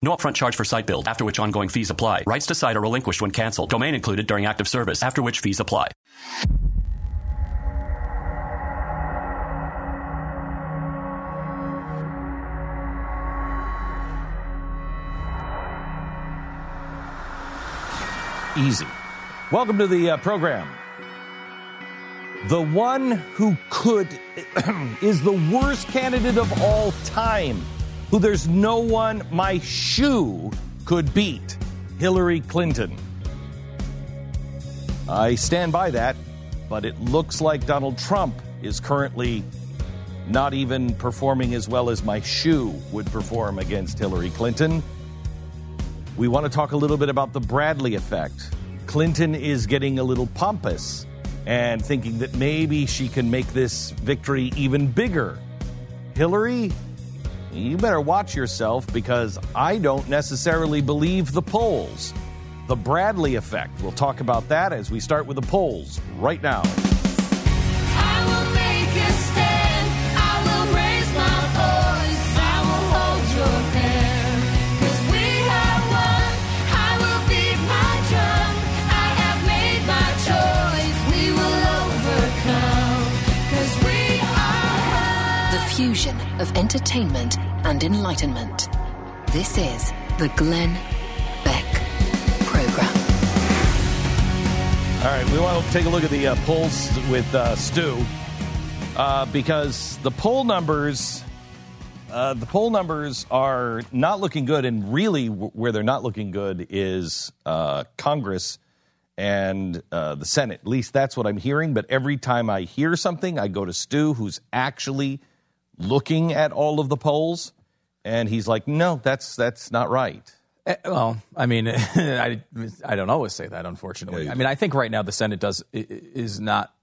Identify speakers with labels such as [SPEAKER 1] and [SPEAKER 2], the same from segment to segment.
[SPEAKER 1] No upfront charge for site build, after which ongoing fees apply. Rights to site are relinquished when canceled. Domain included during active service, after which fees apply.
[SPEAKER 2] Easy. Welcome to the uh, program. The one who could is the worst candidate of all time, who there's no one my shoe could beat Hillary Clinton. I stand by that, but it looks like Donald Trump is currently not even performing as well as my shoe would perform against Hillary Clinton. We want to talk a little bit about the Bradley effect. Clinton is getting a little pompous and thinking that maybe she can make this victory even bigger. Hillary, you better watch yourself because I don't necessarily believe the polls. The Bradley effect. We'll talk about that as we start with the polls right now.
[SPEAKER 3] Of entertainment and enlightenment. This is the Glenn Beck Program.
[SPEAKER 2] All right, we want to take a look at the uh, polls with uh, Stu uh, because the poll numbers. Uh, the poll numbers are not looking good, and really, w- where they're not looking good is uh, Congress and uh, the Senate. At least that's what I'm hearing. But every time I hear something, I go to Stu, who's actually looking at all of the polls, and he's like, "No, that's that's not right."
[SPEAKER 4] Uh, well, I mean, I, I don't always say that, unfortunately. Yeah, I mean, I think right now the Senate does is not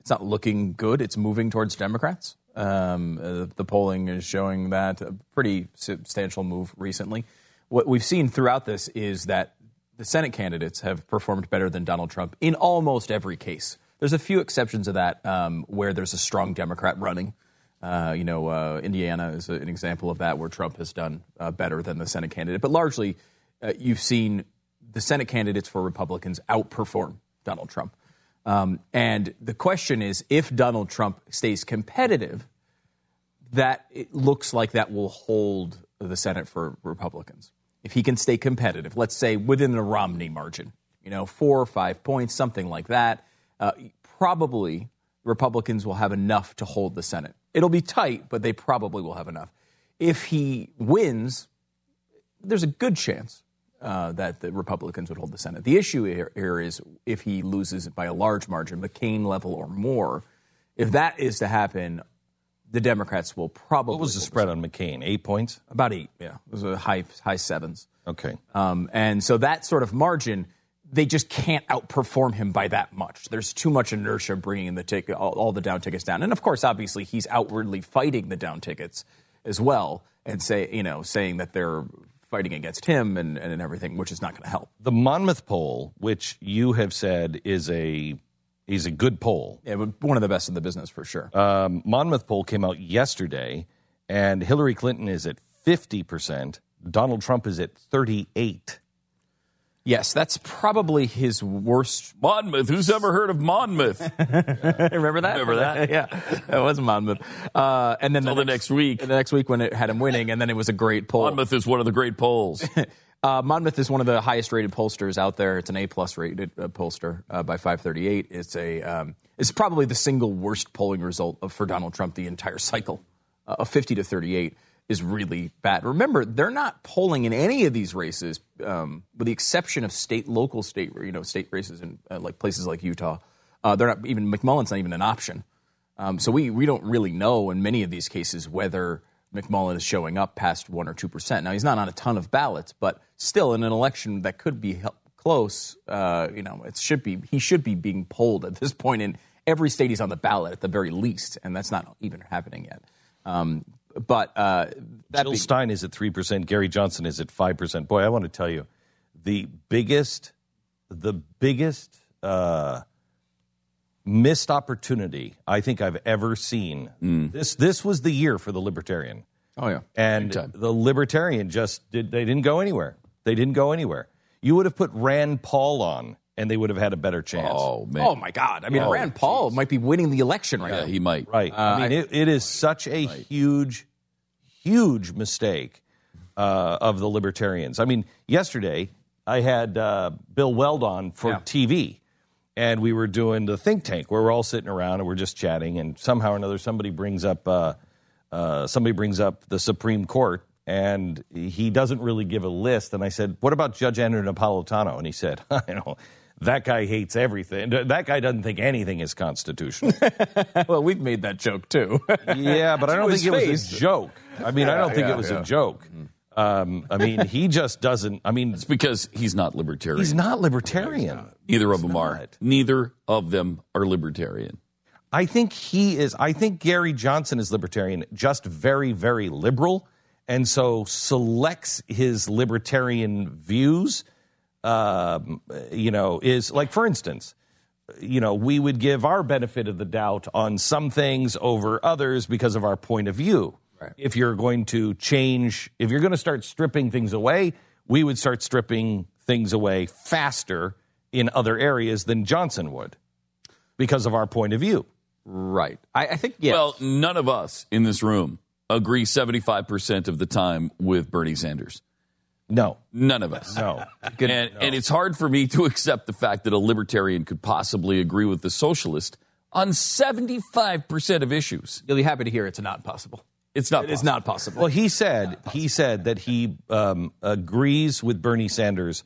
[SPEAKER 4] it's not looking good. It's moving towards Democrats. Um, uh, the polling is showing that a pretty substantial move recently. What we've seen throughout this is that the Senate candidates have performed better than Donald Trump in almost every case. There's a few exceptions of that um, where there's a strong Democrat running. Uh, you know, uh, Indiana is an example of that where Trump has done uh, better than the Senate candidate. But largely, uh, you've seen the Senate candidates for Republicans outperform Donald Trump. Um, and the question is if Donald Trump stays competitive, that it looks like that will hold the Senate for Republicans. If he can stay competitive, let's say within the Romney margin, you know, four or five points, something like that, uh, probably Republicans will have enough to hold the Senate. It'll be tight, but they probably will have enough. If he wins, there's a good chance uh, that the Republicans would hold the Senate. The issue here, here is if he loses by a large margin, McCain level or more. If that is to happen, the Democrats will probably.
[SPEAKER 2] What was the spread on McCain? Eight points?
[SPEAKER 4] About eight. Yeah, it was a high high sevens.
[SPEAKER 2] Okay.
[SPEAKER 4] Um, and so that sort of margin they just can't outperform him by that much. There's too much inertia bringing the ticket, all, all, the down tickets down. And of course, obviously, he's outwardly fighting the down tickets as well, and say you know saying that they're fighting against him and, and everything, which is not going to help.
[SPEAKER 2] The Monmouth poll, which you have said is a is a good poll,
[SPEAKER 4] yeah, one of the best in the business for sure.
[SPEAKER 2] Um, Monmouth poll came out yesterday, and Hillary Clinton is at fifty percent. Donald Trump is at thirty eight.
[SPEAKER 4] Yes, that's probably his worst.
[SPEAKER 5] Monmouth. Who's ever heard of Monmouth?
[SPEAKER 4] Remember that?
[SPEAKER 5] Remember that?
[SPEAKER 4] yeah, it was Monmouth. Uh, and then
[SPEAKER 5] the,
[SPEAKER 4] the
[SPEAKER 5] next, next, week,
[SPEAKER 4] the next week when it had him winning, and then it was a great poll.
[SPEAKER 5] Monmouth is one of the great polls.
[SPEAKER 4] Uh, Monmouth is one of the highest rated pollsters out there. It's an A plus rated uh, pollster uh, by 538. It's a um, it's probably the single worst polling result of, for Donald Trump the entire cycle. Uh, a 50 to 38 is really bad. Remember, they're not polling in any of these races, um, with the exception of state, local state, you know, state races in uh, like places like Utah. Uh, they're not even McMullin's not even an option. Um, so we we don't really know in many of these cases whether McMullin is showing up past one or two percent. Now he's not on a ton of ballots, but still in an election that could be close, uh, you know, it should be he should be being polled at this point in every state he's on the ballot at the very least, and that's not even happening yet. Um, but uh,
[SPEAKER 2] that Jill be- Stein is at three percent. Gary Johnson is at five percent. Boy, I want to tell you, the biggest, the biggest uh, missed opportunity I think I've ever seen. Mm. This this was the year for the Libertarian.
[SPEAKER 4] Oh yeah,
[SPEAKER 2] and the Libertarian just did. They didn't go anywhere. They didn't go anywhere. You would have put Rand Paul on, and they would have had a better chance.
[SPEAKER 4] Oh man! Oh my God! I mean, oh, Rand Paul geez. might be winning the election right
[SPEAKER 5] yeah,
[SPEAKER 4] now.
[SPEAKER 5] He might.
[SPEAKER 2] Right. Uh, I mean, it, it is such a right. huge, huge mistake uh, of the Libertarians. I mean, yesterday I had uh, Bill Weld on for yeah. TV and we were doing the think tank where we're all sitting around and we're just chatting, and somehow or another somebody brings up uh, uh, somebody brings up the Supreme Court, and he doesn't really give a list. And I said, "What about Judge Andrew Napolitano?" And he said, "You know." That guy hates everything. That guy doesn't think anything is constitutional.
[SPEAKER 4] well, we've made that joke too.
[SPEAKER 2] yeah, but I don't think it was a joke. I mean, yeah, I don't think yeah, it was yeah. a joke. Mm-hmm. Um, I mean, he just doesn't. I mean,
[SPEAKER 5] it's because he's not libertarian.
[SPEAKER 2] He's not libertarian. Not.
[SPEAKER 5] Neither of them not. are. Neither of them are libertarian.
[SPEAKER 2] I think he is. I think Gary Johnson is libertarian, just very, very liberal, and so selects his libertarian views. Um, you know, is like, for instance, you know, we would give our benefit of the doubt on some things over others because of our point of view. Right. If you're going to change, if you're going to start stripping things away, we would start stripping things away faster in other areas than Johnson would because of our point of view.
[SPEAKER 4] Right. I, I think, yeah.
[SPEAKER 5] Well, none of us in this room agree 75% of the time with Bernie Sanders.
[SPEAKER 2] No.
[SPEAKER 5] None of us.
[SPEAKER 2] No.
[SPEAKER 5] and, no. and it's hard for me to accept the fact that a libertarian could possibly agree with the socialist on 75% of issues.
[SPEAKER 4] You'll be happy to hear it's not possible.
[SPEAKER 5] It's not.
[SPEAKER 4] It possible. not possible.
[SPEAKER 2] Well, he said he said that he um, agrees with Bernie Sanders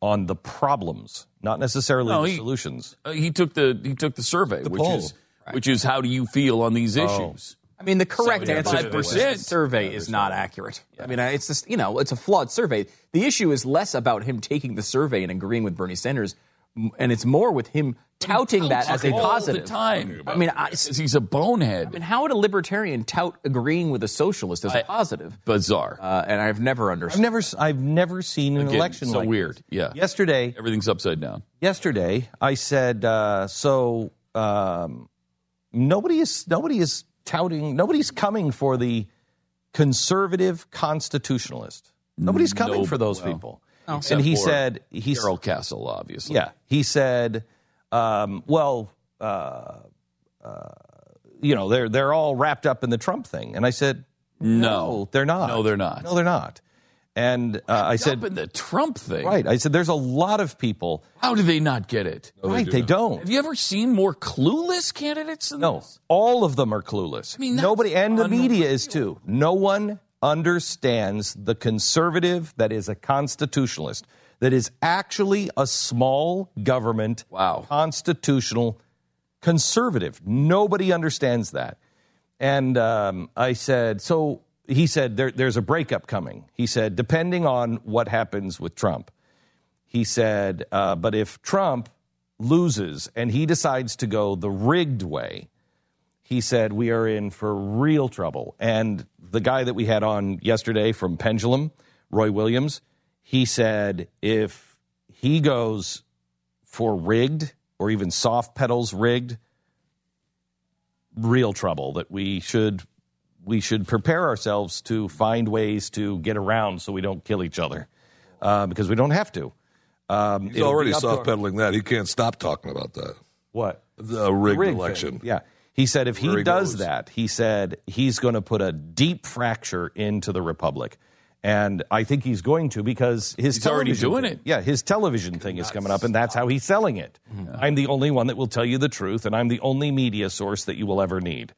[SPEAKER 2] on the problems, not necessarily no, the he, solutions.
[SPEAKER 5] Uh, he took the he took the survey, the which poll. is right. which is how do you feel on these oh. issues?
[SPEAKER 4] I mean, the correct answer to this survey is not accurate. I mean, it's just you know, it's a flawed survey. The issue is less about him taking the survey and agreeing with Bernie Sanders and it's more with him touting that as a positive.
[SPEAKER 5] All the time.
[SPEAKER 4] I mean, I,
[SPEAKER 5] he's a bonehead.
[SPEAKER 4] I mean, how would a libertarian tout agreeing with a socialist as a positive?
[SPEAKER 5] Bizarre.
[SPEAKER 4] Uh, and I've never understood.
[SPEAKER 2] I've never, I've never seen an
[SPEAKER 5] Again,
[SPEAKER 2] election
[SPEAKER 5] so
[SPEAKER 2] like
[SPEAKER 5] weird.
[SPEAKER 2] This.
[SPEAKER 5] Yeah.
[SPEAKER 2] Yesterday,
[SPEAKER 5] everything's upside down.
[SPEAKER 2] Yesterday, I said, uh, so um, nobody is nobody is touting, nobody's coming for the conservative constitutionalist. Nobody's coming no, for those well, people. Oh. And he said,
[SPEAKER 5] "He's Darrell Castle, obviously."
[SPEAKER 2] Yeah, he said, um, "Well, uh, uh, you know, they're they're all wrapped up in the Trump thing." And I said, "No, no they're not.
[SPEAKER 5] No, they're not.
[SPEAKER 2] No, they're not." And uh, I said,
[SPEAKER 5] in the Trump thing,
[SPEAKER 2] right? I said, "There's a lot of people.
[SPEAKER 5] How do they not get it?
[SPEAKER 2] No, right? They, do they don't.
[SPEAKER 5] Have you ever seen more clueless candidates? no,
[SPEAKER 2] this? all of them are clueless. I mean, nobody, and the media is too. No one understands the conservative that is a constitutionalist, that is actually a small government,
[SPEAKER 5] wow.
[SPEAKER 2] constitutional conservative. Nobody understands that. And um, I said, so he said, there, there's a breakup coming. He said, depending on what happens with Trump. He said, uh, but if Trump loses and he decides to go the rigged way, he said, we are in for real trouble. And the guy that we had on yesterday from Pendulum, Roy Williams, he said if he goes for rigged or even soft pedals rigged, real trouble that we should we should prepare ourselves to find ways to get around so we don't kill each other uh, because we don't have to.
[SPEAKER 6] Um, He's already soft pedaling that. He can't stop talking about that.
[SPEAKER 2] What
[SPEAKER 6] the rigged, rigged election?
[SPEAKER 2] Thing. Yeah, he said if he, he does goes. that, he said he's going to put a deep fracture into the republic. And I think he's going to because his
[SPEAKER 5] He's already doing
[SPEAKER 2] thing-
[SPEAKER 5] it.
[SPEAKER 2] Yeah, his television thing is coming up, and that's how he's selling it. I'm the only one that will tell you the truth, and I'm the only media source that you will ever need.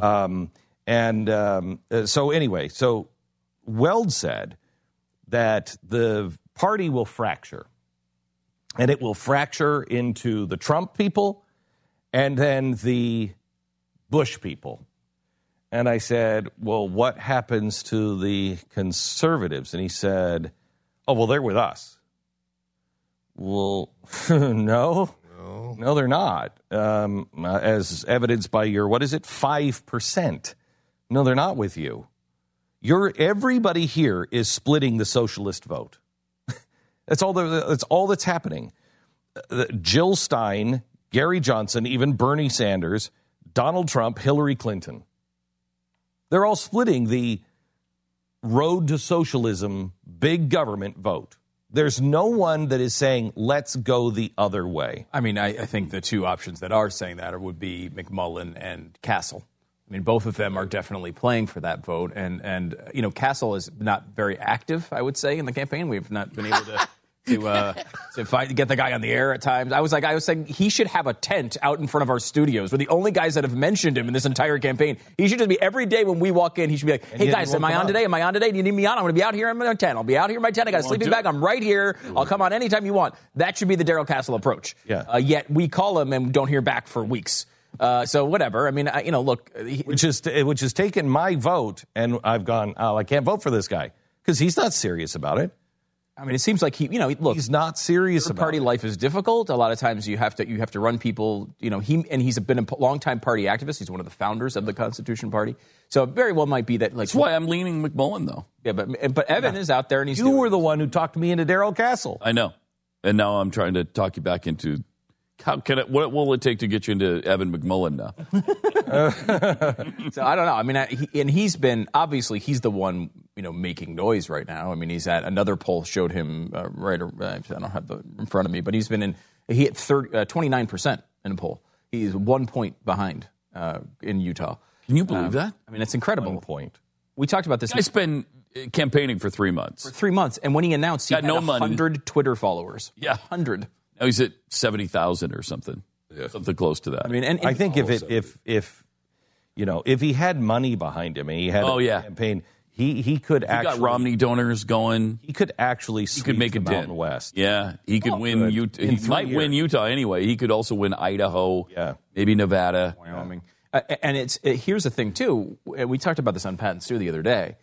[SPEAKER 2] Um, and um, uh, so, anyway, so Weld said that the party will fracture, and it will fracture into the Trump people and then the Bush people. And I said, Well, what happens to the conservatives? And he said, Oh, well, they're with us. Well, no. No, they're not. Um, as evidenced by your, what is it, 5%. No, they're not with you. You're, everybody here is splitting the socialist vote. that's, all the, that's all that's happening. Uh, Jill Stein, Gary Johnson, even Bernie Sanders, Donald Trump, Hillary Clinton. They're all splitting the road to socialism, big government vote. There's no one that is saying, let's go the other way.
[SPEAKER 4] I mean, I, I think the two options that are saying that would be McMullin and Castle. I mean, both of them are definitely playing for that vote, and and you know, Castle is not very active. I would say in the campaign, we've not been able to. To, uh, to fight, get the guy on the air at times. I was like, I was saying he should have a tent out in front of our studios. We're the only guys that have mentioned him in this entire campaign. He should just be every day when we walk in. He should be like,
[SPEAKER 2] And
[SPEAKER 4] "Hey
[SPEAKER 2] he
[SPEAKER 4] guys, am I on
[SPEAKER 2] on.
[SPEAKER 4] today? Am I on today? Do you need me on? I'm going to be out here in my tent. I'll be out here in my tent. I got a sleeping bag. I'm right here. I'll come on anytime you want. That should be the Darrell Castle approach.
[SPEAKER 2] Yeah.
[SPEAKER 4] Uh, yet we call him and don't hear back for weeks. Uh, so whatever. I mean, I, you know, look, he,
[SPEAKER 2] which is which has taken my vote, and I've gone, oh, I can't vote for this guy because he's not serious about it.
[SPEAKER 4] I mean, it seems like he, you know, look,
[SPEAKER 2] He's not serious
[SPEAKER 4] Your
[SPEAKER 2] about
[SPEAKER 4] party
[SPEAKER 2] it.
[SPEAKER 4] life is difficult. A lot of times you have to you have to run people. You know, he and he's been a longtime party activist. He's one of the founders of the Constitution Party. So it very well might be that like
[SPEAKER 5] That's why I'm leaning McMullin, though.
[SPEAKER 4] yeah, but but Evan is out there and he's
[SPEAKER 2] You
[SPEAKER 4] doing-
[SPEAKER 2] were the one who talked me into Darrell Castle.
[SPEAKER 5] I know. And now I'm trying to talk you back into how can it, what will it take to get you into Evan McMullin now?
[SPEAKER 4] So I don't know. I mean, I, he, and he's been obviously he's the one you know making noise right now. I mean, he's at another poll showed him uh, right. uh, I don't have the in front of me, but he's been in he hit twenty nine percent in a poll. He's one point behind uh, in Utah.
[SPEAKER 5] Can you believe that?
[SPEAKER 4] I mean, it's incredible.
[SPEAKER 2] One point.
[SPEAKER 4] We talked about this
[SPEAKER 5] Guy's been uh, campaigning for three months.
[SPEAKER 4] for three months, and when he announced he
[SPEAKER 5] Got
[SPEAKER 4] had
[SPEAKER 5] no money.
[SPEAKER 4] hundred Twitter followers.
[SPEAKER 5] Yeah.
[SPEAKER 4] hundred.
[SPEAKER 5] Now he's at 70,000 or something. Something close to that.
[SPEAKER 4] I mean, and,
[SPEAKER 2] I think if it if if you know if he had money behind him and he had
[SPEAKER 5] Oh,
[SPEAKER 2] a
[SPEAKER 5] yeah.
[SPEAKER 2] campaign, he he could
[SPEAKER 5] he
[SPEAKER 2] actually
[SPEAKER 5] got Romney donors going.
[SPEAKER 2] he could actually
[SPEAKER 5] He could make
[SPEAKER 2] the
[SPEAKER 5] a
[SPEAKER 2] Mountain
[SPEAKER 5] dent.
[SPEAKER 2] West.
[SPEAKER 5] Yeah, he could win
[SPEAKER 2] good.
[SPEAKER 5] Utah. He
[SPEAKER 2] three
[SPEAKER 5] might win. Utah anyway. He could also win Idaho.
[SPEAKER 2] Yeah.
[SPEAKER 5] maybe Nevada.
[SPEAKER 4] Wyoming. Uh, and it's uh, here's the thing too. We talked about this on Pat and Stu the other day.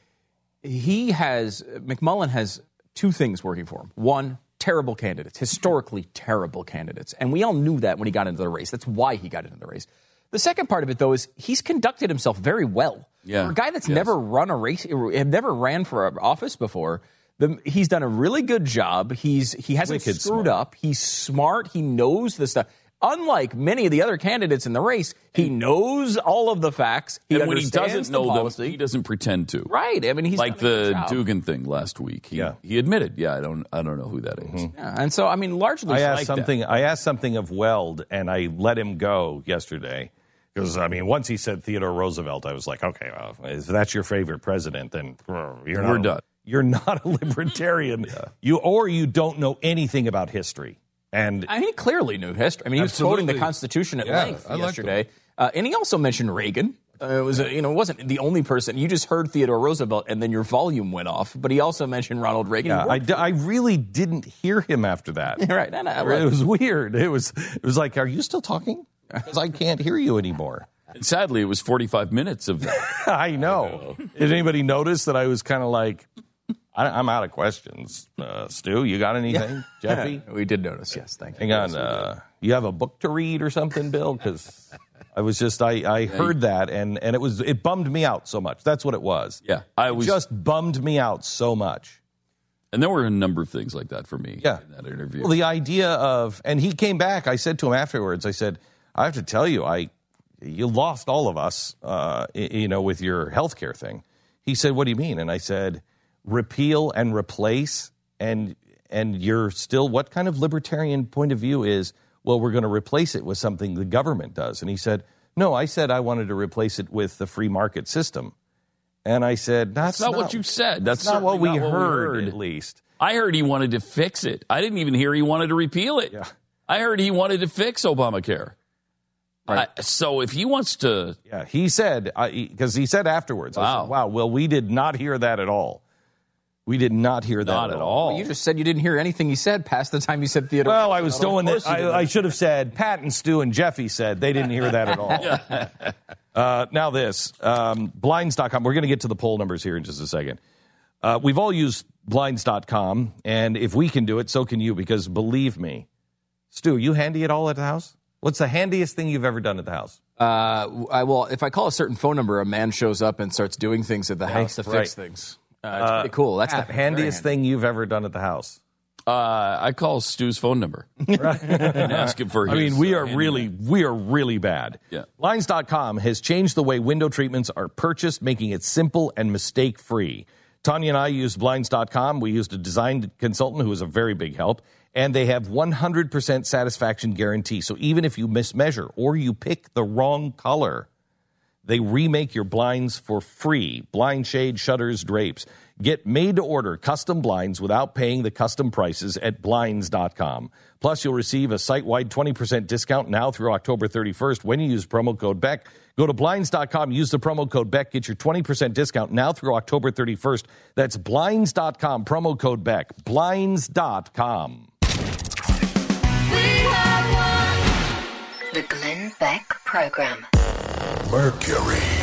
[SPEAKER 4] He has McMullin has two things working for him. One, terrible candidates, historically terrible candidates, and we all knew that when he got into the race. That's why he got into the race. The second part of it, though, is he's conducted himself very well.
[SPEAKER 5] Yeah.
[SPEAKER 4] For a guy that's
[SPEAKER 5] Yes.
[SPEAKER 4] never run a race, never ran for office before. The, he's done a really good job. He's he hasn't
[SPEAKER 2] Wicked
[SPEAKER 4] screwed
[SPEAKER 2] smart.
[SPEAKER 4] up. He's smart. He knows the stuff. Unlike many of the other candidates in the race, he knows all of the facts. He
[SPEAKER 5] and when he
[SPEAKER 4] understands
[SPEAKER 5] doesn't
[SPEAKER 4] the
[SPEAKER 5] know them,
[SPEAKER 4] policy.
[SPEAKER 5] he doesn't pretend to.
[SPEAKER 4] right. I mean, he's
[SPEAKER 5] like
[SPEAKER 4] done a good
[SPEAKER 5] the
[SPEAKER 4] job.
[SPEAKER 5] Dugan thing last week. He,
[SPEAKER 2] Yeah.
[SPEAKER 5] he admitted, yeah, I don't, I don't know who that is.
[SPEAKER 4] Yeah, and so I mean, largely
[SPEAKER 2] I asked
[SPEAKER 5] like that.
[SPEAKER 2] something. I asked something of Weld, and I let him go yesterday because I mean, once he said Theodore Roosevelt, I was like, okay, well, if that's your favorite president, then uh, you're not
[SPEAKER 5] We're done.
[SPEAKER 2] You're not a libertarian. You or you don't know anything about history. And
[SPEAKER 4] I mean, he clearly knew history. I mean, he was quoting the Constitution at
[SPEAKER 6] Yeah,
[SPEAKER 4] length
[SPEAKER 6] I
[SPEAKER 4] yesterday, uh, and he also mentioned Reagan. Uh, it was a, you know wasn't the only person. You just heard Theodore Roosevelt, and then your volume went off. But he also mentioned Ronald Reagan.
[SPEAKER 2] yeah,
[SPEAKER 4] He
[SPEAKER 2] I,
[SPEAKER 4] worked
[SPEAKER 2] d- I really didn't hear him after that.
[SPEAKER 4] Right, and I-
[SPEAKER 2] it was weird. It was it was like, are you still talking? Because I can't hear you anymore.
[SPEAKER 5] And sadly, it was 45 minutes of that.
[SPEAKER 2] I know. Did anybody notice that I was kind of like, I, I'm out of questions. Uh, Stu, you got anything? Jeffy,
[SPEAKER 4] we did notice. Yes, thank you.
[SPEAKER 2] hang on. Uh, you have a book to read or something, Bill? Because I was just I, I heard that and and it was it bummed me out so much. That's what it was.
[SPEAKER 5] Yeah, I
[SPEAKER 2] It
[SPEAKER 5] was
[SPEAKER 2] just bummed me out so much.
[SPEAKER 5] And there were a number of things like that for me
[SPEAKER 2] Yeah.
[SPEAKER 5] in that interview.
[SPEAKER 2] Well, the idea of, and he came back. I said to him afterwards, I said, I have to tell you, I, you lost all of us, uh, you know, with your healthcare thing. He said, What do you mean? And I said, Repeal and replace, and and you're still. What kind of libertarian point of view is? Well, we're going to replace it with something the government does. And he said, No, I said I wanted to replace it with the free market system. And I said, That's,
[SPEAKER 5] That's not, what you said. That's,
[SPEAKER 2] not what we,
[SPEAKER 5] not
[SPEAKER 2] heard,
[SPEAKER 5] heard.
[SPEAKER 2] at least.
[SPEAKER 5] I heard he wanted to fix it. I didn't even hear he wanted to repeal it.
[SPEAKER 2] Yeah.
[SPEAKER 5] I heard he wanted to fix Obamacare. I- so if he wants to,
[SPEAKER 2] Yeah, he said, because he said afterwards, I
[SPEAKER 5] Wow.
[SPEAKER 2] said, wow, well, we did not hear that at all. We did not hear that
[SPEAKER 5] Not
[SPEAKER 2] at
[SPEAKER 5] at
[SPEAKER 2] all.
[SPEAKER 5] all.
[SPEAKER 4] You just said you didn't hear anything he said past the time you said theater.
[SPEAKER 2] Well, I was
[SPEAKER 4] Roosevelt.
[SPEAKER 2] doing
[SPEAKER 4] Of
[SPEAKER 2] that. I. I should have said Pat and Stu and Jeffy said they didn't hear that at all. uh, now, this um, blinds.com. We're going to get to the poll numbers here in just a second. Uh, we've all used blinds.com, and if we can do it, so can you, because believe me, Stu, you handy at all at the house? What's the handiest thing you've ever done at the house?
[SPEAKER 4] Uh, I well, if I call a certain phone number, a man shows up and starts doing things at the house to
[SPEAKER 2] right.
[SPEAKER 4] fix things. Uh, it's pretty cool. That's
[SPEAKER 2] the handiest
[SPEAKER 4] handy.
[SPEAKER 2] thing you've ever done at the house.
[SPEAKER 5] uh, I call Stu's phone number and ask him for.
[SPEAKER 2] I
[SPEAKER 5] his,
[SPEAKER 2] mean, we
[SPEAKER 5] uh,
[SPEAKER 2] are
[SPEAKER 5] handyman.
[SPEAKER 2] really, we are really bad.
[SPEAKER 5] Yeah.
[SPEAKER 2] Blinds.com has changed the way window treatments are purchased, making it simple and mistake free. Tanya and I used Blinds.com. We used a design consultant who was a very big help, and they have 100% satisfaction guarantee. So even if you mismeasure or you pick the wrong color, they remake your blinds for free. Blind shade, shutters, drapes. Get made to order custom blinds without paying the custom prices at blinds.com. Plus, you'll receive a site wide 20% discount now through October 31st when you use promo code BECK. Go to blinds.com, use the promo code BECK, get your 20% discount now through October 31st. That's blinds.com, promo code BECK. Blinds.com.
[SPEAKER 3] The Glenn Beck Program.
[SPEAKER 7] Mercury.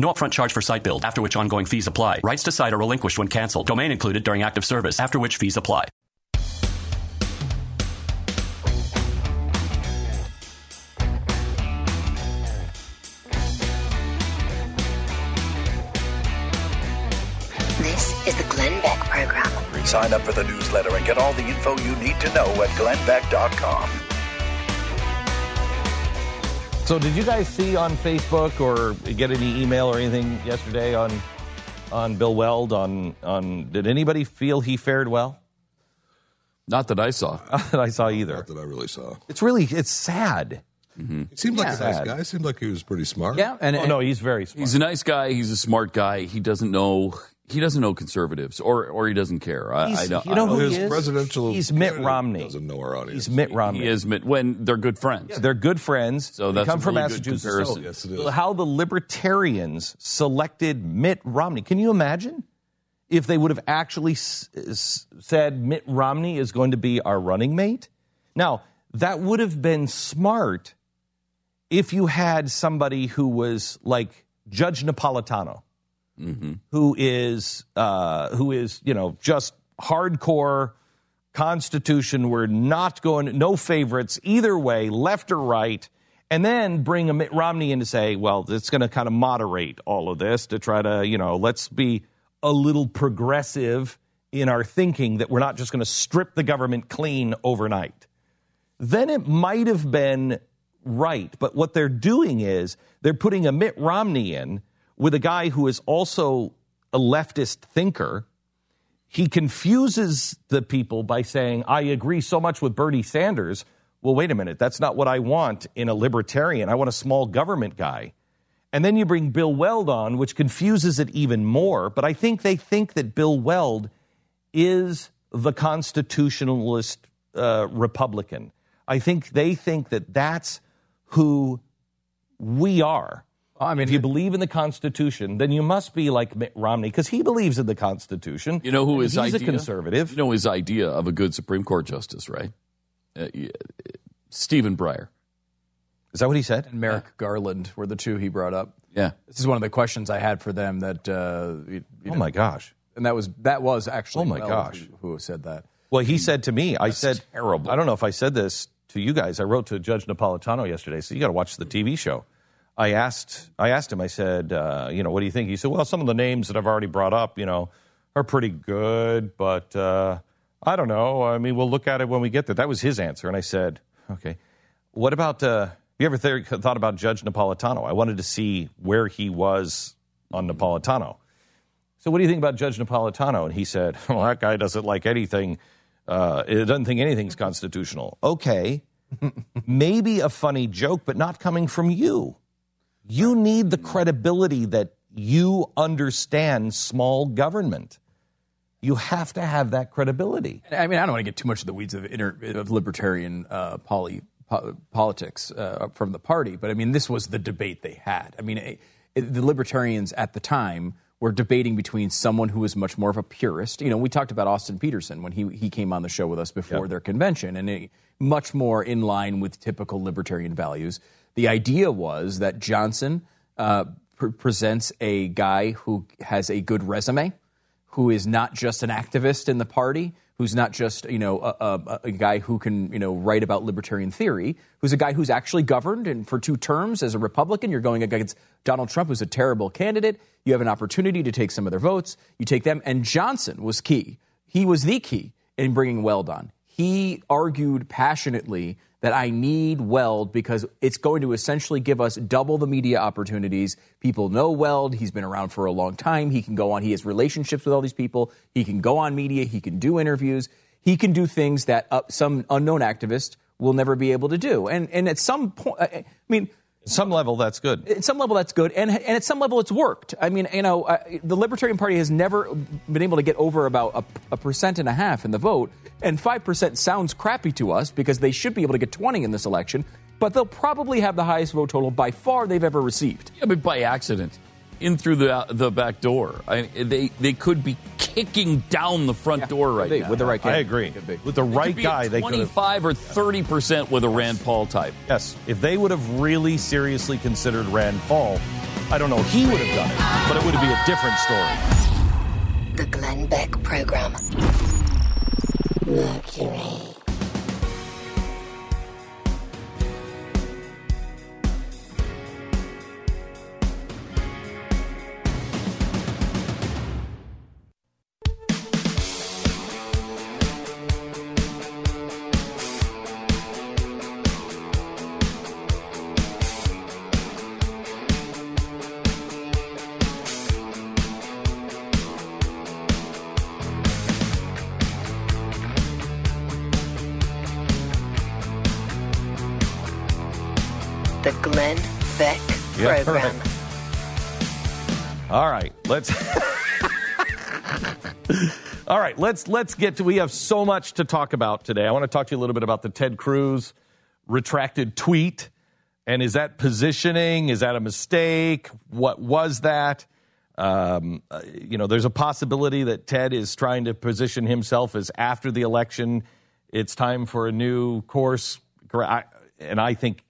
[SPEAKER 1] No upfront charge for site build, after which ongoing fees apply. Rights to site are relinquished when canceled. Domain included during active service, after which fees apply.
[SPEAKER 3] This is the Glenn Beck Program.
[SPEAKER 7] Sign up for the newsletter and get all the info you need to know at glennbeck.com.
[SPEAKER 2] So, did you guys see on Facebook or get any email or anything yesterday on on Bill Weld? On on did anybody feel he fared well?
[SPEAKER 5] Not that I saw.
[SPEAKER 2] Not that I saw either.
[SPEAKER 6] Not that I really saw.
[SPEAKER 2] It's really it's sad. Mm-hmm.
[SPEAKER 6] He seemed like a nice guy. Seemed like he was pretty smart.
[SPEAKER 4] Yeah, and,
[SPEAKER 2] Oh no, he's very smart.
[SPEAKER 5] He's a nice guy. He's a smart guy. He doesn't know. He doesn't know conservatives, or or he doesn't care. I, I don't.
[SPEAKER 2] you know
[SPEAKER 5] I don't-
[SPEAKER 2] he
[SPEAKER 6] His
[SPEAKER 2] is?
[SPEAKER 6] presidential
[SPEAKER 2] He's Mitt Romney.
[SPEAKER 6] Doesn't know our audience.
[SPEAKER 2] He's Mitt Romney.
[SPEAKER 5] He is Mitt- when they're good friends.
[SPEAKER 2] They're good friends.
[SPEAKER 5] So
[SPEAKER 2] They
[SPEAKER 5] that's
[SPEAKER 2] come
[SPEAKER 5] a
[SPEAKER 2] from
[SPEAKER 5] really good
[SPEAKER 2] Massachusetts.
[SPEAKER 5] comparison.
[SPEAKER 2] So
[SPEAKER 6] Yes, it is.
[SPEAKER 2] How the libertarians selected Mitt Romney. Can you imagine if they would have actually s- s- said Mitt Romney is going to be our running mate? Now, that would have been smart if you had somebody who was like Judge Napolitano, who is uh, who is you know just hardcore Constitution. We're not going no favorites either way, left or right, and then bring a Mitt Romney in to say, well, it's going to kind of moderate all of this to try to you know let's be a little progressive in our thinking that we're not just going to strip the government clean overnight then it might have been right. But what they're doing is they're putting a Mitt Romney in with a guy who is also a leftist thinker. He confuses the people by saying, I agree so much with Bernie Sanders. Well, wait a minute. That's not what I want in a libertarian. I want a small government guy. And then you bring Bill Weld on, which confuses it even more. But I think they think that Bill Weld is the constitutionalist uh, Republican. I think they think that that's who we are.
[SPEAKER 4] I mean,
[SPEAKER 2] if you believe in the Constitution, then you must be like Mitt Romney because he believes in the Constitution.
[SPEAKER 5] You know who his
[SPEAKER 2] He's
[SPEAKER 5] idea?
[SPEAKER 2] a conservative.
[SPEAKER 5] You know his idea of a good Supreme Court justice, right? Uh, yeah, Stephen Breyer.
[SPEAKER 2] Is that what he said?
[SPEAKER 4] And Merrick Garland were the two he brought up.
[SPEAKER 5] Yeah.
[SPEAKER 4] This is one of the questions I had for them. That uh, you, you
[SPEAKER 2] Oh
[SPEAKER 4] know,
[SPEAKER 2] my gosh.
[SPEAKER 4] and that was that was actually
[SPEAKER 2] Oh my
[SPEAKER 4] Mel
[SPEAKER 2] gosh.
[SPEAKER 4] who, who said that.
[SPEAKER 2] Well, he said to me, I said,
[SPEAKER 5] terrible.
[SPEAKER 2] I don't know if I said this to you guys. I wrote to Judge Napolitano yesterday. So you got to watch the TV show. I asked, I asked him. I said, uh, you know, what do you think? He said, well, some of the names that I've already brought up, you know, are pretty good, but uh, I don't know. I mean, we'll look at it when we get there. That was his answer, and I said, okay. What about? Uh, you ever th- thought about Judge Napolitano? I wanted to see where he was on Napolitano. So, what do you think about Judge Napolitano? And he said, Well, that guy doesn't like anything. Uh, it doesn't think anything's constitutional. Okay, maybe a funny joke, but not coming from you. You need the credibility that you understand small government. You have to have that credibility.
[SPEAKER 4] I mean, I don't want to get too much of the weeds of, inter, of libertarian uh, poly, po- politics uh, from the party, but I mean, this was the debate they had. I mean, it, it- the libertarians at the time were debating between someone who was much more of a purist. You know, we talked about Austin Petersen when he, he came on the show with us before their convention, and it, much more in line with typical libertarian values. The idea was that Johnson uh, pre- presents a guy who has a good resume who is not just an activist in the party, who's not just you know a, a, a guy who can you know write about libertarian theory, who's a guy who's actually governed and for two terms as a Republican. You're going against Donald Trump, who's a terrible candidate. You have an opportunity to take some of their votes. You take them, and Johnson was key. He was the key in bringing Weld on. He argued passionately that I need Weld because it's going to essentially give us double the media opportunities. People know Weld. He's been around for a long time. He can go on. He has relationships with all these people. He can go on media. He can do interviews. He can do things that uh, some unknown activist will never be able to do. And and at some point, I mean.
[SPEAKER 2] Some level, that's good.
[SPEAKER 4] At some level, that's good, and and at some level, it's worked. I mean, you know, uh, the Libertarian Party has never been able to get over about a, a percent and a half in the vote, and five percent sounds crappy to us because they should be able to get twenty in this election, but they'll probably have the highest vote total by far they've ever received.
[SPEAKER 5] Yeah, but by accident, in through the the back door. I, they they could be kicking down the front door right
[SPEAKER 4] they-
[SPEAKER 5] now
[SPEAKER 4] with the right
[SPEAKER 2] I agree. With the right guy, they could have.
[SPEAKER 5] 25 or 30 percent with a Rand Paul type.
[SPEAKER 2] Yes, if they would have really seriously considered Rand Paul, I don't know he would have done it, but it would be a different story.
[SPEAKER 3] The Glenn Beck Program. Mercury.
[SPEAKER 2] Yeah,
[SPEAKER 3] Program.
[SPEAKER 2] right. All right, let's. All right, let's let's get to. We have so much to talk about today. I want to talk to you a little bit about the Ted Cruz retracted tweet, and is that positioning? Is that a mistake? What was that? Um, uh, you know, there's a possibility that Ted is trying to position himself as after the election, it's time for a new course. I, and I think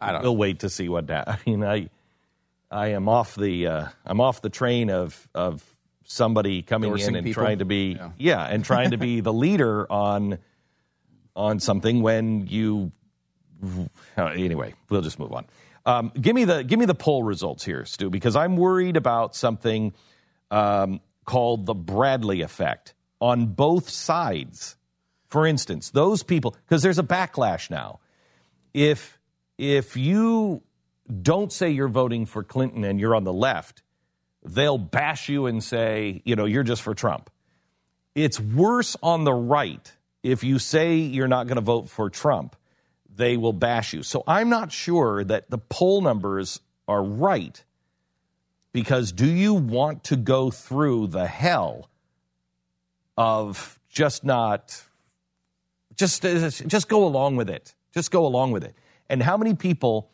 [SPEAKER 4] I don't.
[SPEAKER 2] we'll wait to see what that. I mean, I I am off the uh, I'm off the train of of somebody coming in and
[SPEAKER 4] people?
[SPEAKER 2] trying to be
[SPEAKER 4] Yeah.
[SPEAKER 2] yeah. and trying to be the leader on on something when you uh, anyway we'll just move on. Um, give me the give me the poll results here, Stu, because I'm worried about something um, called the Bradley effect on both sides. For instance, those people because there's a backlash now if if you don't say you're voting for Clinton and you're on the left, they'll bash you and say, you know, you're just for Trump. It's worse on the right if you say you're not going to vote for Trump, they will bash you. So I'm not sure that the poll numbers are right because do you want to go through the hell of just not Just, just go along with it. Just go along with it. And how many people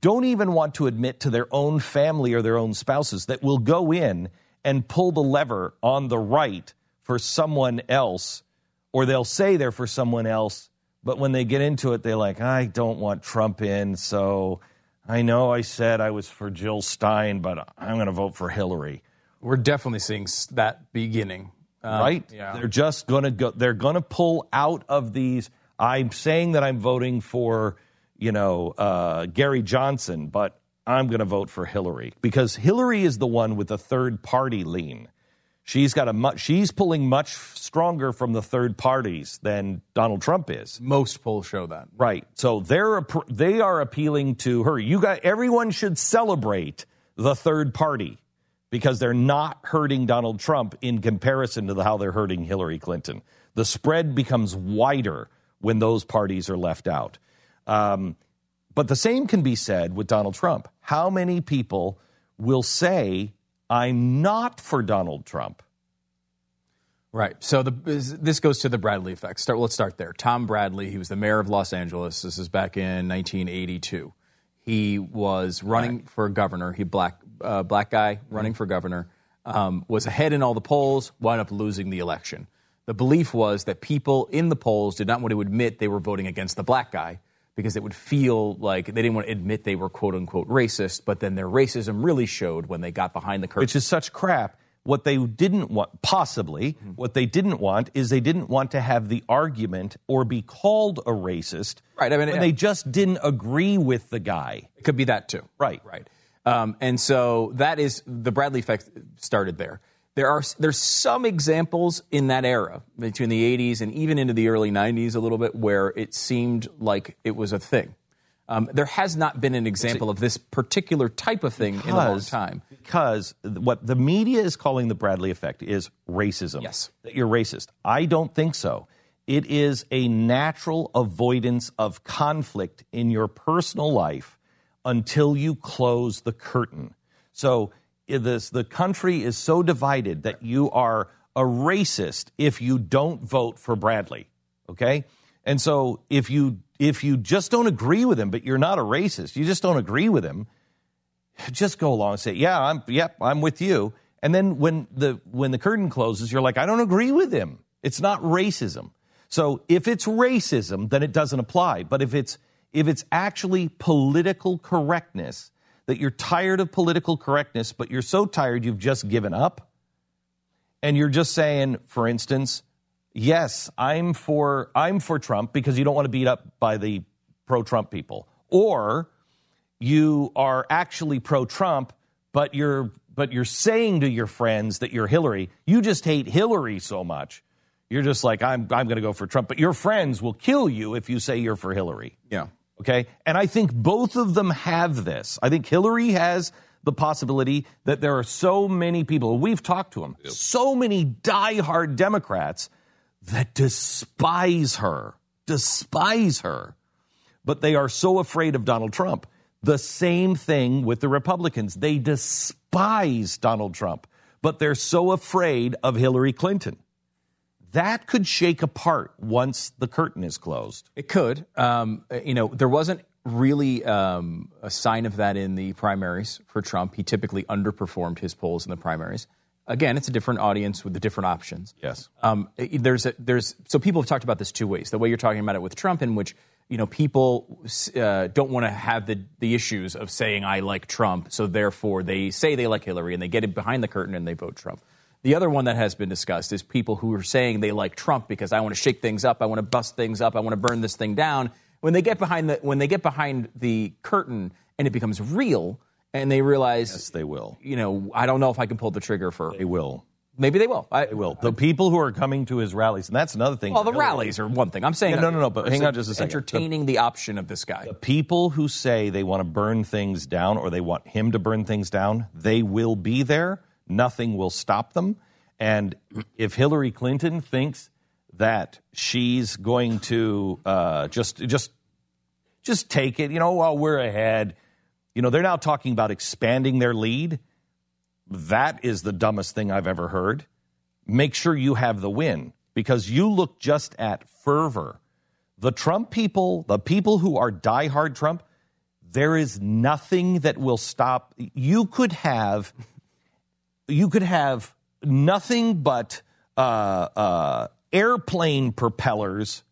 [SPEAKER 2] don't even want to admit to their own family or their own spouses that will go in and pull the lever on the right for someone else, or they'll say they're for someone else, but when they get into it, they're like, I don't want Trump in, so I know I said I was for Jill Stein, but I'm going to vote for Hillary.
[SPEAKER 4] We're definitely seeing that beginning.
[SPEAKER 2] Um, right? Yeah. They're just going to go, they're going to pull out of these. I'm saying that I'm voting for, you know, uh, Gary Johnson, but I'm going to vote for Hillary because Hillary is the one with the third party lean. She's got a much, she's pulling much stronger from the third parties than Donald Trump is.
[SPEAKER 4] Most polls show that.
[SPEAKER 2] Right. So they're they are appealing to her. You got everyone should celebrate the third party because they're not hurting Donald Trump in comparison to how they're hurting Hillary Clinton. The spread becomes wider when those parties are left out. Um, but the same can be said with Donald Trump. How many people will say I'm not for Donald Trump.
[SPEAKER 4] Right. So the, this goes to the Bradley effect. Start, let's start there. Tom Bradley, he was the mayor of Los Angeles. This is back in 1982. He was running black. for governor. He black uh, black guy running for governor um, was ahead in all the polls. Wound up losing the election. The belief was that people in the polls did not want to admit they were voting against the black guy because it would feel like they didn't want to admit they were quote unquote racist, but then their racism really showed when they got behind the curtain.
[SPEAKER 2] Which is such crap. What they didn't want, possibly, mm-hmm. what they didn't want is they didn't want to have the argument or be called a racist.
[SPEAKER 4] Right. I mean,
[SPEAKER 2] when they just didn't agree with the guy.
[SPEAKER 4] It could be that too.
[SPEAKER 2] Right.
[SPEAKER 4] Right. Um, and so that is the Bradley effect started there there are there's some examples in that era between the 80s and even into the early 90s a little bit where it seemed like it was a thing. Um, there has not been an example of this particular type of thing because, in a long time.
[SPEAKER 2] Because what the media is calling the Bradley effect is racism.
[SPEAKER 4] Yes.
[SPEAKER 2] That you're racist. I don't think so. It is a natural avoidance of conflict in your personal life until you close the curtain. So this, the country is so divided that you are a racist if you don't vote for Bradley. Okay? And so if you if you just don't agree with him, but you're not a racist, you just don't agree with him, just go along and say, "Yeah, I'm yep, I'm with you." And then when the when the curtain closes, you're like, "I don't agree with him." It's not racism. So if it's racism, then it doesn't apply. But if it's if it's actually political correctness, that you're tired of political correctness, but you're so tired you've just given up. And you're just saying, for instance, yes, I'm for I'm for Trump because you don't want to beat up by the pro-Trump people. Or you are actually pro-Trump, but you're but you're saying to your friends that you're Hillary. You just hate Hillary so much. You're just like I'm I'm going to go for Trump, but your friends will kill you if you say you're for Hillary.
[SPEAKER 4] Yeah.
[SPEAKER 2] Okay. And I think both of them have this. I think Hillary has the possibility that there are so many people, we've talked to them, yep. so many diehard Democrats that despise her, despise her, but they are so afraid of Donald Trump. The same thing with the Republicans. They despise Donald Trump, but they're so afraid of Hillary Clinton that could shake apart once the curtain is closed.
[SPEAKER 4] It could. Um, you know, there wasn't really um, a sign of that in the primaries for Trump. He typically underperformed his polls in the primaries. Again, it's a different audience with the different options.
[SPEAKER 2] Yes.
[SPEAKER 4] Um, there's a, there's so people have talked about this two ways. The way you're talking about it with Trump, in which you know people uh, don't want to have the the issues of saying I like Trump, so therefore they say they like Hillary and they get it behind the curtain and they vote Trump. The other one that has been discussed is people who are saying they like Trump because I want to shake things up, I want to bust things up, I want to burn this thing down. When they get behind the when they get behind the curtain and it becomes real, and they realize
[SPEAKER 2] yes, they will.
[SPEAKER 4] You know, I don't know if I can pull the trigger for.
[SPEAKER 2] They will.
[SPEAKER 4] Maybe they will.
[SPEAKER 2] I, they will. The people who are coming to his rallies, and that's another thing.
[SPEAKER 4] Well, the rallies are one thing. I'm saying
[SPEAKER 2] yeah, no, no, no. But hang on just a second.
[SPEAKER 4] Entertaining the, the, option of this guy.
[SPEAKER 2] The people who say they want to burn things down or they want him to burn things down, they will be there. Nothing will stop them. And if Hillary Clinton thinks that she's going to uh, just just just take it, you know, while we're ahead, you know, they're now talking about expanding their lead. That is the dumbest thing I've ever heard. Make sure you have the win because you look just at fervor. The Trump people, the people who are diehard Trump, there is nothing that will stop. You could have, you could have nothing but uh, uh, airplane propellers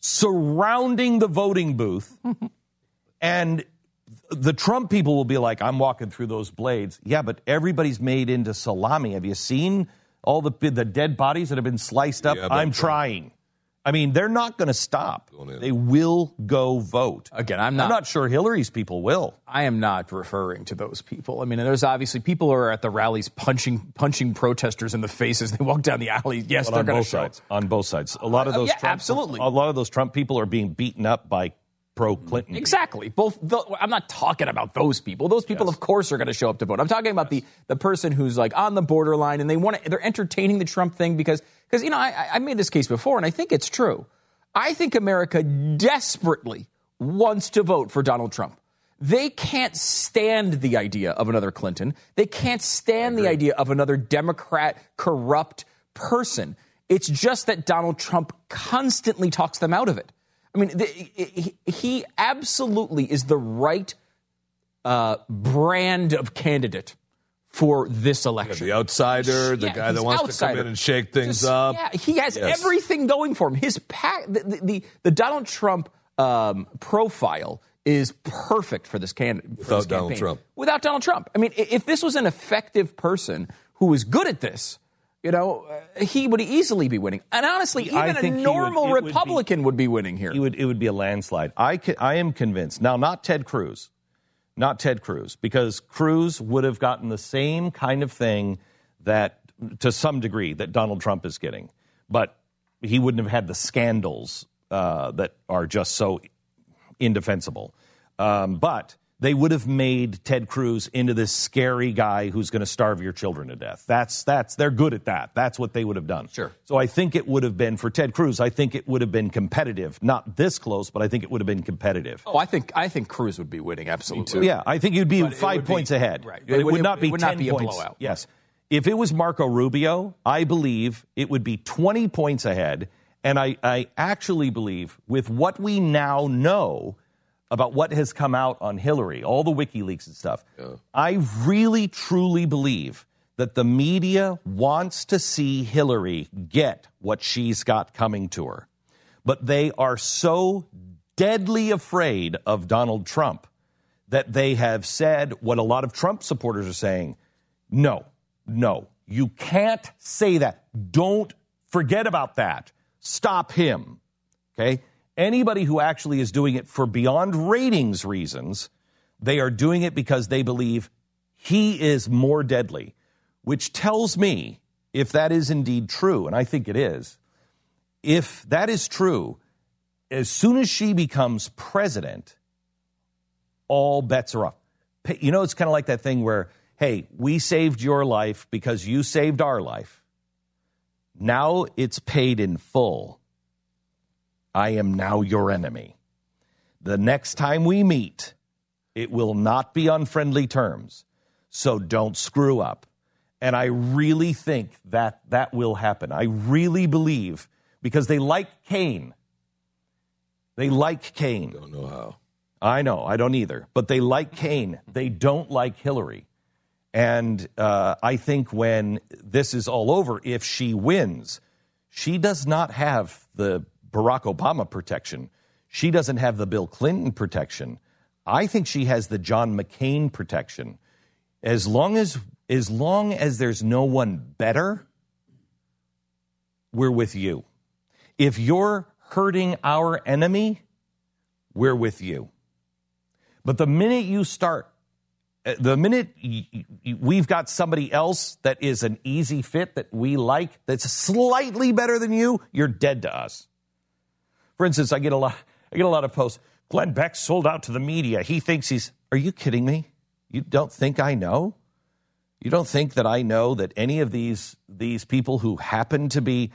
[SPEAKER 2] surrounding the voting booth, and the Trump people will be like, "I'm walking through those blades." Yeah, but everybody's made into salami. Have you seen all the the dead bodies that have been sliced up?
[SPEAKER 6] Yeah,
[SPEAKER 2] I'm trying. I mean, they're not going to stop. They will go vote.
[SPEAKER 4] Again, I'm not.
[SPEAKER 2] I'm not sure Hillary's people will.
[SPEAKER 4] I am not referring to those people. I mean, there's obviously people who are at the rallies punching punching protesters in the faces. They walk down the alley. Yes,
[SPEAKER 2] But
[SPEAKER 4] they're
[SPEAKER 2] on
[SPEAKER 4] going to
[SPEAKER 2] both
[SPEAKER 4] show.
[SPEAKER 2] sides. On both sides, a lot of
[SPEAKER 4] Uh,
[SPEAKER 2] those
[SPEAKER 4] yeah,
[SPEAKER 2] Trump,
[SPEAKER 4] absolutely.
[SPEAKER 2] A lot of those Trump people are being beaten up by pro Clinton.
[SPEAKER 4] Exactly. Both. The, I'm not talking about those people. Those people, of course, are going to show up to vote. I'm talking about the the person who's like on the borderline and they want to. They're entertaining the Trump thing because because you know I, I made this case before and I think it's true. I think America desperately wants to vote for Donald Trump. They can't stand the idea of another Clinton. They can't stand the idea of another Democrat corrupt person. It's just that Donald Trump constantly talks them out of it. I mean, the, he, he absolutely is the right uh, brand of candidate for this election.
[SPEAKER 6] The outsider, the
[SPEAKER 4] Yeah,
[SPEAKER 6] guy that wants to come in and shake things
[SPEAKER 4] Just-
[SPEAKER 6] up.
[SPEAKER 4] Yeah, he has
[SPEAKER 6] Yes.
[SPEAKER 4] everything going for him. His pack, the, the, the, the Donald Trump um, profile is perfect for this candidate.
[SPEAKER 6] Without Donald Trump.
[SPEAKER 4] Without Donald Trump. I mean, if this was an effective person who was good at this, you know, uh, he would easily be winning. And honestly, even a
[SPEAKER 2] he would-
[SPEAKER 4] normal
[SPEAKER 2] would be-
[SPEAKER 4] Republican would be winning here.
[SPEAKER 2] It would it would be a landslide. I ca- I am convinced now. Not Ted Cruz, not Ted Cruz, because Cruz would have gotten the same kind of thing that, to some degree, that Donald Trump is getting, but he wouldn't have had the scandals uh, that are just so indefensible. Um, but they would have made Ted Cruz into this scary guy who's going to starve your children to death. That's that's they're good at that. That's what they would have done.
[SPEAKER 4] Sure.
[SPEAKER 2] So I think it would have been for Ted Cruz. I think it would have been competitive. Not this close, but I think it would have been competitive.
[SPEAKER 4] Oh, I think I think Cruz would be winning absolutely.
[SPEAKER 2] Yeah, I think you'd be
[SPEAKER 4] But
[SPEAKER 2] five
[SPEAKER 4] would be-
[SPEAKER 2] points ahead.
[SPEAKER 4] right.
[SPEAKER 2] It,
[SPEAKER 4] It
[SPEAKER 2] would
[SPEAKER 4] would-
[SPEAKER 2] not be
[SPEAKER 4] it would not
[SPEAKER 2] ten
[SPEAKER 4] be a
[SPEAKER 2] points.
[SPEAKER 4] blowout.
[SPEAKER 2] Yes. If it was Marco Rubio, I believe it would be twenty points ahead. And I, I actually believe, with what we now know about what has come out on Hillary, all the WikiLeaks and stuff, I really truly believe that the media wants to see Hillary get what she's got coming to her. But they are so deadly afraid of Donald Trump that they have said what a lot of Trump supporters are saying no, no, you can't say that. Don't forget about that. Stop him. Okay? Anybody who actually is doing it for beyond ratings reasons, they are doing it because they believe he is more deadly, which tells me, if that is indeed true, and I think it is, if that is true, as soon as she becomes president, all bets are off. You know, it's kind of like that thing where, hey, we saved your life because you saved our life. Now it's paid in full. I am now your enemy. The next time we meet, it will not be on friendly terms. So don't screw up. And I really think that that will happen. I really believe because they like Cain. They like Cain.
[SPEAKER 6] Don't know how.
[SPEAKER 2] I know, I don't either. But they like Cain. They don't like Hillary. And uh, I think when this is all over, if she wins, she does not have the Barack Obama protection. She doesn't have the Bill Clinton protection. I think she has the John McCain protection. As long as as long as there's no one better, we're with you. If you're hurting our enemy, we're with you. But the minute you start, uh, the minute we've got somebody else that is an easy fit that we like, that's slightly better than you, you're dead to us. For instance, I get a lot, I get a lot of posts. Glenn Beck sold out to the media. He thinks he's. Are you kidding me? You don't think I know? You don't think that I know that any of these these people who happen to be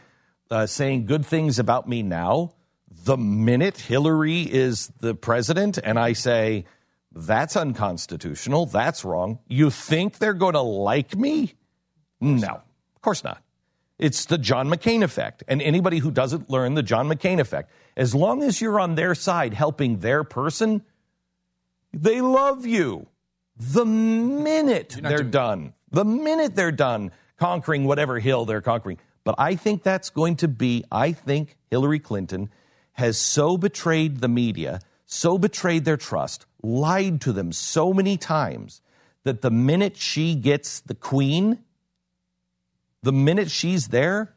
[SPEAKER 2] uh, saying good things about me now, the minute Hillary is the president, and I say that's unconstitutional, that's wrong, you think they're going to like me? No, of course not. It's the John McCain effect. And anybody who doesn't learn the John McCain effect, as long as you're on their side helping their person, they love you. The minute they're doing- done, the minute they're done conquering whatever hill they're conquering. But I think that's going to be, I think Hillary Clinton has so betrayed the media, so betrayed their trust, lied to them so many times that the minute she gets the queen, the minute she's there,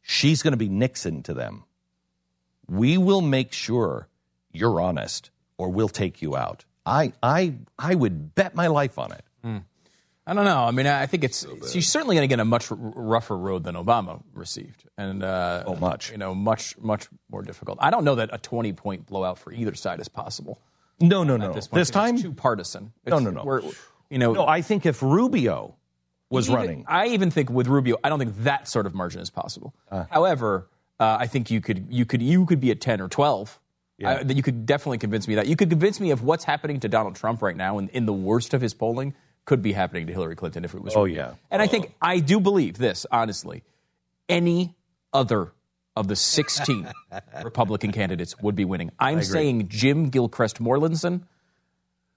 [SPEAKER 2] she's going to be Nixon to them. We will make sure you're honest or we'll take you out. I, I, I would bet my life on it.
[SPEAKER 4] Mm. I don't know. I mean, I think it's she's certainly going to get a much rougher road than Obama received, and uh,
[SPEAKER 2] oh, much
[SPEAKER 4] you know, much much more difficult. I don't know that a twenty point blowout for either side is possible.
[SPEAKER 2] No, no, no.
[SPEAKER 4] This,
[SPEAKER 2] this, time,
[SPEAKER 4] too partisan.
[SPEAKER 2] It's, no, no, no.
[SPEAKER 4] You know,
[SPEAKER 2] no. I think if Rubio was
[SPEAKER 4] even,
[SPEAKER 2] running,
[SPEAKER 4] I even think with Rubio, I don't think that sort of margin is possible. Uh, However, uh, I think you could you could you could be at ten or twelve. Yeah. Uh, that you could definitely convince me that you could convince me of what's happening to Donald Trump right now in, in the worst of his polling could be happening to Hillary Clinton if it was.
[SPEAKER 2] Oh yeah.
[SPEAKER 4] And I think I do believe this honestly. Any other of the 16 Republican candidates would be winning. I'm saying Jim Gilchrist Morlinson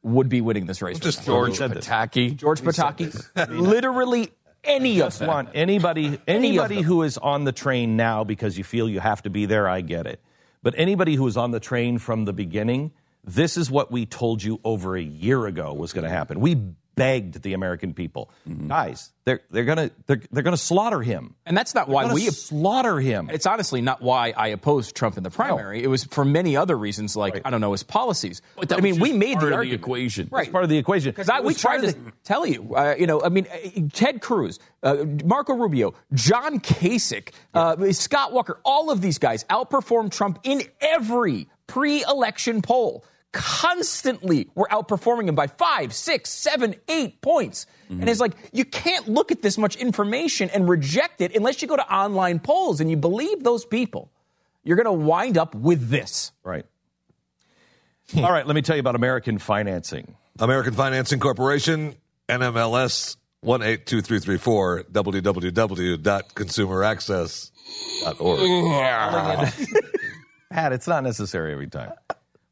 [SPEAKER 4] would be winning this race.
[SPEAKER 5] Just George Pataki.
[SPEAKER 4] George Pataki. Literally any of them.
[SPEAKER 2] Want anybody anybody who is on the train now because you feel you have to be there, I get it. But anybody who is on the train from the beginning, this is what we told you over a year ago was going to happen. We begged the American people, mm-hmm. guys, they're they're gonna they're, they're gonna slaughter him,
[SPEAKER 4] and that's not
[SPEAKER 2] they're
[SPEAKER 4] why we
[SPEAKER 2] slaughter him.
[SPEAKER 4] It's honestly not why I opposed Trump in the primary. No. It was for many other reasons, like right. I don't know his policies.
[SPEAKER 5] But I
[SPEAKER 4] mean, we made
[SPEAKER 5] the,
[SPEAKER 4] the
[SPEAKER 5] equation,
[SPEAKER 2] right? part of the equation
[SPEAKER 4] because we tried to the... tell you, uh, you know, I mean, uh, Ted Cruz, uh, Marco Rubio, John Kasich, uh, yeah. Scott Walker, all of these guys outperformed Trump in every pre-election poll constantly were outperforming him by five, six, seven, eight points. Mm-hmm. And it's like, you can't look at this much information and reject it unless you go to online polls and you believe those people. You're going to wind up with this.
[SPEAKER 2] Right. All right, let me tell you about American Financing.
[SPEAKER 6] American Financing Corporation, NMLS 182334, www.consumeraccess.org.
[SPEAKER 2] Pat, it's not necessary every time.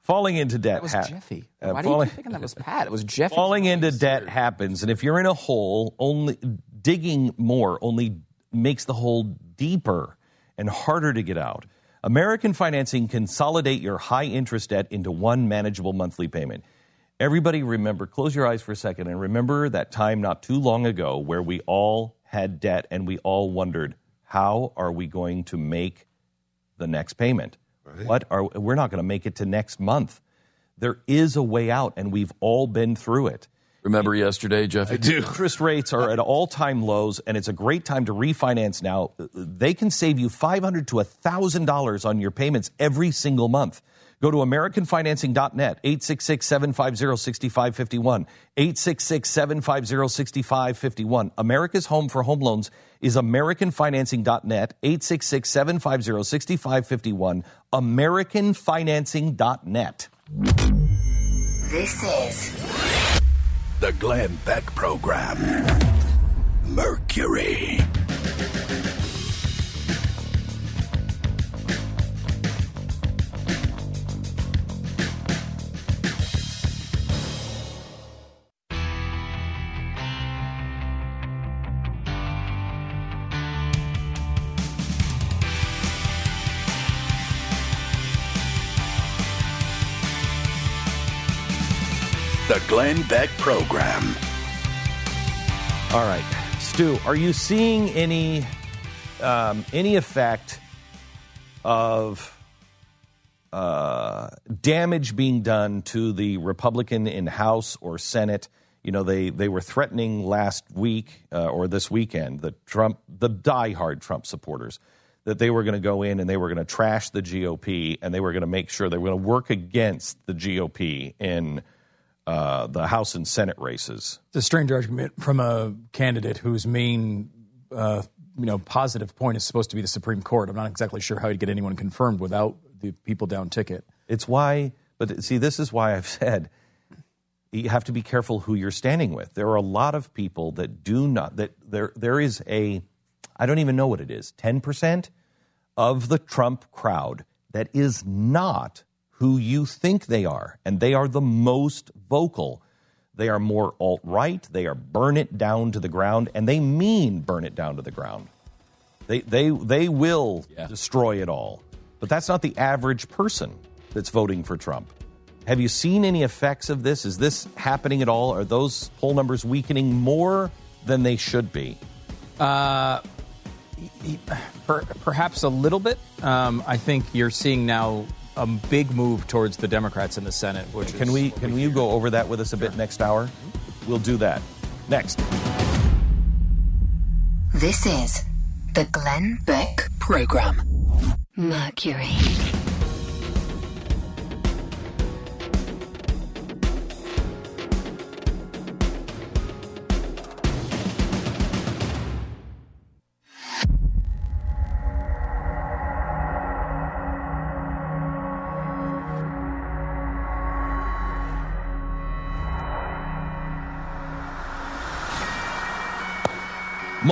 [SPEAKER 2] Falling into debt.
[SPEAKER 4] That was ha- Jeffy. Uh, Why do you keep thinking that was Pat? It was Jeffy.
[SPEAKER 2] Falling into debt happens, and if you're in a hole, only digging more only makes the hole deeper and harder to get out. American Financing consolidate your high interest debt into one manageable monthly payment. Everybody remember, close your eyes for a second and remember that time not too long ago where we all had debt and we all wondered, how are we going to make the next payment? Right. What are we're not going to make it to next month. There is a way out, and we've all been through it.
[SPEAKER 5] Remember yesterday, Jeff?
[SPEAKER 2] Uh, I do. Interest rates are at all-time lows, and it's a great time to refinance now. They can save you 500 to $1,000 on your payments every single month. Go to AmericanFinancing.net, 866-750-6551, 866-750-6551. America's home for home loans is AmericanFinancing.net, 866-750-6551, AmericanFinancing.net.
[SPEAKER 3] This is
[SPEAKER 7] the Glenn Beck Program. Mercury. The Glenn Beck Program.
[SPEAKER 2] All right, Stu, are you seeing any um, any effect of uh, damage being done to the Republican in House or Senate? You know, they, they were threatening last week uh, or this weekend the Trump the diehard Trump supporters that they were going to go in and they were going to trash the GOP and they were going to make sure they were going to work against the GOP in uh, the House and Senate races.
[SPEAKER 4] It's a strange argument from a candidate whose main, uh, you know, positive point is supposed to be the Supreme Court. I'm not exactly sure how he'd get anyone confirmed without the people down ticket.
[SPEAKER 2] It's why, but see, this is why I've said you have to be careful who you're standing with. There are a lot of people that do not that there there is a I don't even know what it is, 10% of the Trump crowd that is not who you think they are. And they are the most vocal. They are more alt right. They are burn it down to the ground, and they mean burn it down to the ground. They, they, they will yeah. destroy it all. But that's not the average person that's voting for Trump. Have you seen any effects of this? Is this happening at all? Are those poll numbers weakening more than they should be? Uh,
[SPEAKER 4] perhaps a little bit. Um, I think you're seeing now a big move towards the Democrats in the Senate. Which
[SPEAKER 2] can we can you go over that with us a bit next hour? We'll do that next.
[SPEAKER 3] This is the Glenn Beck Program. Mercury.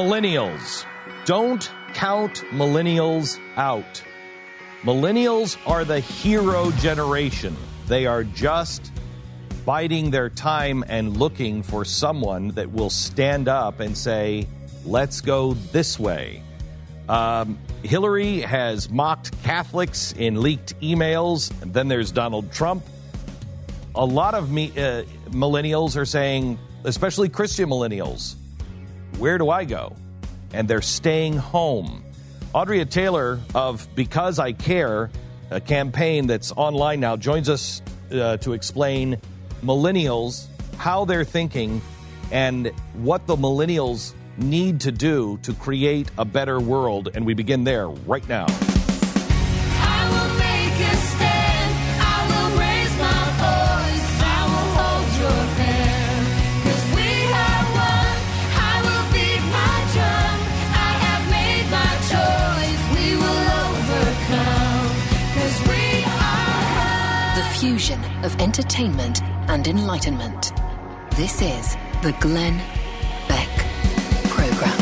[SPEAKER 2] Millennials. Don't count millennials out. Millennials are the hero generation. They are just biding their time and looking for someone that will stand up and say, let's go this way. Um, Hillary has mocked Catholics in leaked emails. And then there's Donald Trump. A lot of me, uh, millennials are saying, especially Christian millennials, where do I go? And they're staying home. Audrea Taylor of Because I Care, a campaign that's online now, joins us uh, to explain millennials, how they're thinking, and what the millennials need to do to create a better world. And we begin there right now.
[SPEAKER 3] Of entertainment and enlightenment. This is the Glenn Beck Program.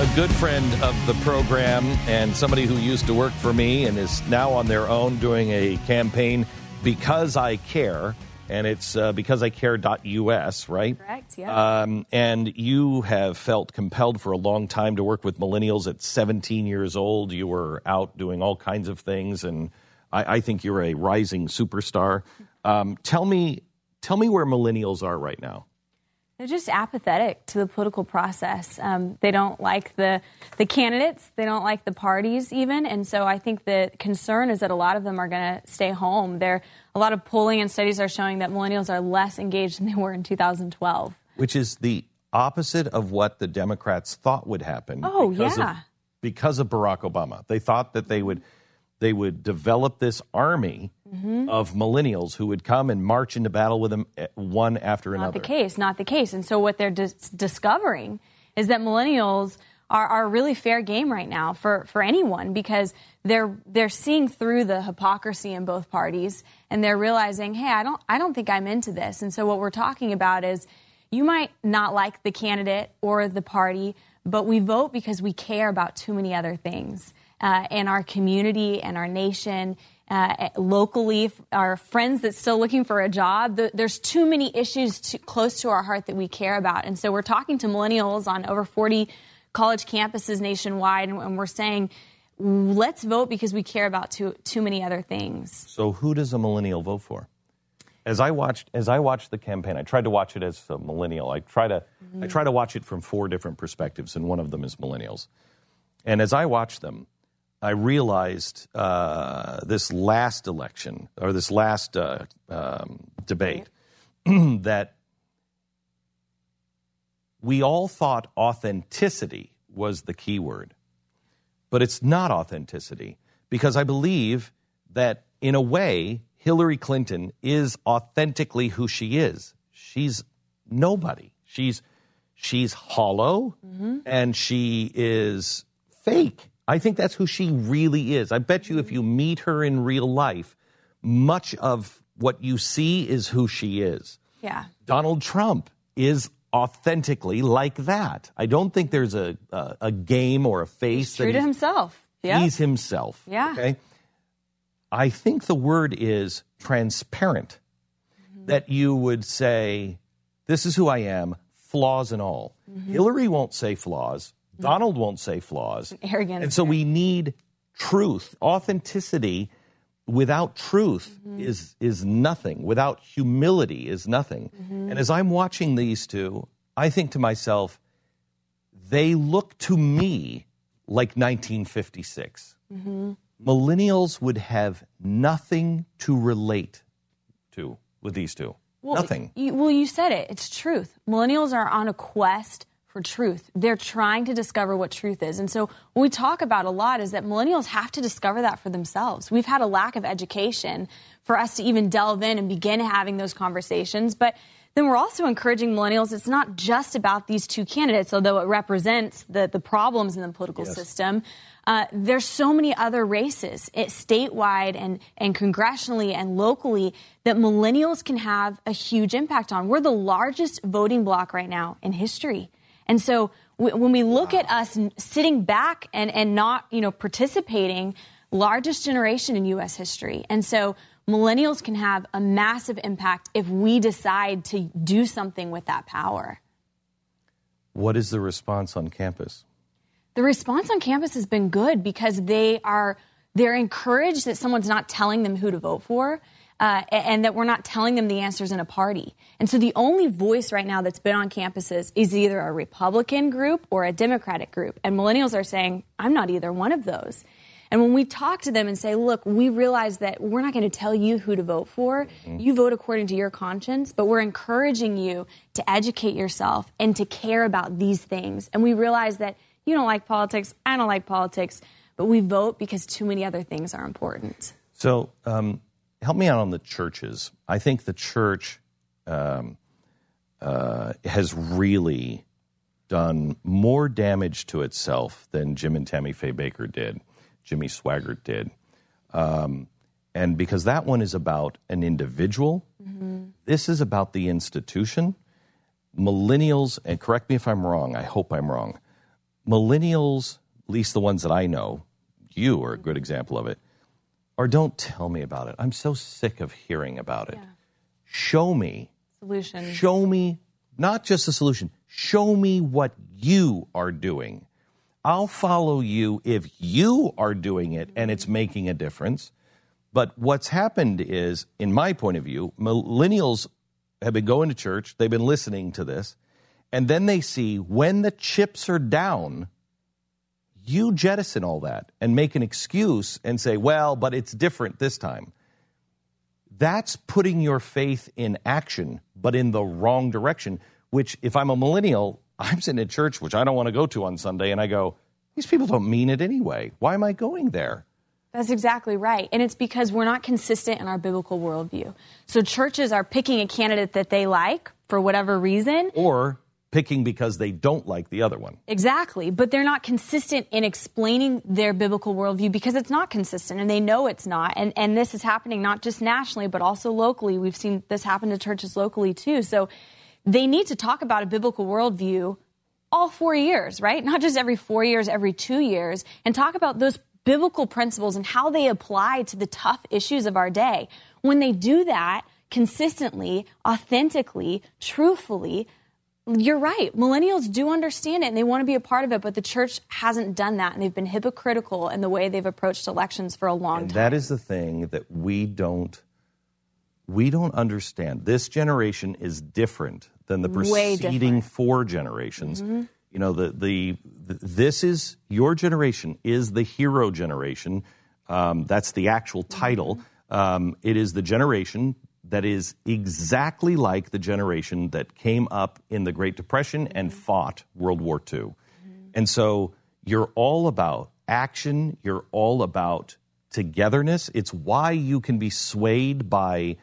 [SPEAKER 2] A good friend of the program and somebody who used to work for me and is now on their own doing a campaign because I care. And it's uh, because I care.us, right?
[SPEAKER 8] Correct, yeah.
[SPEAKER 2] Um, and you have felt compelled for a long time to work with millennials at 17 years old. You were out doing all kinds of things and I, I think you're a rising superstar. Um, tell me, tell me where millennials are right now.
[SPEAKER 8] They're just apathetic to the political process. Um, they don't like the the candidates. They don't like the parties even. And so I think the concern is that a lot of them are going to stay home. There, a lot of polling and studies are showing that millennials are less engaged than they were in 2012.
[SPEAKER 2] Which is the opposite of what the Democrats thought would happen.
[SPEAKER 8] Oh because yeah.
[SPEAKER 2] Of, because of Barack Obama, they thought that they would they would develop this army mm-hmm. of millennials who would come and march into battle with them eh, one after
[SPEAKER 8] not
[SPEAKER 2] another.
[SPEAKER 8] Not the case, not the case. And so what they're dis- discovering is that millennials are, are really fair game right now for, for anyone because they're they're seeing through the hypocrisy in both parties and they're realizing, hey, I don't I don't think I'm into this. And so what we're talking about is you might not like the candidate or the party, but we vote because we care about too many other things uh, in our community and our nation. Uh, locally, our friends that's still looking for a job. The, there's too many issues close to our heart that we care about. And so we're talking to millennials on over 40 college campuses nationwide, and, and we're saying, let's vote because we care about too, too many other things.
[SPEAKER 2] So, who does a millennial vote for? As I watched, as I watched the campaign, I tried to watch it as a millennial. I try to, mm-hmm. I try to watch it from four different perspectives, and one of them is millennials. And as I watched them, I realized uh, this last election or this last uh, um, debate that we all thought authenticity was the key word. But it's not authenticity because I believe that in a way, Hillary Clinton is authentically who she is. She's nobody. She's she's hollow mm-hmm. and she is fake. I think that's who she really is. I bet you if you meet her in real life, much of what you see is who she is.
[SPEAKER 8] Yeah.
[SPEAKER 2] Donald Trump is authentically like that. I don't think there's a a, a game or a face
[SPEAKER 8] He's true
[SPEAKER 2] that
[SPEAKER 8] to
[SPEAKER 2] he's,
[SPEAKER 8] himself. Yeah.
[SPEAKER 2] he's himself.
[SPEAKER 8] Yeah.
[SPEAKER 2] Okay. I think the word is transparent.
[SPEAKER 8] Mm-hmm.
[SPEAKER 2] That you would say, "This is who I am, flaws and all."
[SPEAKER 8] Mm-hmm.
[SPEAKER 2] Hillary won't say flaws. Donald won't say flaws.
[SPEAKER 8] Arrogance.
[SPEAKER 2] And so we need truth, authenticity. Without truth
[SPEAKER 8] Mm-hmm.
[SPEAKER 2] is is nothing. Without humility is nothing.
[SPEAKER 8] Mm-hmm.
[SPEAKER 2] And as I'm watching these two, I think to myself, they look to me like 1956.
[SPEAKER 8] Mm-hmm.
[SPEAKER 2] Millennials would have nothing to relate to with these two.
[SPEAKER 8] Well,
[SPEAKER 2] nothing.
[SPEAKER 8] You, well, you said it. It's truth. Millennials are on a quest for truth. They're trying to discover what truth is. And so, what we talk about a lot is that millennials have to discover that for themselves. We've had a lack of education for us to even delve in and begin having those conversations. But then we're also encouraging millennials. It's not just about these two candidates, although it represents the, the problems in the political
[SPEAKER 9] Yes.
[SPEAKER 8] system. Uh, there's so many other races, it, statewide and, and congressionally and locally, that millennials can have a huge impact on. We're the largest voting bloc right now in history. And so w- when we look at us sitting back and, and not, you know, participating, largest generation in U.S. history. And so millennials can have a massive impact if we decide to do something with that power.
[SPEAKER 2] What is the response on campus?
[SPEAKER 8] The response on campus has been good because they are they're encouraged that someone's not telling them who to vote for. Uh, and that we're not telling them the answers in a party. And so the only voice right now that's been on campuses is either a Republican group or a Democratic group. And millennials are saying, I'm not either one of those. And when we talk to them and say, look, we realize that we're not going to tell you who to vote for. You vote according to your conscience, but we're encouraging you to educate yourself and to care about these things. And we realize that you don't like politics, I don't like politics, but we vote because too many other things are important.
[SPEAKER 2] So, um, help me out on the churches. I think the church um, uh, has really done more damage to itself than Jim and Tammy Faye Bakker did, Jimmy Swaggart did. Um, and because that one is about an individual, this is about the institution. Millennials, and correct me if I'm wrong, I hope I'm wrong. Millennials, at least the ones that I know, you are a good example of it, or don't tell me about it. I'm so sick of hearing about it. Show me,
[SPEAKER 8] Solution.
[SPEAKER 2] show me not just the solution, show me what you are doing. I'll follow you if you are doing it and it's mm-hmm. making a difference. But what's happened is, in my point of view, millennials have been going to church, they've been listening to this, and then they see when the chips are down, you jettison all that and make an excuse and say, well, but it's different this time. That's putting your faith in action, but in the wrong direction. Which, if I'm a millennial, I'm sitting at church, which I don't want to go to on Sunday, and I go, these people don't mean it anyway. Why am I going there?
[SPEAKER 8] That's exactly right. And it's because we're not consistent in our biblical worldview. So churches are picking a candidate that they like for whatever reason.
[SPEAKER 2] Or picking because they don't like the other one.
[SPEAKER 8] Exactly. But they're not consistent in explaining their biblical worldview because it's not consistent and they know it's not. And, and this is happening not just nationally, but also locally. We've seen this happen to churches locally too. So they need to talk about a biblical worldview all four years, right? Not just every four years, every two years, and talk about those biblical principles and how they apply to the tough issues of our day. When they do that consistently, authentically, truthfully, you're right. Millennials do understand it and they want to be a part of it, but the church hasn't done that and they've been hypocritical in the way they've approached elections for a long
[SPEAKER 2] And
[SPEAKER 8] time.
[SPEAKER 2] that is the thing that we don't we don't understand. This generation is different than the preceding four generations.
[SPEAKER 8] Mhm.
[SPEAKER 2] You know, the, the the this is your generation is the hero generation. Um, that's the actual title. Um, it is the generation that is exactly like the generation that came up in the Great Depression and fought World War II. And so you're all about action, you're all about togetherness. It's why you can be swayed by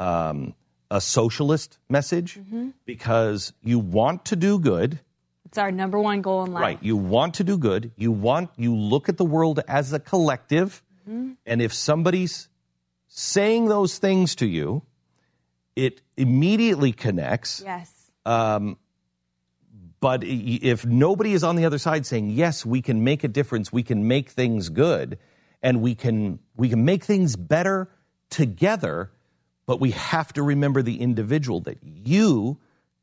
[SPEAKER 2] um, a socialist message because you want to do good.
[SPEAKER 8] It's our number one goal in life.
[SPEAKER 2] Right. You want to do good. You want, you look at the world as a collective.
[SPEAKER 8] Mhm.
[SPEAKER 2] And if somebody's saying those things to you, it immediately connects.
[SPEAKER 8] Yes.
[SPEAKER 2] Um, but if nobody is on the other side saying, yes, we can make a difference, we can make things good, and we can, we can make things better together, but we have to remember the individual that you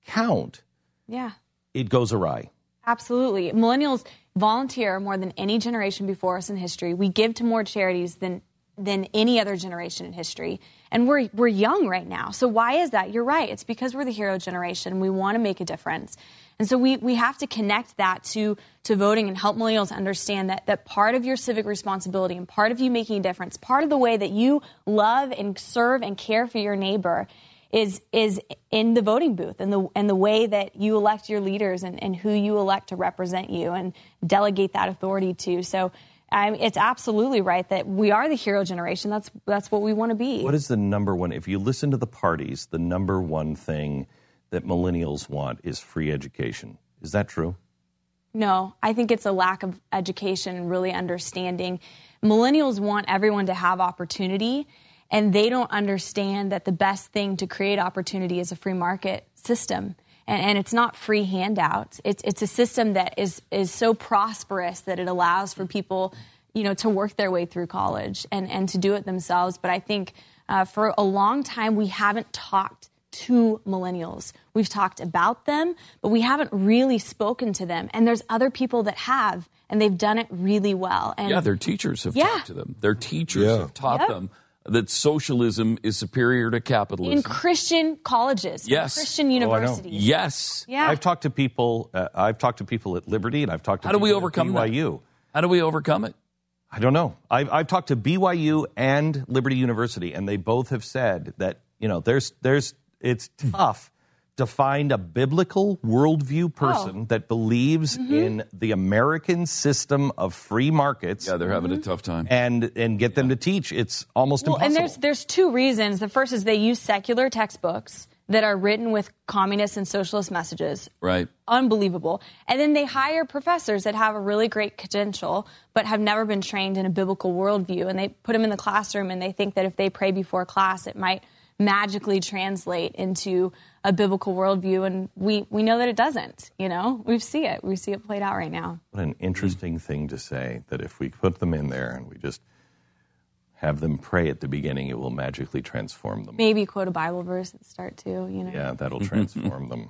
[SPEAKER 2] count.
[SPEAKER 8] Yeah.
[SPEAKER 2] It goes awry.
[SPEAKER 8] Absolutely. Millennials volunteer more than any generation before us in history. We give to more charities than than any other generation in history. And we're we're young right now. So why is that? You're right. It's because we're the hero generation. We want to make a difference. And so we, we have to connect that to, to voting and help millennials understand that, that part of your civic responsibility and part of you making a difference, part of the way that you love and serve and care for your neighbor is, is in the voting booth and the, and the way that you elect your leaders and, and who you elect to represent you and delegate that authority to. So um, it's absolutely right that we are the hero generation. That's, that's what we want to be.
[SPEAKER 2] What is the number one, if you listen to the parties, the number one thing – that millennials want is free education. Is that true?
[SPEAKER 8] No, I think it's a lack of education and really understanding. Millennials want everyone to have opportunity, and they don't understand that the best thing to create opportunity is a free market system. And, and it's not free handouts. It's, it's a system that is, is so prosperous that it allows for people, you know, to work their way through college and, and to do it themselves. But I think uh, for a long time, we haven't talked to millennials. We've talked about them, but we haven't really spoken to them. And there's other people that have, and they've done it really well. And
[SPEAKER 5] yeah, their teachers have
[SPEAKER 8] yeah.
[SPEAKER 5] talked to them. Their teachers
[SPEAKER 6] yeah.
[SPEAKER 5] have taught them that socialism is superior to capitalism.
[SPEAKER 8] In Christian colleges,
[SPEAKER 5] yes.
[SPEAKER 8] Christian universities.
[SPEAKER 5] Oh, yes.
[SPEAKER 8] Yeah.
[SPEAKER 2] I've talked to people. Uh, I've talked to people at Liberty, and I've talked to.
[SPEAKER 5] How do we overcome
[SPEAKER 2] BYU.
[SPEAKER 5] That? How do we overcome it?
[SPEAKER 2] I don't know. I've, I've talked to BYU and Liberty University, and they both have said that you know there's there's it's tough to find a biblical worldview person
[SPEAKER 8] Oh.
[SPEAKER 2] that believes
[SPEAKER 8] Mm-hmm.
[SPEAKER 2] in the American system of free markets.
[SPEAKER 5] Yeah, they're having a tough time.
[SPEAKER 2] and and get them to teach. It's almost
[SPEAKER 8] Well, and
[SPEAKER 2] impossible.
[SPEAKER 8] there's there's two reasons. The first is they use secular textbooks that are written with communist and socialist messages.
[SPEAKER 5] Right.
[SPEAKER 8] Unbelievable. And then they hire professors that have a really great credential, but have never been trained in a biblical worldview. And they put them in the classroom and they think that if they pray before class, it might magically translate into a biblical worldview. And we, we know that it doesn't. You know, we see it. We see it played out right now.
[SPEAKER 2] What an interesting thing to say that if we put them in there and we just have them pray at the beginning, it will magically transform them.
[SPEAKER 8] Maybe quote a Bible verse at the start, too. You know?
[SPEAKER 2] Yeah, that'll transform them.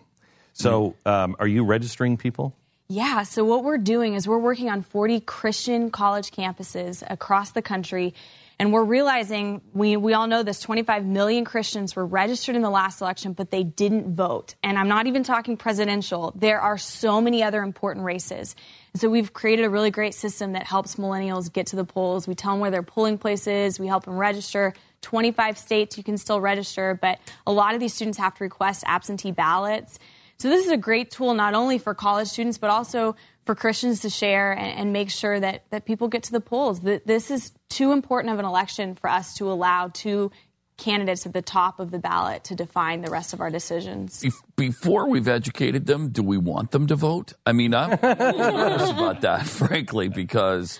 [SPEAKER 2] So, um, are you registering people?
[SPEAKER 8] Yeah, so what we're doing is we're working on 40 Christian college campuses across the country. And we're realizing, we, we all know this 25 million Christians were registered in the last election, but they didn't vote. And I'm not even talking presidential. There are so many other important races. So we've created a really great system that helps millennials get to the polls. We tell them where their polling place is, we help them register. 25 states you can still register, but a lot of these students have to request absentee ballots. So this is a great tool not only for college students, but also for Christians to share and, and make sure that, that people get to the polls. Th- This is too important of an election for us to allow two candidates at the top of the ballot to define the rest of our decisions.
[SPEAKER 5] Bef- Before we've educated them, do we want them to vote? I mean, I'm a nervous about that, frankly, because,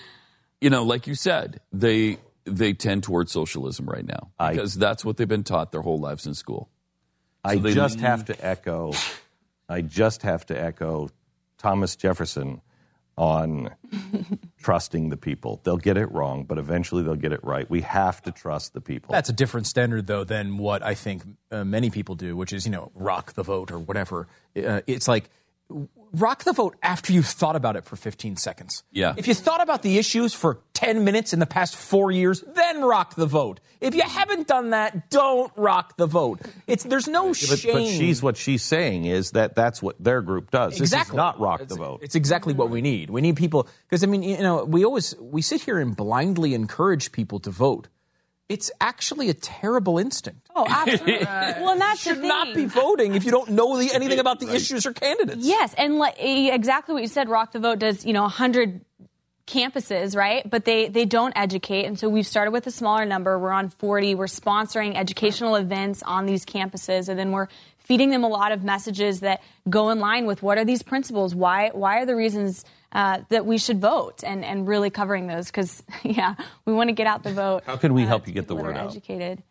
[SPEAKER 5] you know, like you said, they they tend towards socialism right now because that's what they've been taught their whole lives in school.
[SPEAKER 2] I just
[SPEAKER 5] lean-
[SPEAKER 2] have to echo. I just have to echo Thomas Jefferson on trusting the people. They'll get it wrong, but eventually they'll get it right. We have to trust the people.
[SPEAKER 4] That's a different standard, though, than what I think uh, many people do, which is, you know, rock the vote or whatever. Uh, it's like rock the vote after you've thought about it for 15 seconds.
[SPEAKER 5] Yeah.
[SPEAKER 4] If you thought about the issues for 10 minutes in the past four years, then rock the vote. If you haven't done that, don't rock the vote. It's there's no
[SPEAKER 2] but,
[SPEAKER 4] shame.
[SPEAKER 2] but she's what she's saying is that that's what their group does. This is
[SPEAKER 4] Exactly.
[SPEAKER 2] not rock
[SPEAKER 4] it's,
[SPEAKER 2] the vote.
[SPEAKER 4] It's exactly what we need. We need people because I mean, you know, we always we sit here and blindly encourage people to vote. It's actually a terrible instinct.
[SPEAKER 8] Oh, absolutely. well, and that's
[SPEAKER 4] should
[SPEAKER 8] the thing.
[SPEAKER 4] not be voting if you don't know the, anything about the issues or candidates.
[SPEAKER 8] Yes, and like, exactly what you said. Rock the Vote does you know hundred campuses, right? But they they don't educate, and so we've started with a smaller number. We're on forty. We're sponsoring educational events on these campuses, and then we're feeding them a lot of messages that go in line with what are these principles? Why why are the reasons? Uh, that we should vote and, and really covering those because yeah we want to get out the vote
[SPEAKER 2] How can we
[SPEAKER 8] uh,
[SPEAKER 2] help you get the word out?
[SPEAKER 8] educated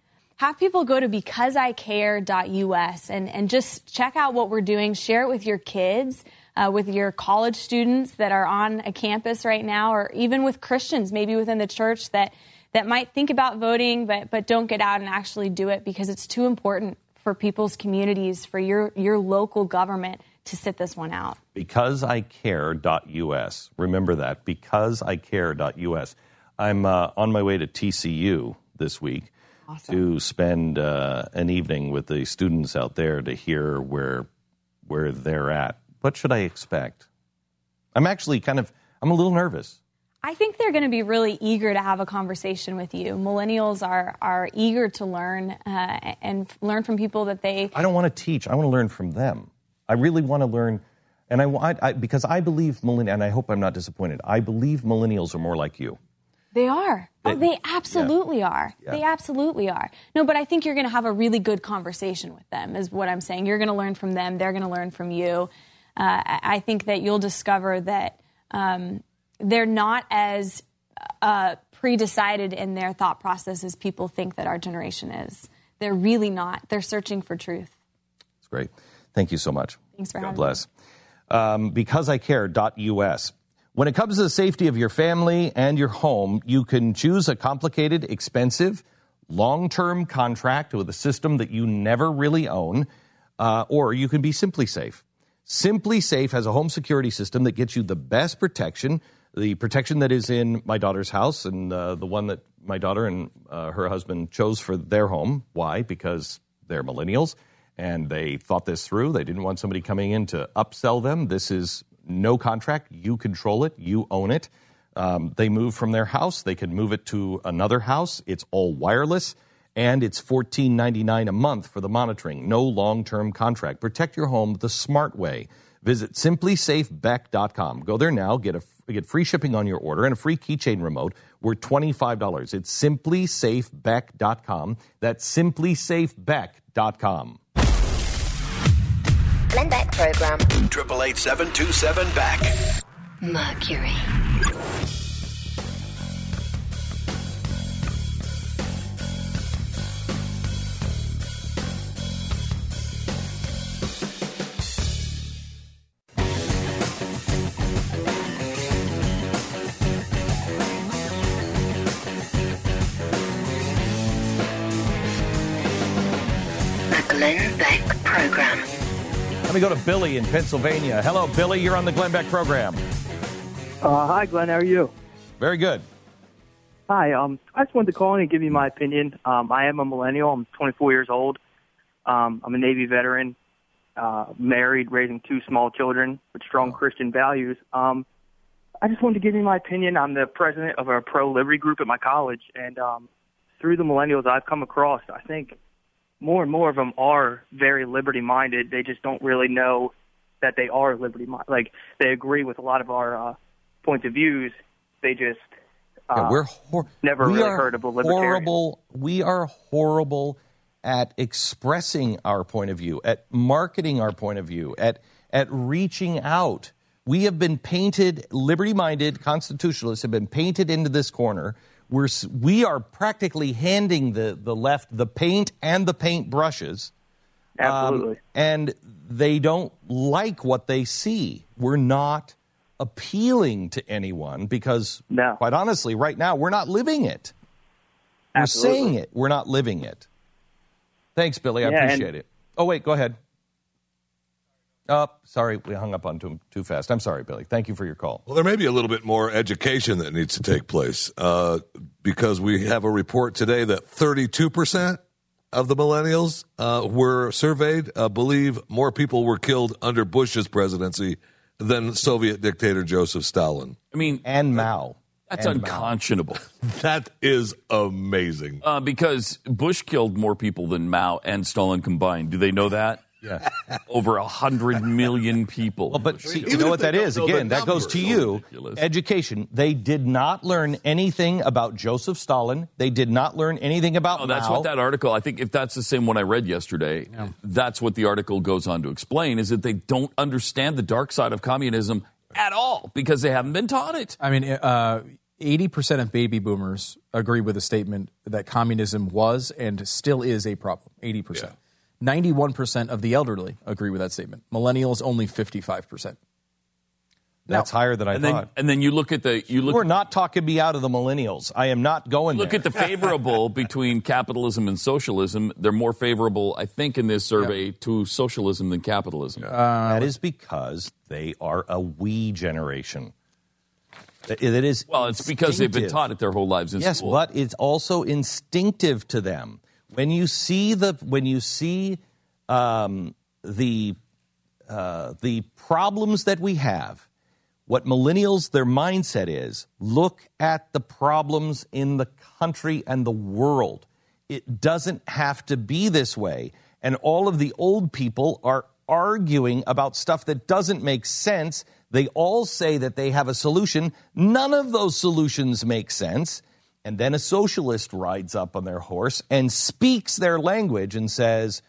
[SPEAKER 8] have people go to becauseicare.us and, and just check out what we're doing. Share it with your kids, uh, with your college students that are on a campus right now, or even with Christians, maybe within the church that, that might think about voting but, but don't get out and actually do it because it's too important for people's communities, for your, your local government to sit this one out.
[SPEAKER 2] Becauseicare.us. Remember that, becauseicare.us. I'm uh, on my way to TCU this week
[SPEAKER 8] Awesome.
[SPEAKER 2] to spend uh, an evening with the students out there to hear where where they're at. What should I expect? I'm actually kind of I'm a little nervous.
[SPEAKER 8] I think they're going to be really eager to have a conversation with you. Millennials are are eager to learn uh, and learn from people that they.
[SPEAKER 2] I don't want to teach. I want to learn from them. I really want to learn, and I, want I because I believe millennials, and I hope I'm not disappointed. I believe millennials are more like you.
[SPEAKER 8] They are. oh, they absolutely are.
[SPEAKER 2] Yeah.
[SPEAKER 8] They absolutely are. No, but I think you're going to have a really good conversation with them, is what I'm saying. You're going to learn from them. They're going to learn from you. Uh, I I think that you'll discover that um, they're not as uh, pre-decided in their thought process as people think that our generation is. They're really not. They're searching for truth.
[SPEAKER 2] It's great. Thank you so much.
[SPEAKER 8] Thanks for having.
[SPEAKER 2] God bless. Um, BecauseICare.us. When it comes to the safety of your family and your home, you can choose a complicated, expensive, long term contract with a system that you never really own, uh, or you can be simply safe. SimpliSafe has a home security system that gets you the best protection, the protection that is in my daughter's house and uh, the one that my daughter and uh, her husband chose for their home. Why? Because they're millennials and they thought this through. They didn't want somebody coming in to upsell them. This is no contract. You control it, you own it. Um, they move from their house, they can move it to another house. It's all wireless. And it's $14.99 a month for the monitoring. No long term contract. Protect your home the smart way. Visit simplisafebeck.com. Go there now, get, a, get free shipping on your order and a free keychain remote worth $25. It's simplisafebeck.com. That's simplisafebeck.com.
[SPEAKER 9] Glenn Beck program.
[SPEAKER 7] Triple eight seven two seven back.
[SPEAKER 3] Mercury. The Glenn Beck program.
[SPEAKER 2] Let me go to Billy in Pennsylvania. Hello, Billy. You're on the Glenn Beck program.
[SPEAKER 10] Uh, hi, Glenn. How are you?
[SPEAKER 2] Very good.
[SPEAKER 10] Hi. Um, I just wanted to call in and give you my opinion. Um, I am a millennial. I'm 24 years old. Um, I'm a Navy veteran, uh, married, raising two small children with strong Christian values. Um, I just wanted to give you my opinion. I'm the president of a pro-liberty group at my college, and um, through the millennials I've come across, I think more and more of them are very liberty-minded. They just don't really know that they are liberty-minded. Like they agree with a lot of our uh, points of views. They just uh,
[SPEAKER 2] Yeah, we're hor-
[SPEAKER 10] never
[SPEAKER 2] we
[SPEAKER 10] really heard of a libertarian.
[SPEAKER 2] horrible. We are horrible at expressing our point of view, at marketing our point of view, at at reaching out. We have been painted liberty-minded constitutionalists have been painted into this corner. We're we are practically handing the the left the paint and the paint brushes. Um,
[SPEAKER 10] Absolutely.
[SPEAKER 2] and they don't like what they see. We're not appealing to anyone because, quite honestly, right now we're not living it. We're
[SPEAKER 10] Absolutely.
[SPEAKER 2] saying it, we're not living it. Thanks, Billy. I
[SPEAKER 10] Yeah, and-
[SPEAKER 2] appreciate it. Oh, wait, go ahead. Oh, sorry, we hung up on too, too fast. I'm sorry, Billy. Thank you for your call.
[SPEAKER 6] Well, there may be a little bit more education that needs to take place uh, because we have a report today that 32% of the millennials uh, were surveyed uh, believe more people were killed under Bush's presidency than Soviet dictator Joseph Stalin.
[SPEAKER 5] I mean,
[SPEAKER 2] and Mao.
[SPEAKER 5] That's
[SPEAKER 6] And Mao.
[SPEAKER 5] unconscionable.
[SPEAKER 6] that is amazing.
[SPEAKER 5] Uh, because Bush killed more people than Mao and Stalin combined. Do they know that?
[SPEAKER 2] Yeah.
[SPEAKER 5] Over a hundred million people.
[SPEAKER 2] Well, but see, you know what that is? Again, that goes to you. Education. They did not learn anything about Joseph Stalin. They did not learn anything about
[SPEAKER 5] Oh, that's
[SPEAKER 2] Mao.
[SPEAKER 5] what that article. I think if that's the same one I read yesterday, that's what the article goes on to explain: is that they don't understand the dark side of communism at all because they haven't been taught it.
[SPEAKER 4] I mean, uh, 80% of baby boomers agree with the statement that communism was and still is a problem. 80%. 91% of the elderly agree with that statement. Millennials, only 55%.
[SPEAKER 2] That's higher than I
[SPEAKER 5] and
[SPEAKER 2] thought.
[SPEAKER 5] Then, and then you look at the you look.
[SPEAKER 2] We're not talking me out of the millennials. I am not going.
[SPEAKER 5] Look
[SPEAKER 2] there.
[SPEAKER 5] at the favorable between capitalism and socialism. They're more favorable, I think, in this survey to socialism than capitalism.
[SPEAKER 2] Uh, that is because they are a we generation. It it is
[SPEAKER 5] well, it's because they've been taught it their whole lives in
[SPEAKER 2] yes,
[SPEAKER 5] school.
[SPEAKER 2] but it's also instinctive to them. When you see the when you see um, the uh, the problems that we have, what millennials their mindset is: look at the problems in the country and the world. It doesn't have to be this way, and all of the old people are arguing about stuff that doesn't make sense. They all say that they have a solution. None of those solutions make sense. And then a socialist rides up on their horse and speaks their language and says,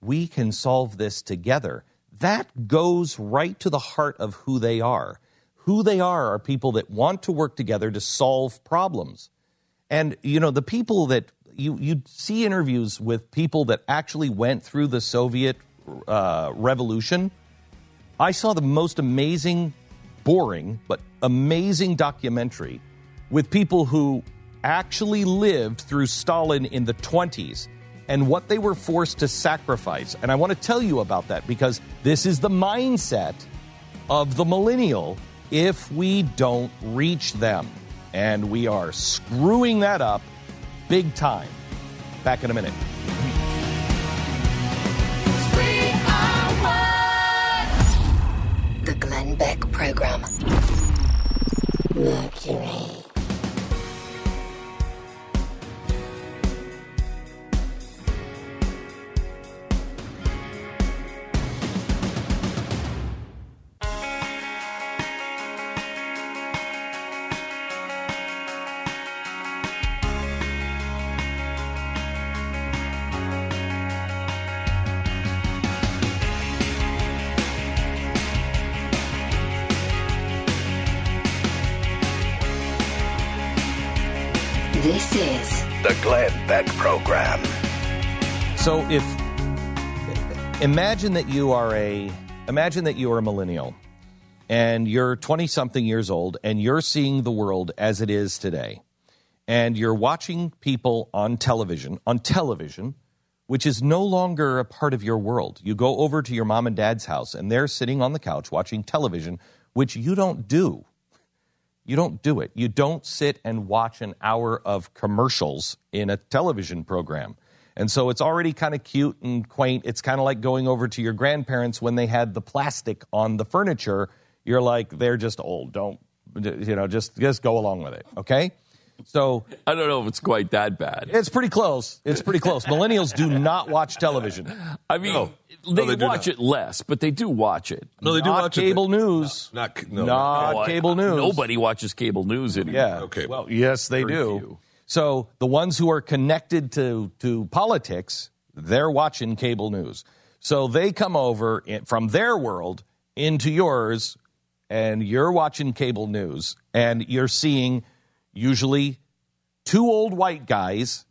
[SPEAKER 2] We can solve this together. That goes right to the heart of who they are. Who they are are people that want to work together to solve problems. And, you know, the people that you, you see interviews with people that actually went through the Soviet uh, revolution. I saw the most amazing, boring, but amazing documentary with people who actually lived through Stalin in the 20s and what they were forced to sacrifice. And I want to tell you about that because this is the mindset of the millennial if we don't reach them. And we are screwing that up big time. Back in a minute.
[SPEAKER 3] The Glenn Beck Program. Mercury.
[SPEAKER 7] Program.
[SPEAKER 2] So if imagine that you are a imagine that you are a millennial and you're 20 something years old and you're seeing the world as it is today. And you're watching people on television, on television, which is no longer a part of your world. You go over to your mom and dad's house and they're sitting on the couch watching television, which you don't do. You don't do it. You don't sit and watch an hour of commercials in a television program. And so it's already kind of cute and quaint. It's kind of like going over to your grandparents when they had the plastic on the furniture. You're like, they're just old. Don't, you know, just, just go along with it. Okay? So
[SPEAKER 5] I don't know if it's quite that bad.
[SPEAKER 2] it's pretty close. It's pretty close. Millennials do not watch television.
[SPEAKER 5] I mean,
[SPEAKER 6] No.
[SPEAKER 5] they,
[SPEAKER 6] No, they
[SPEAKER 5] watch it less, but they do watch it.
[SPEAKER 6] No, they do
[SPEAKER 2] Not
[SPEAKER 6] watch it.
[SPEAKER 2] cable news.
[SPEAKER 6] Not, no,
[SPEAKER 2] Not
[SPEAKER 5] I-
[SPEAKER 2] cable news.
[SPEAKER 5] Nobody watches cable news anymore.
[SPEAKER 2] Yeah.
[SPEAKER 6] Okay.
[SPEAKER 2] Well, yes, they do.
[SPEAKER 5] few.
[SPEAKER 2] So the ones who are connected to to politics, they're watching cable news. So they come over in, from their world into yours, and you're watching cable news, and you're seeing usually two old white guys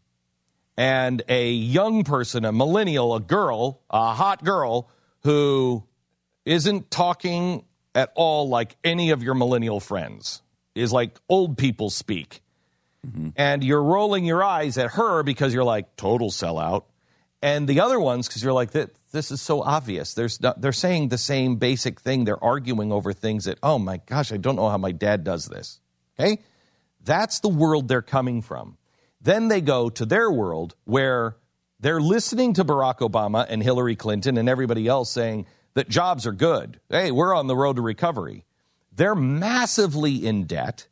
[SPEAKER 2] and a young person, a millennial, a girl, a hot girl who isn't talking at all like any of your millennial friends, is like old people speak. Mm-hmm. And you're rolling your eyes at her because you're like, total sellout. And the other ones, because you're like, "Th- this is so obvious. There's not, they're saying the same basic thing. They're arguing over things that, oh my gosh, I don't know how my dad does this. Okay? That's the world they're coming from. Then they go to their world where they're listening to Barack Obama and Hillary Clinton and everybody else saying that jobs are good. Hey, we're on the road to recovery. They're massively in debt.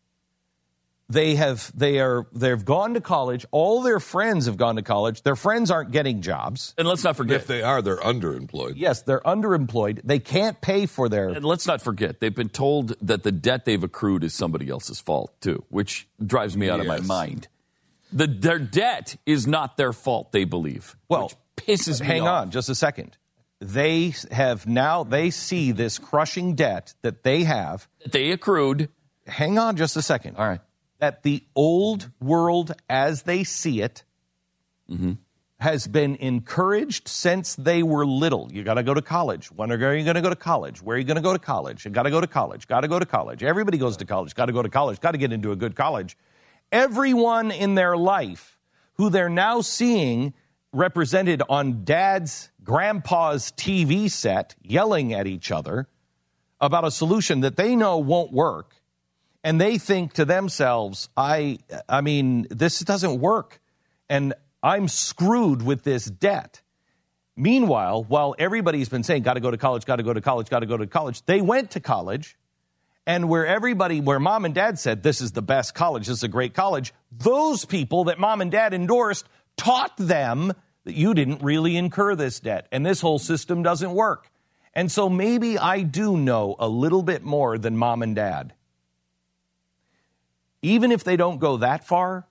[SPEAKER 2] They have they are they've gone to college. All their friends have gone to college. Their friends aren't getting jobs.
[SPEAKER 5] And let's not forget.
[SPEAKER 6] If they are, they're underemployed.
[SPEAKER 2] Yes, they're underemployed. They can't pay for their
[SPEAKER 5] And let's not forget, they've been told that the debt they've accrued is somebody else's fault, too, which drives me out of my mind. The, their debt is not their fault, they believe.
[SPEAKER 2] Well,
[SPEAKER 5] which pisses me
[SPEAKER 2] hang
[SPEAKER 5] off.
[SPEAKER 2] on just a second. They have now they see this crushing debt that they have.
[SPEAKER 5] They accrued.
[SPEAKER 2] Hang on just a second.
[SPEAKER 5] All right.
[SPEAKER 2] That the old world as they see it mm-hmm. has been encouraged since they were little. You got to go to college. When are you going to go to college? Where are you going to go to college? You got to go to college. Got to go to college. Everybody goes to college. Got to go to college. Got to get into a good college. Everyone in their life who they're now seeing represented on dad's, grandpa's TV set yelling at each other about a solution that they know won't work and they think to themselves i i mean this doesn't work. And i'm screwed with this debt. Meanwhile while everybody's been saying got to go to college got to go to college got to go to college they went to college. And where everybody where mom and dad said this is the best college this is a great college those people that mom and dad endorsed taught them that you didn't really incur this debt. And this whole system doesn't work. And so maybe I do know a little bit more than mom and dad. Even if they don't go that far,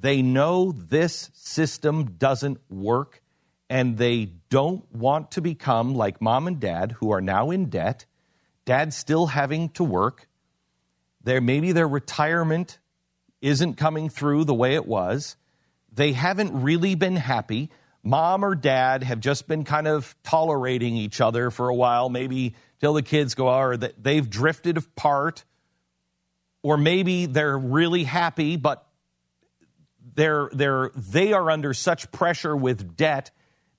[SPEAKER 2] they know this system doesn't work and they don't want to become like mom and dad who are now in debt. Dad's still having to work. Maybe their retirement isn't coming through the way it was. They haven't really been happy mom or dad have just been kind of tolerating each other for a while, maybe till the kids go, oh, or they've drifted apart, or maybe they're really happy, but they're they're they are under such pressure with debt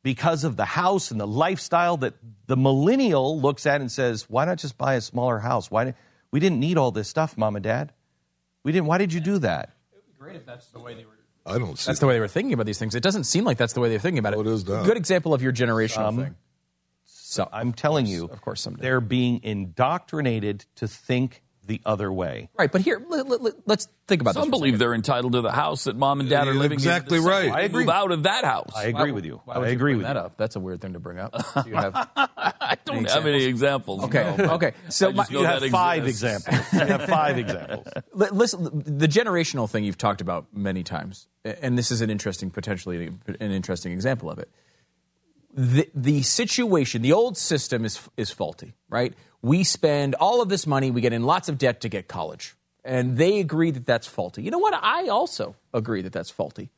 [SPEAKER 2] because of the house and the lifestyle that the millennial looks at and says, "Why not just buy a smaller house? Why we didn't need all this stuff, mom and dad? We didn't. Why did you do that?"
[SPEAKER 4] It would be great if that's the way they were
[SPEAKER 6] I don't see
[SPEAKER 4] That's the way they were thinking about these things. It doesn't seem like that's the way they're thinking about it.
[SPEAKER 6] What is that?
[SPEAKER 4] Good example of your generational
[SPEAKER 2] Um,
[SPEAKER 4] thing.
[SPEAKER 2] So I'm telling you,
[SPEAKER 4] of course, someday.
[SPEAKER 2] they're being indoctrinated to think the other way.
[SPEAKER 4] Right, but here let, us think about
[SPEAKER 5] Some
[SPEAKER 4] this. for a
[SPEAKER 5] believe they're entitled to the house that mom and dad are
[SPEAKER 6] You're
[SPEAKER 5] living
[SPEAKER 6] exactly
[SPEAKER 5] in. Exactly
[SPEAKER 6] right. I
[SPEAKER 2] agree.
[SPEAKER 5] Move out of that house.
[SPEAKER 2] I agree with you.
[SPEAKER 4] Why would
[SPEAKER 2] I
[SPEAKER 4] you
[SPEAKER 2] agree
[SPEAKER 4] bring
[SPEAKER 2] with
[SPEAKER 4] that
[SPEAKER 2] you.
[SPEAKER 4] up. That's a weird thing to bring up. Do you have
[SPEAKER 5] I don't have any examples.
[SPEAKER 4] Okay,
[SPEAKER 5] no.
[SPEAKER 4] okay. So
[SPEAKER 5] I just
[SPEAKER 4] my-
[SPEAKER 2] You have five examples. You have five examples.
[SPEAKER 4] Listen, the generational thing you've talked about many times, and this is an interesting, potentially an interesting example of it. The, the situation, the old system is is faulty, right? We spend all of this money, we get in lots of debt to get college, and they agree that that's faulty. You know what? I also agree that that's faulty.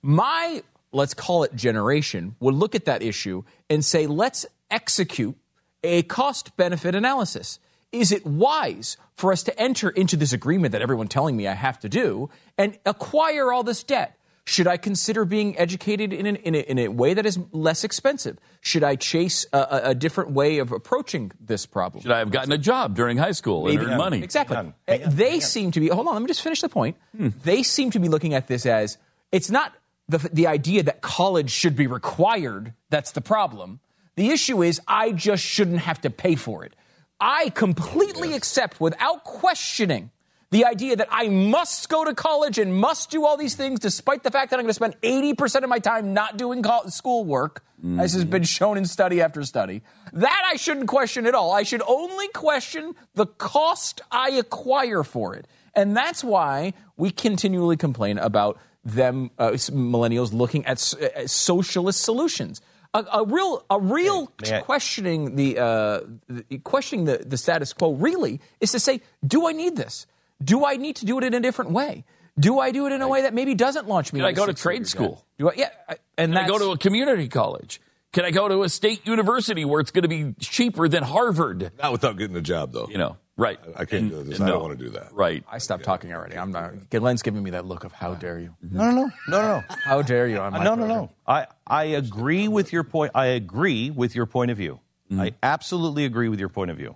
[SPEAKER 4] My let's call it generation would look at that issue and say, let's execute a cost benefit analysis. Is it wise for us to enter into this agreement that everyone telling me I have to do and acquire all this debt? Should I consider being educated in, an, in, a, in a way that is less expensive? Should I chase a, a, a different way of approaching this problem?
[SPEAKER 5] Should I have gotten a job during high school and
[SPEAKER 2] Maybe.
[SPEAKER 5] earned money?
[SPEAKER 4] Exactly.
[SPEAKER 2] Hang on.
[SPEAKER 4] They seem to be. Hold on. Let me just finish the point. Hmm. They seem to be looking at this as it's not the the idea that college should be required. That's the problem. The issue is I just shouldn't have to pay for it. I completely accept without questioning the idea that I must go to college and must do all these things, despite the fact that I'm going to spend 80% of my time not doing schoolwork, as has been shown in study after study. That I shouldn't question at all. I should only question the cost I acquire for it. And that's why we continually complain about them, uh, millennials, looking at, s- at socialist solutions. A, a real, a real questioning the, uh, the questioning the, the status quo really is to say, do I need this? Do I need to do it in a different way? Do I do it in a way that maybe doesn't launch me?
[SPEAKER 5] Can I go to trade school?
[SPEAKER 4] yet? Do I, yeah, I- and
[SPEAKER 5] Can I go to a community college? Can I go to a state university where it's going to be cheaper than Harvard?
[SPEAKER 6] Not without getting a job, though.
[SPEAKER 5] You know, right?
[SPEAKER 6] I can't do this. I don't want to do that.
[SPEAKER 5] Right.
[SPEAKER 4] I stopped talking already. I'm not. Glenn's giving me that look of how dare you?
[SPEAKER 2] No, no, no, no, no.
[SPEAKER 4] How dare you? On my uh,
[SPEAKER 2] no, no,
[SPEAKER 4] program.
[SPEAKER 2] no. I, I agree with your point. I agree with your point of view. Mm-hmm. I absolutely agree with your point of view.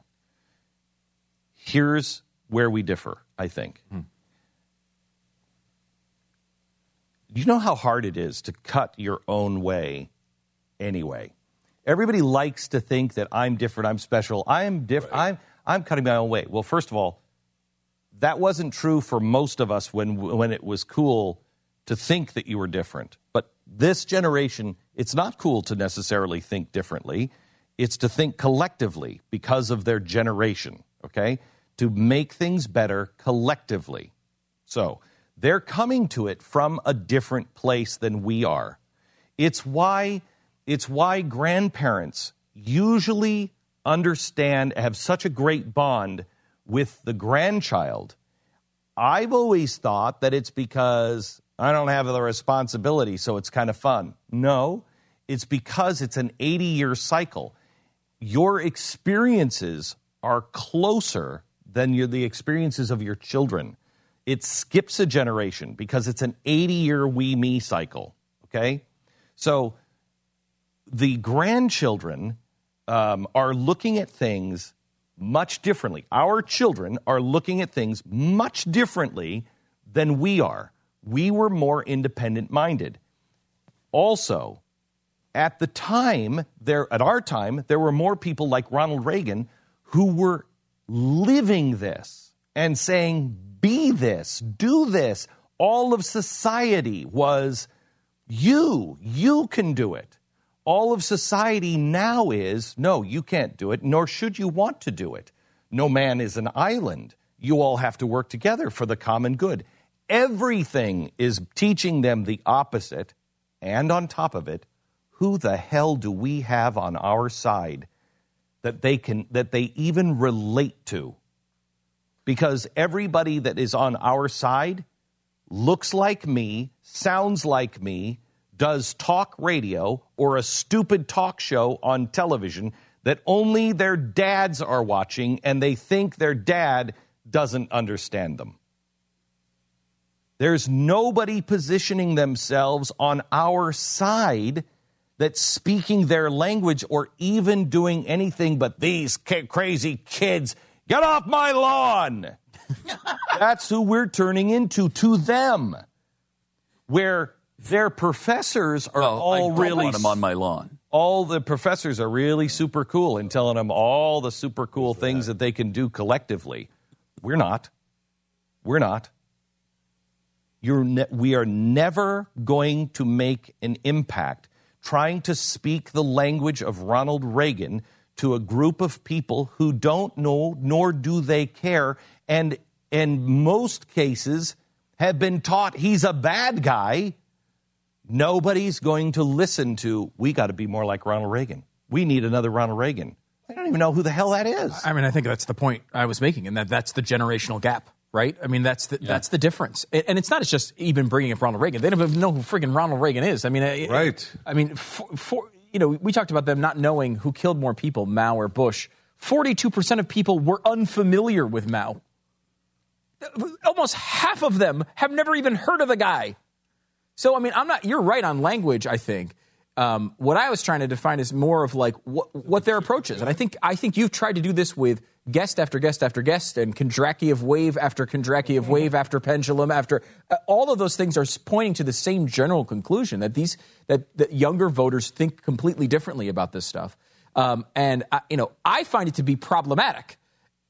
[SPEAKER 2] Here's where we differ, I think. Hmm. You know how hard it is to cut your own way anyway. Everybody likes to think that I'm different, I'm special. I'm different. I'm I'm cutting my own way. Well, first of all, that wasn't true for most of us when when it was cool to think that you were different. But this generation, it's not cool to necessarily think differently. It's to think collectively because of their generation, okay? To make things better collectively. So, they're coming to it from a different place than we are. It's why it's why grandparents usually understand have such a great bond with the grandchild I've always thought that it's because I don't have the responsibility, so it's kind of fun. No, it's because it's an 80 year cycle. Your experiences are closer than your, the experiences of your children. It skips a generation because it's an 80 year we me cycle. Okay? So the grandchildren um, are looking at things much differently. Our children are looking at things much differently than we are. We were more independent minded. Also, at the time, there at our time, there were more people like Ronald Reagan who were living this and saying, "Be this, do this." All of society was you, you can do it. All of society now is, no, you can't do it, nor should you want to do it. No man is an island. You all have to work together for the common good. Everything is teaching them the opposite. And on top of it, who the hell do we have on our side that they can that they even relate to? Because everybody that is on our side looks like me, sounds like me, does talk radio or a stupid talk show on television that only their dads are watching and they think their dad doesn't understand them. There's nobody positioning themselves on our side that's speaking their language or even doing anything but these crazy kids. Get off my lawn. that's who we're turning into to them. Where their professors are
[SPEAKER 5] Well,
[SPEAKER 2] all
[SPEAKER 5] don't
[SPEAKER 2] really
[SPEAKER 5] want 'em on my lawn.
[SPEAKER 2] all the professors are really super cool and telling them all the super cool things that they can do collectively. We're not. We're not. You're ne- we are never going to make an impact trying to speak the language of Ronald Reagan to a group of people who don't know nor do they care and in most cases have been taught he's a bad guy nobody's going to listen to we got to be more like Ronald Reagan. We need another Ronald Reagan. I don't even know who the hell that is.
[SPEAKER 4] I mean, I think that's the point I was making, and that that's the generational gap, right? I mean, that's the, that's the difference. And and it's not it's just even bringing up Ronald Reagan. They don't even know who friggin' Ronald Reagan is. I mean, it-
[SPEAKER 6] Right.
[SPEAKER 4] I mean, for, for you know, we talked about them not knowing who killed more people, Mao or Bush. Forty-two percent of people were unfamiliar with Mao. Almost half of them have never even heard of the guy. So, I mean, I'm not, you're right on language, I think. Um, what I was trying to define is more of like what, what their approach is. And I think, I think you've tried to do this with guest after guest after guest and Kondratiev wave after Kondratiev wave after pendulum after uh, all of those things are pointing to the same general conclusion that these, that, that younger voters think completely differently about this stuff. Um, and, I, you know, I find it to be problematic.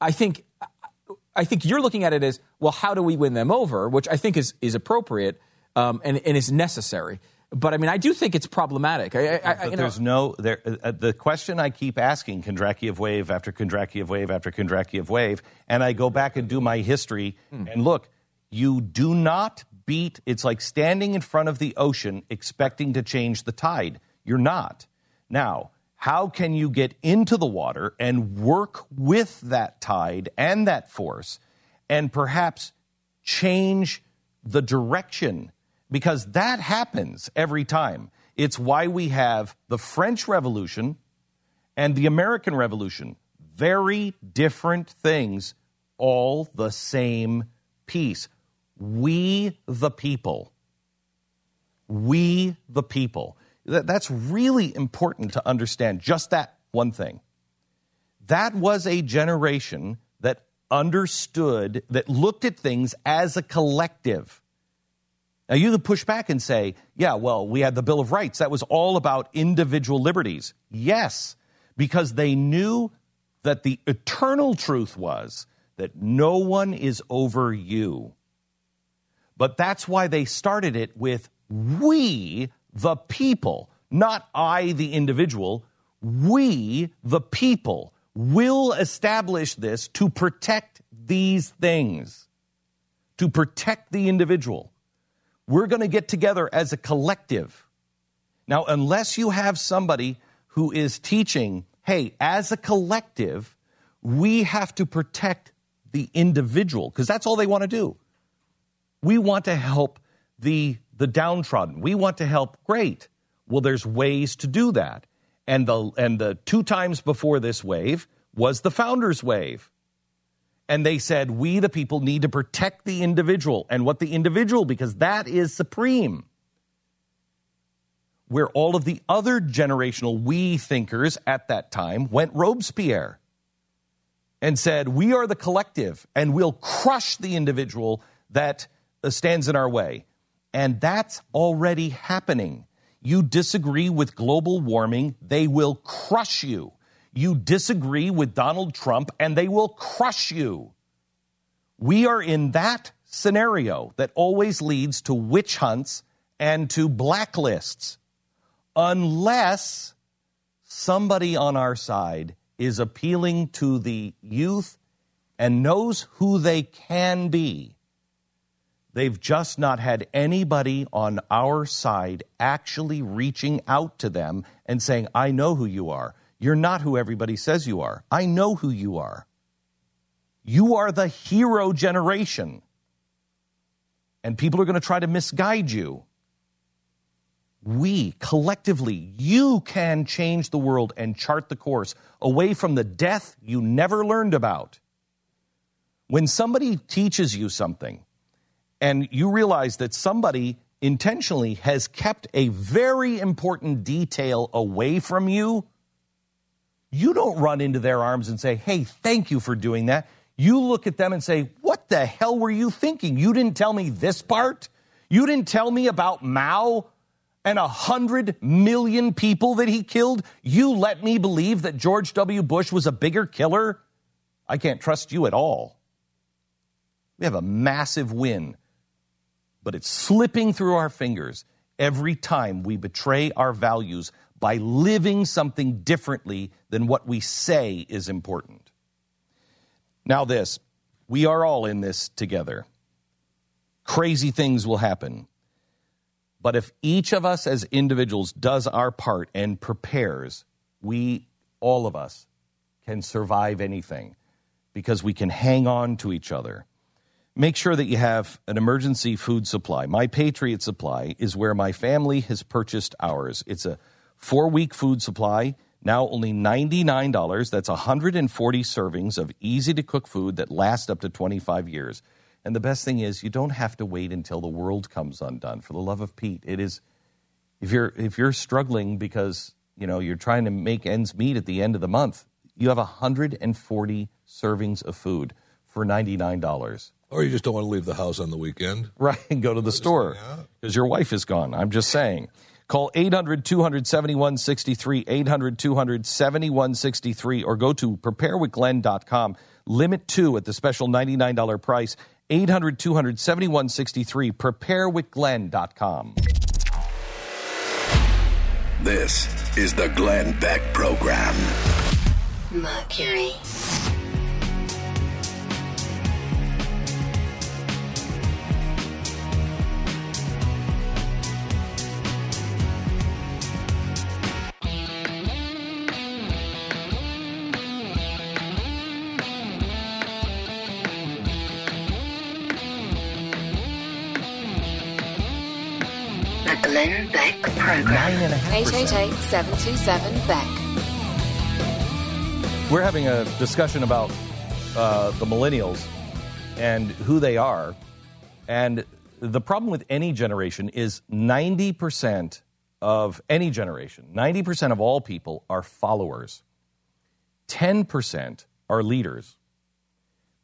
[SPEAKER 4] I think I think you're looking at it as well. How do we win them over? Which I think is is appropriate um, and and is necessary. But I mean, I do think it's problematic. I, I, I, you know,
[SPEAKER 2] there's no there. Uh, the question I keep asking Kondratiev wave after Kondratiev wave after Kondratiev wave, and I go back and do my history
[SPEAKER 4] Hmm.
[SPEAKER 2] and look. You do not beat. It's like standing in front of the ocean expecting to change the tide. You're not. Now, how can you get into the water and work with that tide and that force, and perhaps change the direction because that happens every time. It's why we have the French Revolution and the American Revolution. Very different things, all the same piece. We, the people. We, the people. That's really important to understand, just that one thing. That was a generation that understood, that looked at things as a collective. Now, you could push back and say, yeah, well, we had the Bill of Rights. That was all about individual liberties. Yes, because they knew that the eternal truth was that no one is over you. But that's why they started it with we, the people, not I, the individual. We, the people, will establish this to protect these things, to protect the individual. We're going to get together as a collective. Now, unless you have somebody who is teaching, hey, as a collective, we have to protect the individual, because that's all they want to do. We want to help the the downtrodden. We want to help. Great. Well, there's ways to do that. And the and the two times before this wave was the founders wave. And they said, we, the people, need to protect the individual and what the individual, because that is supreme. Where all of the other generational we thinkers at that time went Robespierre and said, we are the collective and we'll crush the individual that uh, stands in our way. And that's already happening. You disagree with global warming, they will crush you. You disagree with Donald Trump, and they will crush you. We are in that scenario that always leads to witch hunts and to blacklists, unless somebody on our side is appealing to the youth and knows who they can be. They've just not had anybody on our side actually reaching out to them and saying, I know who you are. You're not who everybody says you are. I know who you are. You are the hero generation. And people are going to try to misguide you. We collectively, you can change the world and chart the course away from the death you never learned about. When somebody teaches you something and you realize that somebody intentionally has kept a very important detail away from you, you don't run into their arms and say, Hey, thank you for doing that. You look at them and say, What the hell were you thinking? You didn't tell me this part. You didn't tell me about Mao and a hundred million people that he killed. You let me believe that George W. Bush was a bigger killer. I can't trust you at all. We have a massive win, but it's slipping through our fingers every time we betray our values by living something differently than what we say is important. Now, this, we are all in this together. Crazy things will happen. But if each of us as individuals does our part and prepares, we, all of us, can survive anything because we can hang on to each other. Make sure that you have an emergency food supply. My Patriot Supply is where my family has purchased ours. It's a Four week food supply, now only $99. That's 140 servings of easy to cook food that last up to 25 years. And the best thing is, you don't have to wait until the world comes undone. For the love of Pete, it is if you're if you're struggling because you know you're trying to make ends meet at the end of the month, you have 140 servings of food for $99.
[SPEAKER 6] Or you just don't want to leave the house on the weekend.
[SPEAKER 2] Right, and go to the store because your wife is gone. I'm just saying. Call 800 271 63, 800 200 7163, or go to preparewithglenn.com. Limit two at the special $99 price. 800 200 7163, preparewithglenn.com.
[SPEAKER 7] This is the Glenn Beck Program.
[SPEAKER 3] Mercury. Glenn Beck Program.
[SPEAKER 9] 888-727-BECK.
[SPEAKER 2] We're having a discussion about uh, the millennials and who they are. And the problem with any generation is 90% of any generation, 90% of all people are followers, 10% are leaders.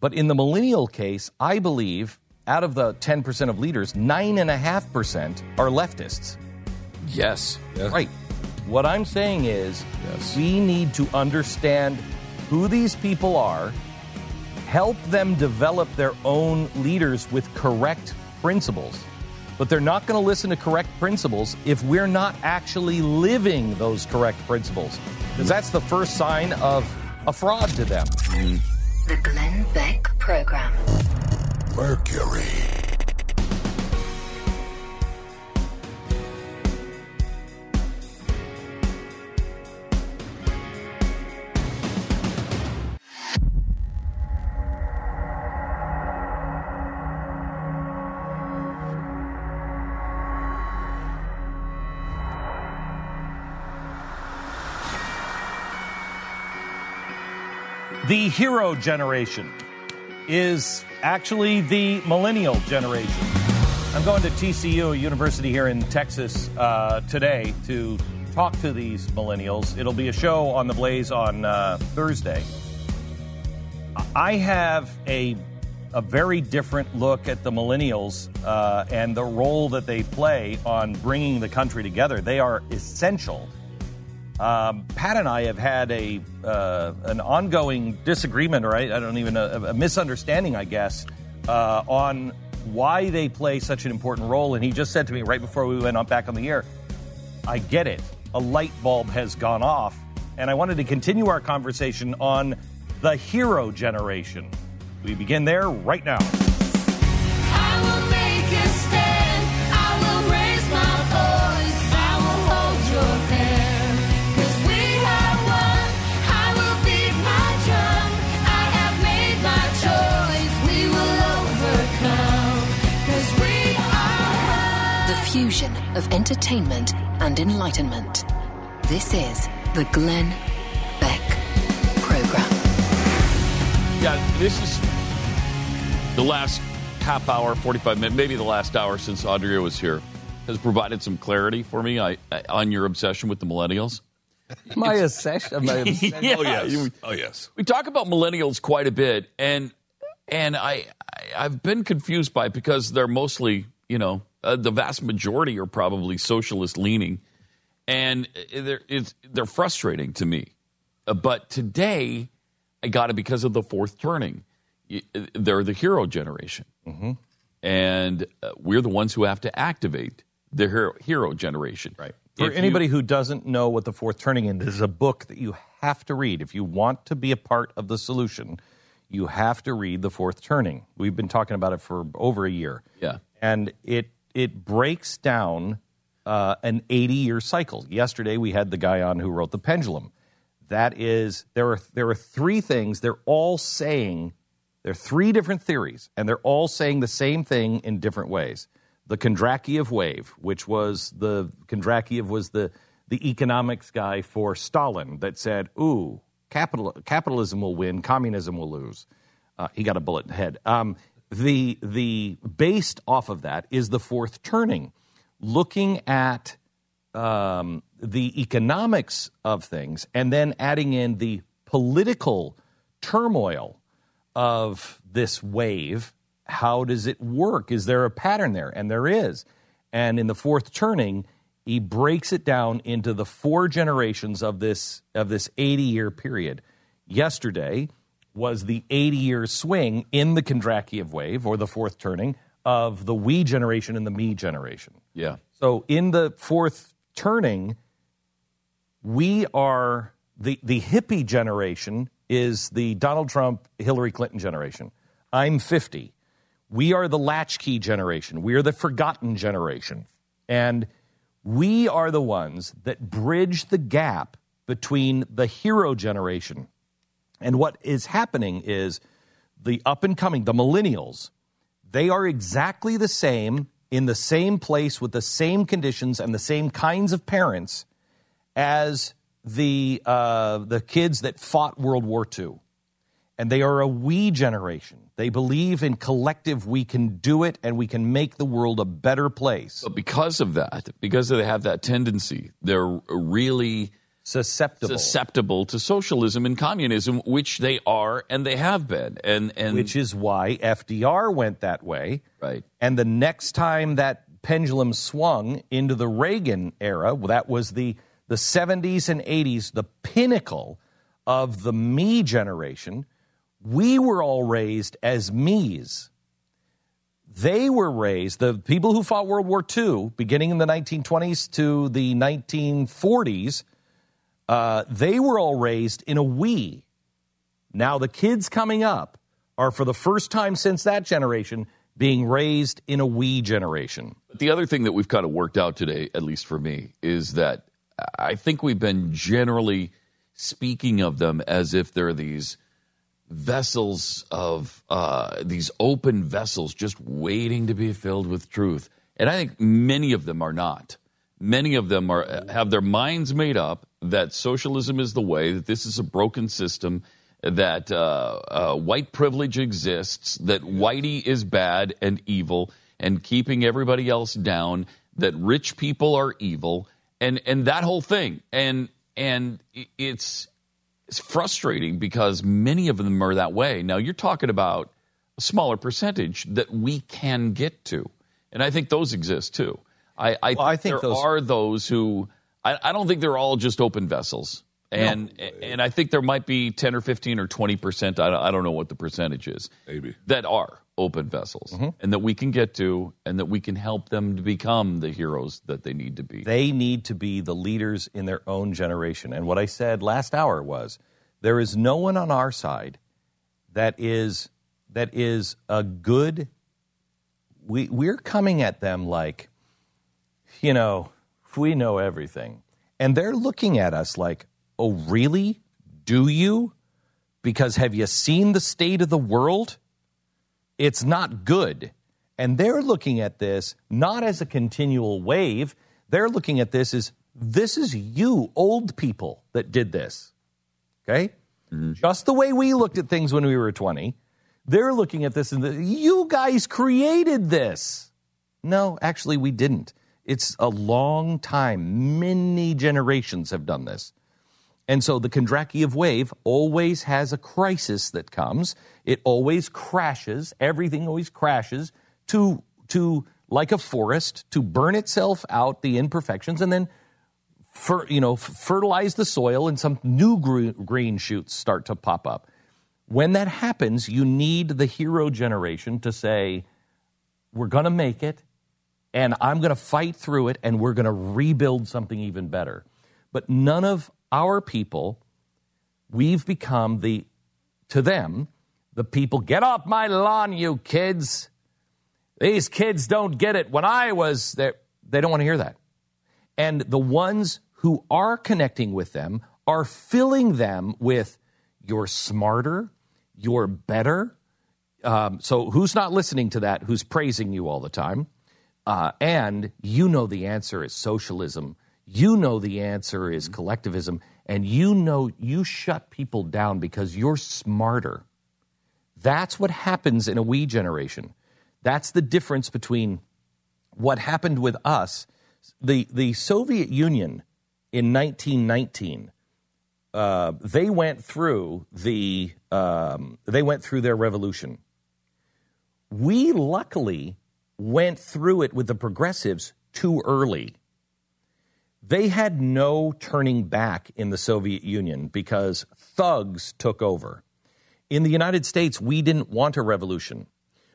[SPEAKER 2] But in the millennial case, I believe out of the 10% of leaders, 9.5% are leftists.
[SPEAKER 5] Yes.
[SPEAKER 2] Right. What I'm saying is we need to understand who these people are, help them develop their own leaders with correct principles. But they're not going to listen to correct principles if we're not actually living those correct principles. Because that's the first sign of a fraud to them.
[SPEAKER 3] The Glenn Beck Program.
[SPEAKER 7] Mercury.
[SPEAKER 2] the hero generation is actually the millennial generation. I'm going to TCU, university here in Texas, uh, today to talk to these millennials. It'll be a show on the Blaze on uh, Thursday. I have a a very different look at the millennials uh, and the role that they play on bringing the country together. They are essential. Um, Pat and I have had a uh, an ongoing disagreement, or I, I don't even a, a misunderstanding, I guess, uh, on why they play such an important role. And he just said to me right before we went on back on the air, "I get it. A light bulb has gone off." And I wanted to continue our conversation on the hero generation. We begin there right now.
[SPEAKER 3] Fusion of entertainment and enlightenment. This is the Glenn Beck Program.
[SPEAKER 5] Yeah, this is the last half hour, 45 minutes, maybe the last hour since Audrey was here, has provided some clarity for me I, I, on your obsession with the millennials.
[SPEAKER 4] My obsession. My obsession.
[SPEAKER 5] Yeah.
[SPEAKER 6] Oh yes. Oh yes.
[SPEAKER 5] We talk about millennials quite a bit, and and I, I I've been confused by it because they're mostly, you know, uh, the vast majority are probably socialist leaning, and they're it's, they're frustrating to me. Uh, but today, I got it because of the fourth turning. They're the hero generation, and uh, we're the ones who have to activate the hero, hero generation. Right.
[SPEAKER 2] For anybody who doesn't know what the fourth turning is, this is a book that you have to read. If you want to be a part of the solution, you have to read the fourth turning. We've been talking about it for over a year.
[SPEAKER 5] Yeah.
[SPEAKER 2] And it it breaks down uh, an 80 year cycle. Yesterday we had the guy on who wrote the pendulum. That is there are there are three things. They're all saying there are three different theories, and they're all saying the same thing in different ways. The Kondratiev wave, which was the Kondratiev was the the economics guy for Stalin that said, "Ooh, capital capitalism will win, communism will lose." Uh, he got a bullet in the head. Um, the the based off of that is the fourth turning, looking at um, the economics of things and then adding in the political turmoil of this wave. How does it work? Is there a pattern there? And there is. And in the fourth turning, he breaks it down into the four generations of this of this 80 year period. Yesterday was the 80 year swing in the Kondratiev wave or the fourth turning of the we generation and the me generation.
[SPEAKER 5] Yeah.
[SPEAKER 2] So in the fourth turning, we are the the hippie generation is the Donald Trump Hillary Clinton generation. I'm 50. We are the latchkey generation. We are the forgotten generation. And we are the ones that bridge the gap between the hero generation. And what is happening is the up and coming, the millennials, they are exactly the same in the same place with the same conditions and the same kinds of parents as the uh, the kids that fought World War II, and they are a we generation. They believe in collective. We can do it, and we can make the world a better place.
[SPEAKER 5] But because of that, because they have that tendency, they're really
[SPEAKER 2] susceptible
[SPEAKER 5] susceptible to socialism and communism, which they are and they have been. And and
[SPEAKER 2] which is why FDR went that way.
[SPEAKER 5] Right.
[SPEAKER 2] And the next time that pendulum swung into the Reagan era, that was the the 70s and 80s, the pinnacle of the me generation. We were all raised as me's. They were raised, the people who fought World War II, beginning in the 1920s to the 1940s, uh, they were all raised in a we. Now, the kids coming up are, for the first time since that generation, being raised in a we generation.
[SPEAKER 5] The other thing that we've kind of worked out today, at least for me, is that I think we've been generally speaking of them as if they're these vessels of uh, these open vessels just waiting to be filled with truth. And I think many of them are not. Many of them are have their minds made up that socialism is the way, that this is a broken system, that uh, uh, white privilege exists, that whitey is bad and evil and keeping everybody else down, that rich people are evil, and and that whole thing. And and it's it's frustrating because many of them are that way. Now you're talking about a smaller percentage that we can get to, and I think those exist too. I, I,
[SPEAKER 2] Well, I
[SPEAKER 5] think, there
[SPEAKER 2] those-
[SPEAKER 5] are those who I, I don't think they're all just open vessels. And and I think there might be ten or fifteen or twenty percent. I don't, I don't know what the percentage is.
[SPEAKER 6] Maybe
[SPEAKER 5] that are open vessels,
[SPEAKER 2] Mm-hmm.
[SPEAKER 5] and that we can get to, and that we can help them to become the heroes that they need to be.
[SPEAKER 2] They need to be the leaders in their own generation. And what I said last hour was there is no one on our side that is that is a good we we're coming at them like you know, we know everything. And they're looking at us like, "Oh, really? Do you? Because have you seen the state of the world? It's not good." And they're looking at this not as a continual wave. They're looking at this as this is you, old people, that did this. Okay? Mm-hmm. Just the way we looked at things when we were 20. They're looking at this and the, you guys created this. No, actually, we didn't. It's a long time. Many generations have done this. And so the Kondratiev wave always has a crisis that comes. It always crashes. Everything always crashes to, to like a forest, to burn itself out, the imperfections, and then fer, you know, fertilize the soil and some new gre- green shoots start to pop up. When that happens, you need the hero generation to say, we're going to make it, and I'm going to fight through it, and we're going to rebuild something even better. But none of our people, we've become the, to them, the people, get off my lawn, you kids. These kids don't get it. When I was there, they don't want to hear that. And the ones who are connecting with them are filling them with you're smarter, you're better. Um, so who's not listening to that? Who's praising you all the time? Uh, and you know the answer is socialism. You know the answer is collectivism. And you know you shut people down because you're smarter. That's what happens in a we generation. That's the difference between what happened with us. The, the Soviet Union in 1919, uh, they went through the um, they went through their revolution. We luckily went through it with the progressives too early. They had no turning back in the Soviet Union because thugs took over. In the United States, we didn't want a revolution,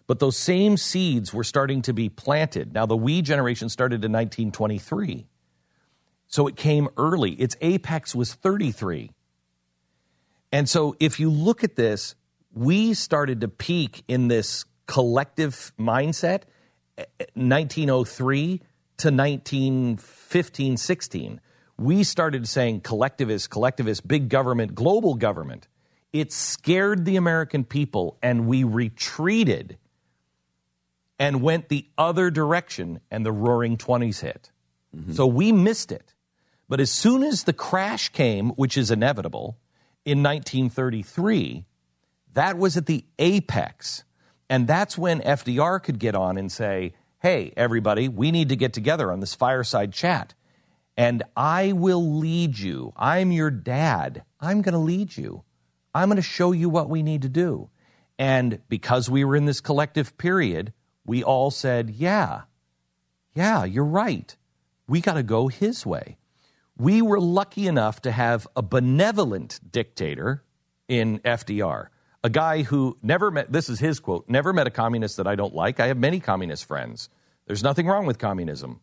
[SPEAKER 2] but those same seeds were starting to be planted. Now, the we generation started in 1923, so it came early. Its apex was 33. And so, if you look at this, we started to peak in this collective mindset 1903 to 1915, 16. We started saying collectivist, collectivist, big government, global government. It scared the American people, and we retreated and went the other direction, and the roaring 20s hit. Mm-hmm. So we missed it. But as soon as the crash came, which is inevitable, in 1933, that was at the apex. And that's when FDR could get on and say, hey, everybody, we need to get together on this fireside chat. And I will lead you. I'm your dad. I'm going to lead you. I'm going to show you what we need to do. And because we were in this collective period, we all said, yeah, yeah, you're right. We got to go his way. We were lucky enough to have a benevolent dictator in FDR, a guy who never met, this is his quote, never met a communist that I don't like. I have many communist friends. There's nothing wrong with communism.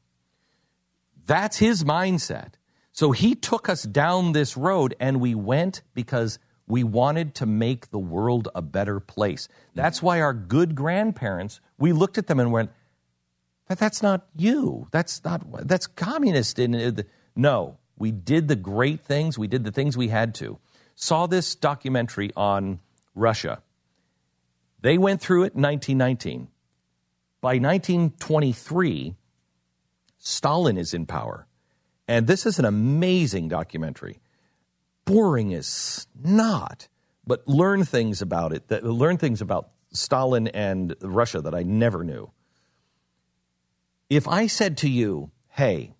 [SPEAKER 2] That's his mindset. So he took us down this road and we went because we wanted to make the world a better place. That's why our good grandparents, we looked at them and went, but that's not you. That's not, that's communist. No, we did the great things. We did the things we had to. Saw this documentary on Russia. They went through it in 1919. By 1923, Stalin is in power. And this is an amazing documentary. Boring as not, but learn things about it. That learn things about Stalin and Russia that I never knew. If I said to you, "Hey,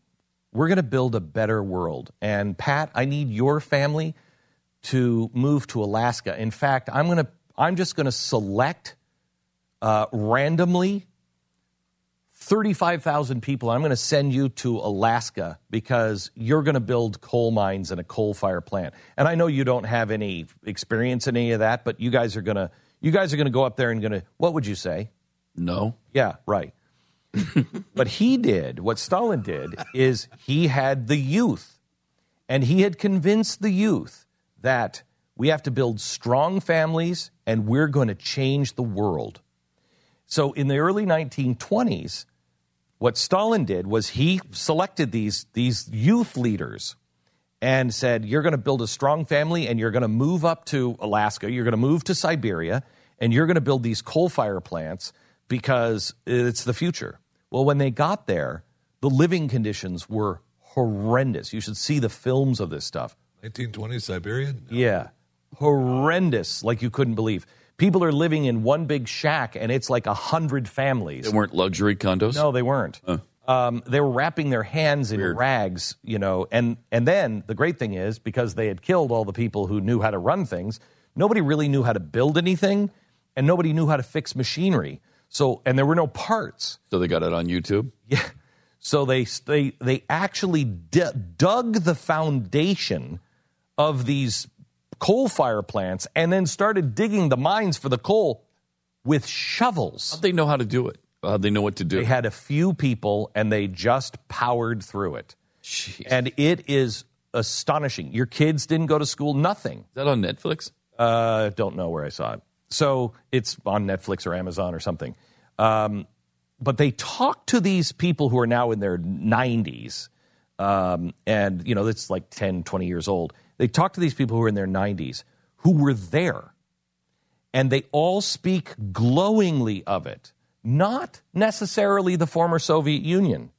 [SPEAKER 2] we're going to build a better world," and Pat, I need your family to move to Alaska. In fact, I'm going to I'm just going to select uh, randomly 35,000 people. I'm going to send you to Alaska because you're going to build coal mines and a coal fire plant. And I know you don't have any experience in any of that, but you guys are going to you guys are going to go up there and going to what would you say?
[SPEAKER 5] No.
[SPEAKER 2] Yeah, right. but he did what Stalin did is he had the youth and he had convinced the youth that we have to build strong families and we're going to change the world. So in the early 1920s, what Stalin did was he selected these, these youth leaders and said, You're going to build a strong family and you're going to move up to Alaska, you're going to move to Siberia, and you're going to build these coal fire plants because it's the future. Well, when they got there, the living conditions were horrendous. You should see the films of this stuff.
[SPEAKER 6] 1920 Siberia?
[SPEAKER 2] Yeah. Horrendous, like you couldn't believe. People are living in one big shack, and it's like a hundred families.
[SPEAKER 5] They weren't luxury condos.
[SPEAKER 2] No, they weren't. Um, they were wrapping their hands in rags, you know, and and then the great thing is because they had killed all the people who knew how to run things, nobody really knew how to build anything, and nobody knew how to fix machinery. So and there were no parts.
[SPEAKER 5] So they got it on YouTube.
[SPEAKER 2] Yeah. So they they they actually d- dug the foundation of these coal fire plants and then started digging the mines for the coal with shovels.
[SPEAKER 5] How'd they know how to do it? How'd they know what to do?
[SPEAKER 2] They had a few people and they just powered through it. And it is astonishing. Your kids didn't go to school, nothing. Is
[SPEAKER 5] that on Netflix?
[SPEAKER 2] Uh, don't know where I saw it. So it's on Netflix or Amazon or something. Um, but they talk to these people who are now in their 90s. Um, and, you know, it's like 10, 20 years old. They talk to these people who are in their 90s who were there. And they all speak glowingly of it. Not necessarily the former Soviet Union,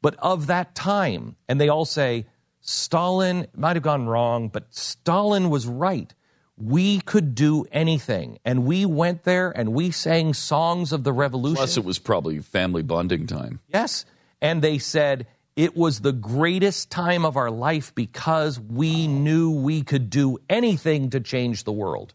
[SPEAKER 2] but of that time. And they all say, Stalin might have gone wrong, but Stalin was right. We could do anything. And we went there and we sang songs of the revolution.
[SPEAKER 5] Plus, it was probably family bonding time.
[SPEAKER 2] Yes. And they said it was the greatest time of our life because we knew we could do anything to change the world.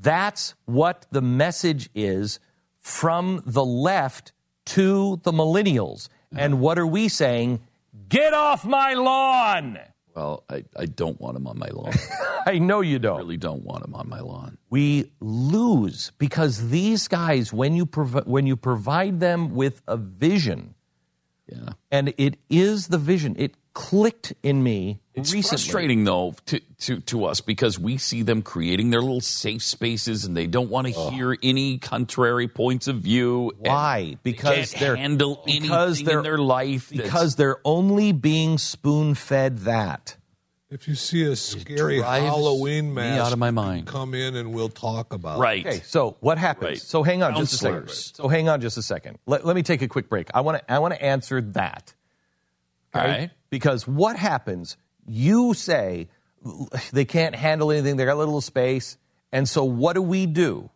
[SPEAKER 2] That's what the message is from the left to the millennials. And what are we saying? Get off my lawn!
[SPEAKER 5] Well, I, I don't want him on my lawn.
[SPEAKER 2] I know you don't.
[SPEAKER 5] I really don't want him on my lawn.
[SPEAKER 2] We lose because these guys, when you provi- when you provide them with a vision,
[SPEAKER 5] yeah,
[SPEAKER 2] and it is the vision. It clicked in me
[SPEAKER 5] It's
[SPEAKER 2] recently.
[SPEAKER 5] frustrating though to, to to us because we see them creating their little safe spaces and they don't want to hear any contrary points of view.
[SPEAKER 2] Why?
[SPEAKER 5] they
[SPEAKER 2] Because
[SPEAKER 5] can't
[SPEAKER 2] they're
[SPEAKER 5] handle
[SPEAKER 2] because
[SPEAKER 5] anything
[SPEAKER 2] they're
[SPEAKER 5] in their life.
[SPEAKER 2] because they're only being spoon fed that.
[SPEAKER 6] If you see a scary
[SPEAKER 5] drives
[SPEAKER 6] Halloween
[SPEAKER 5] me
[SPEAKER 6] mask,
[SPEAKER 5] out of my mind.
[SPEAKER 6] come in and we'll talk about
[SPEAKER 5] Right.
[SPEAKER 2] Okay, so what happens?
[SPEAKER 5] Right.
[SPEAKER 2] So hang on just a second.
[SPEAKER 5] Counselors.
[SPEAKER 2] So hang on just a second. Let, let me take a quick break. I want to I want to answer that.
[SPEAKER 5] All right.
[SPEAKER 2] Because what happens? You say they can't handle anything. They got a little space, and so what do we do?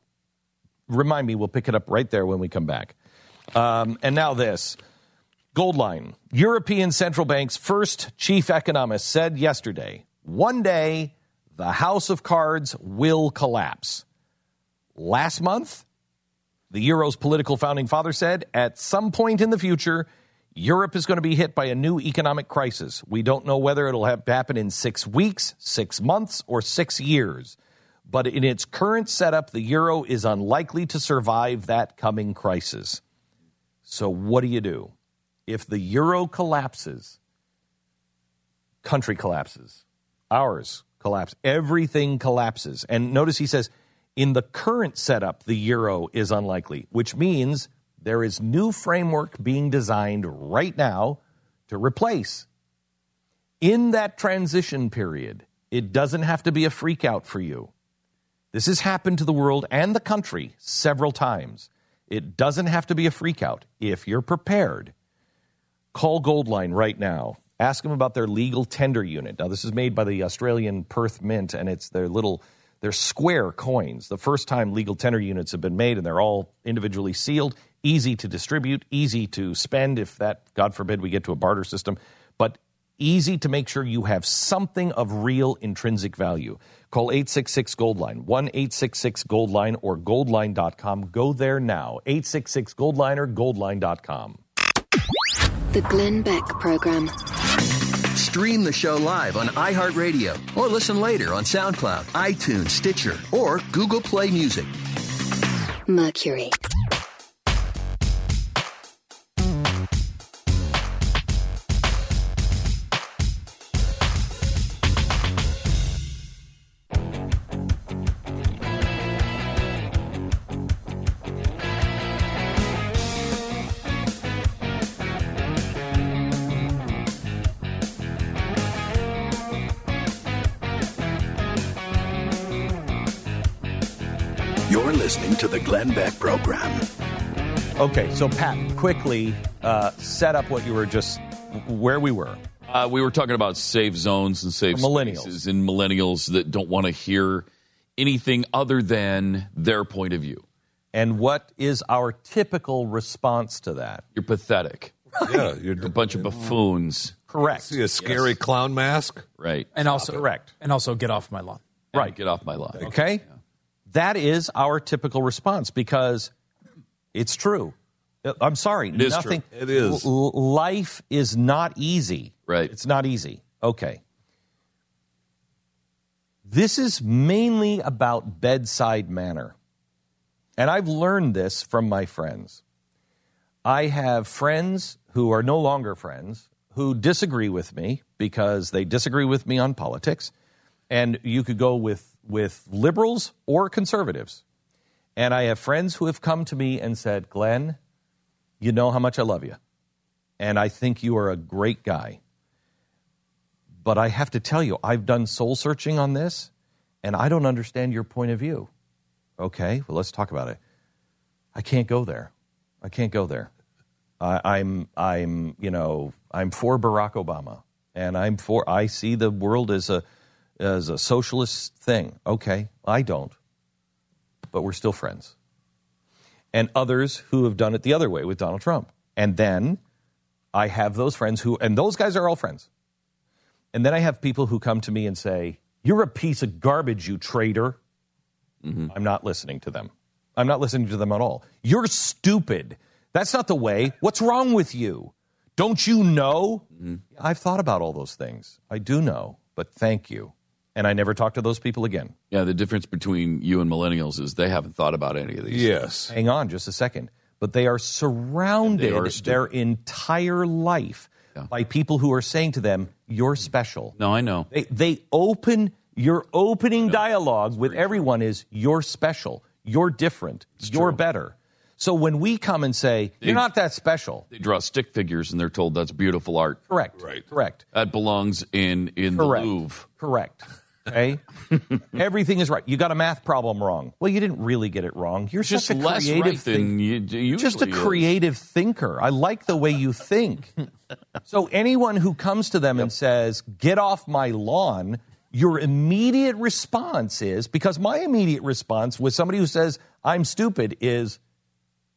[SPEAKER 2] Remind me. We'll pick it up right there when we come back. Um, and now this. Goldline, European Central Bank's first chief economist, said yesterday one day the house of cards will collapse. Last month, the Euro's political founding father said at some point in the future, Europe is going to be hit by a new economic crisis. We don't know whether it'll have happen in six weeks, six months, or six years. But in its current setup, the euro is unlikely to survive that coming crisis. So, what do you do? If the euro collapses, country collapses, ours collapse, everything collapses. And notice he says, in the current setup, the euro is unlikely, which means there is new framework being designed right now to replace. In that transition period, it doesn't have to be a freak out for you. This has happened to the world and the country several times. It doesn't have to be a freak out if you're prepared. Call Goldline right now. Ask them about their legal tender unit. Now, this is made by the Australian Perth Mint, and it's their little They're square coins. The first time legal tender units have been made, and they're all individually sealed, easy to distribute, easy to spend if that, God forbid, we get to a barter system, but easy to make sure you have something of real intrinsic value. Call 866 Goldline, 1 866 Goldline or goldline.com. Go there now. 866 Goldline or goldline.com.
[SPEAKER 3] The Glenn Beck Program.
[SPEAKER 9] Stream the show live on iHeartRadio or listen later on SoundCloud, iTunes, Stitcher, or Google Play Music.
[SPEAKER 3] Mercury.
[SPEAKER 7] Glenn Beck Program.
[SPEAKER 2] Okay, so Pat, quickly uh, set up what you were just where we were.
[SPEAKER 5] Uh, we were talking about safe zones and safe
[SPEAKER 2] Millennials.
[SPEAKER 5] spaces and millennials that don't want to hear anything other than their point of view.
[SPEAKER 2] And what is our typical response to that?
[SPEAKER 5] You're pathetic.
[SPEAKER 6] Yeah, you're
[SPEAKER 5] a bunch of buffoons.
[SPEAKER 2] Correct.
[SPEAKER 6] See a scary clown mask?
[SPEAKER 5] Right.
[SPEAKER 4] And also
[SPEAKER 2] correct.
[SPEAKER 4] And also get off my lawn.
[SPEAKER 2] Right.
[SPEAKER 5] Get off my lawn.
[SPEAKER 2] Okay? That is our typical response because it's true. I'm sorry.
[SPEAKER 5] It is
[SPEAKER 2] nothing,
[SPEAKER 5] true.
[SPEAKER 6] It is.
[SPEAKER 2] life is not easy.
[SPEAKER 5] Right.
[SPEAKER 2] It's not easy. Okay. This is mainly about bedside manner. And I've learned this from my friends. I have friends who are no longer friends who disagree with me because they disagree with me on politics. And you could go with, with liberals or conservatives. And I have friends who have come to me and said, Glenn, you know how much I love you. And I think you are a great guy. But I have to tell you, I've done soul searching on this, and I don't understand your point of view. Okay, well, let's talk about it. I can't go there. I can't go there. I'm, I'm, you know, I'm for Barack Obama, and I'm for. I see the world as a, as a socialist thing. Okay, I don't, but we're still friends. And others who have done it the other way with Donald Trump, and then I have those friends who, and those guys are all friends. And then I have people who come to me and say, You're a piece of garbage, you traitor. Mm-hmm. I'm not listening to them. I'm not listening to them at all. You're stupid. That's not the way. What's wrong with you? Don't you know? Mm-hmm. I've thought about all those things. I do know, but thank you. And I never talk to those people again.
[SPEAKER 5] Yeah, the difference between you and millennials is they haven't thought about any of these.
[SPEAKER 6] Yes.
[SPEAKER 2] Hang on just a second. But they are surrounded
[SPEAKER 5] they are stupid.
[SPEAKER 2] their entire life by people who are saying to them, You're special.
[SPEAKER 5] No, I know.
[SPEAKER 2] They, they open your opening dialogue with everyone is you're special, you're different, you're better. So when we come and say you're not that special,
[SPEAKER 5] They draw stick figures and they're told that's beautiful art.
[SPEAKER 2] correct,
[SPEAKER 6] Right.
[SPEAKER 2] correct,
[SPEAKER 5] That belongs in in
[SPEAKER 2] correct,
[SPEAKER 5] the Louvre.
[SPEAKER 2] correct. Okay, everything is right. You got a math problem wrong. Well, you didn't really get it wrong. You're
[SPEAKER 5] Just
[SPEAKER 2] such a
[SPEAKER 5] less
[SPEAKER 2] creative
[SPEAKER 5] right than you usually
[SPEAKER 2] just a
[SPEAKER 5] is.
[SPEAKER 2] creative thinker. I like the way you think. so anyone who comes to them and says, "Get off my lawn," your immediate response is because my immediate response with somebody who says, "I'm stupid" is,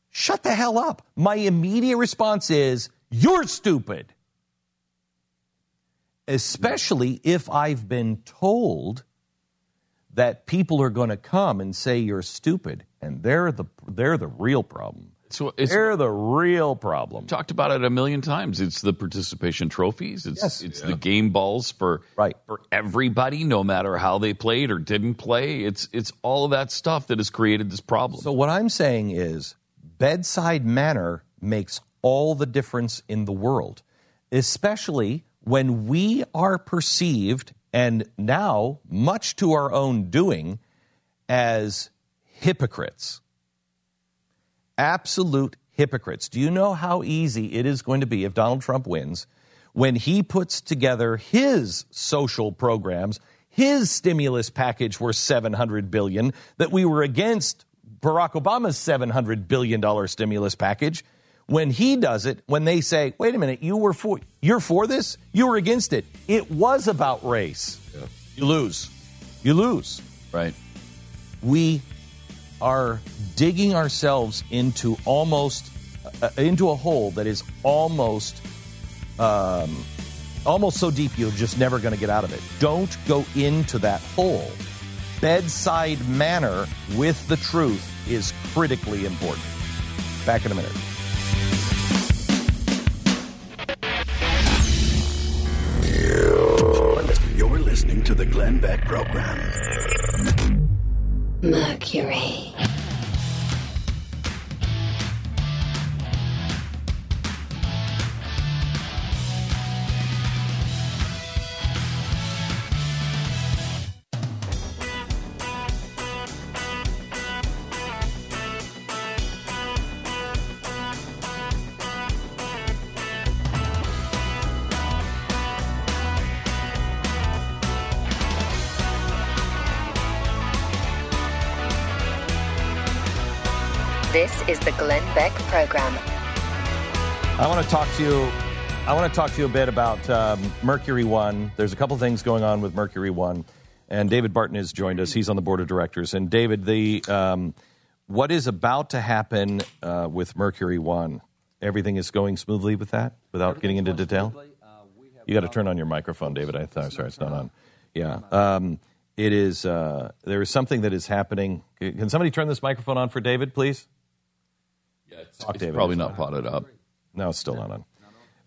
[SPEAKER 2] "Shut the hell up." My immediate response is, "You're stupid." Especially if I've been told that people are going to come and say you're stupid, and they're the they're the real problem.
[SPEAKER 5] So it's
[SPEAKER 2] They're the real problem.
[SPEAKER 5] talked about it a million times. It's the participation trophies. It's
[SPEAKER 2] Yes.
[SPEAKER 5] it's the game balls for
[SPEAKER 2] Right.
[SPEAKER 5] for everybody, no matter how they played or didn't play. It's it's all of that stuff that has created this problem.
[SPEAKER 2] So what I'm saying is bedside manner makes all the difference in the world, especially when we are perceived and now much to our own doing as hypocrites. Absolute hypocrites. Do you know how easy it is going to be if Donald Trump wins when he puts together his social programs, his stimulus package worth 700 billion that we were against Barack Obama's 700 billion dollar stimulus package? When he does it, when they say, "Wait a minute, you were for you're for this? You were against it. It was about race." You lose. You lose.
[SPEAKER 5] right.
[SPEAKER 2] we are digging ourselves into almost uh, into a hole that is almost um, almost so deep you're just never going to get out of it. Don't go into that hole. Bedside manner with the truth is critically important. Back in a minute.
[SPEAKER 7] Glenn Beck Program.
[SPEAKER 3] Mercury.
[SPEAKER 2] To you. I want to talk to you a bit about um, Mercury One. There's a couple things going on with Mercury One, and David Barton has joined us. He's on the board of directors. And David, the um, what is about to happen uh, with Mercury One? Everything is going smoothly with that, without getting into detail. You got to turn on your microphone, David. I thought, sorry, it's not on. Yeah, um, it is. Uh, there is something that is happening. Can somebody turn this microphone on for David, please?
[SPEAKER 5] Yeah, it's,
[SPEAKER 2] Talk,
[SPEAKER 5] it's
[SPEAKER 2] David.
[SPEAKER 5] probably not
[SPEAKER 2] fine.
[SPEAKER 5] potted up.
[SPEAKER 2] No, it's still not on.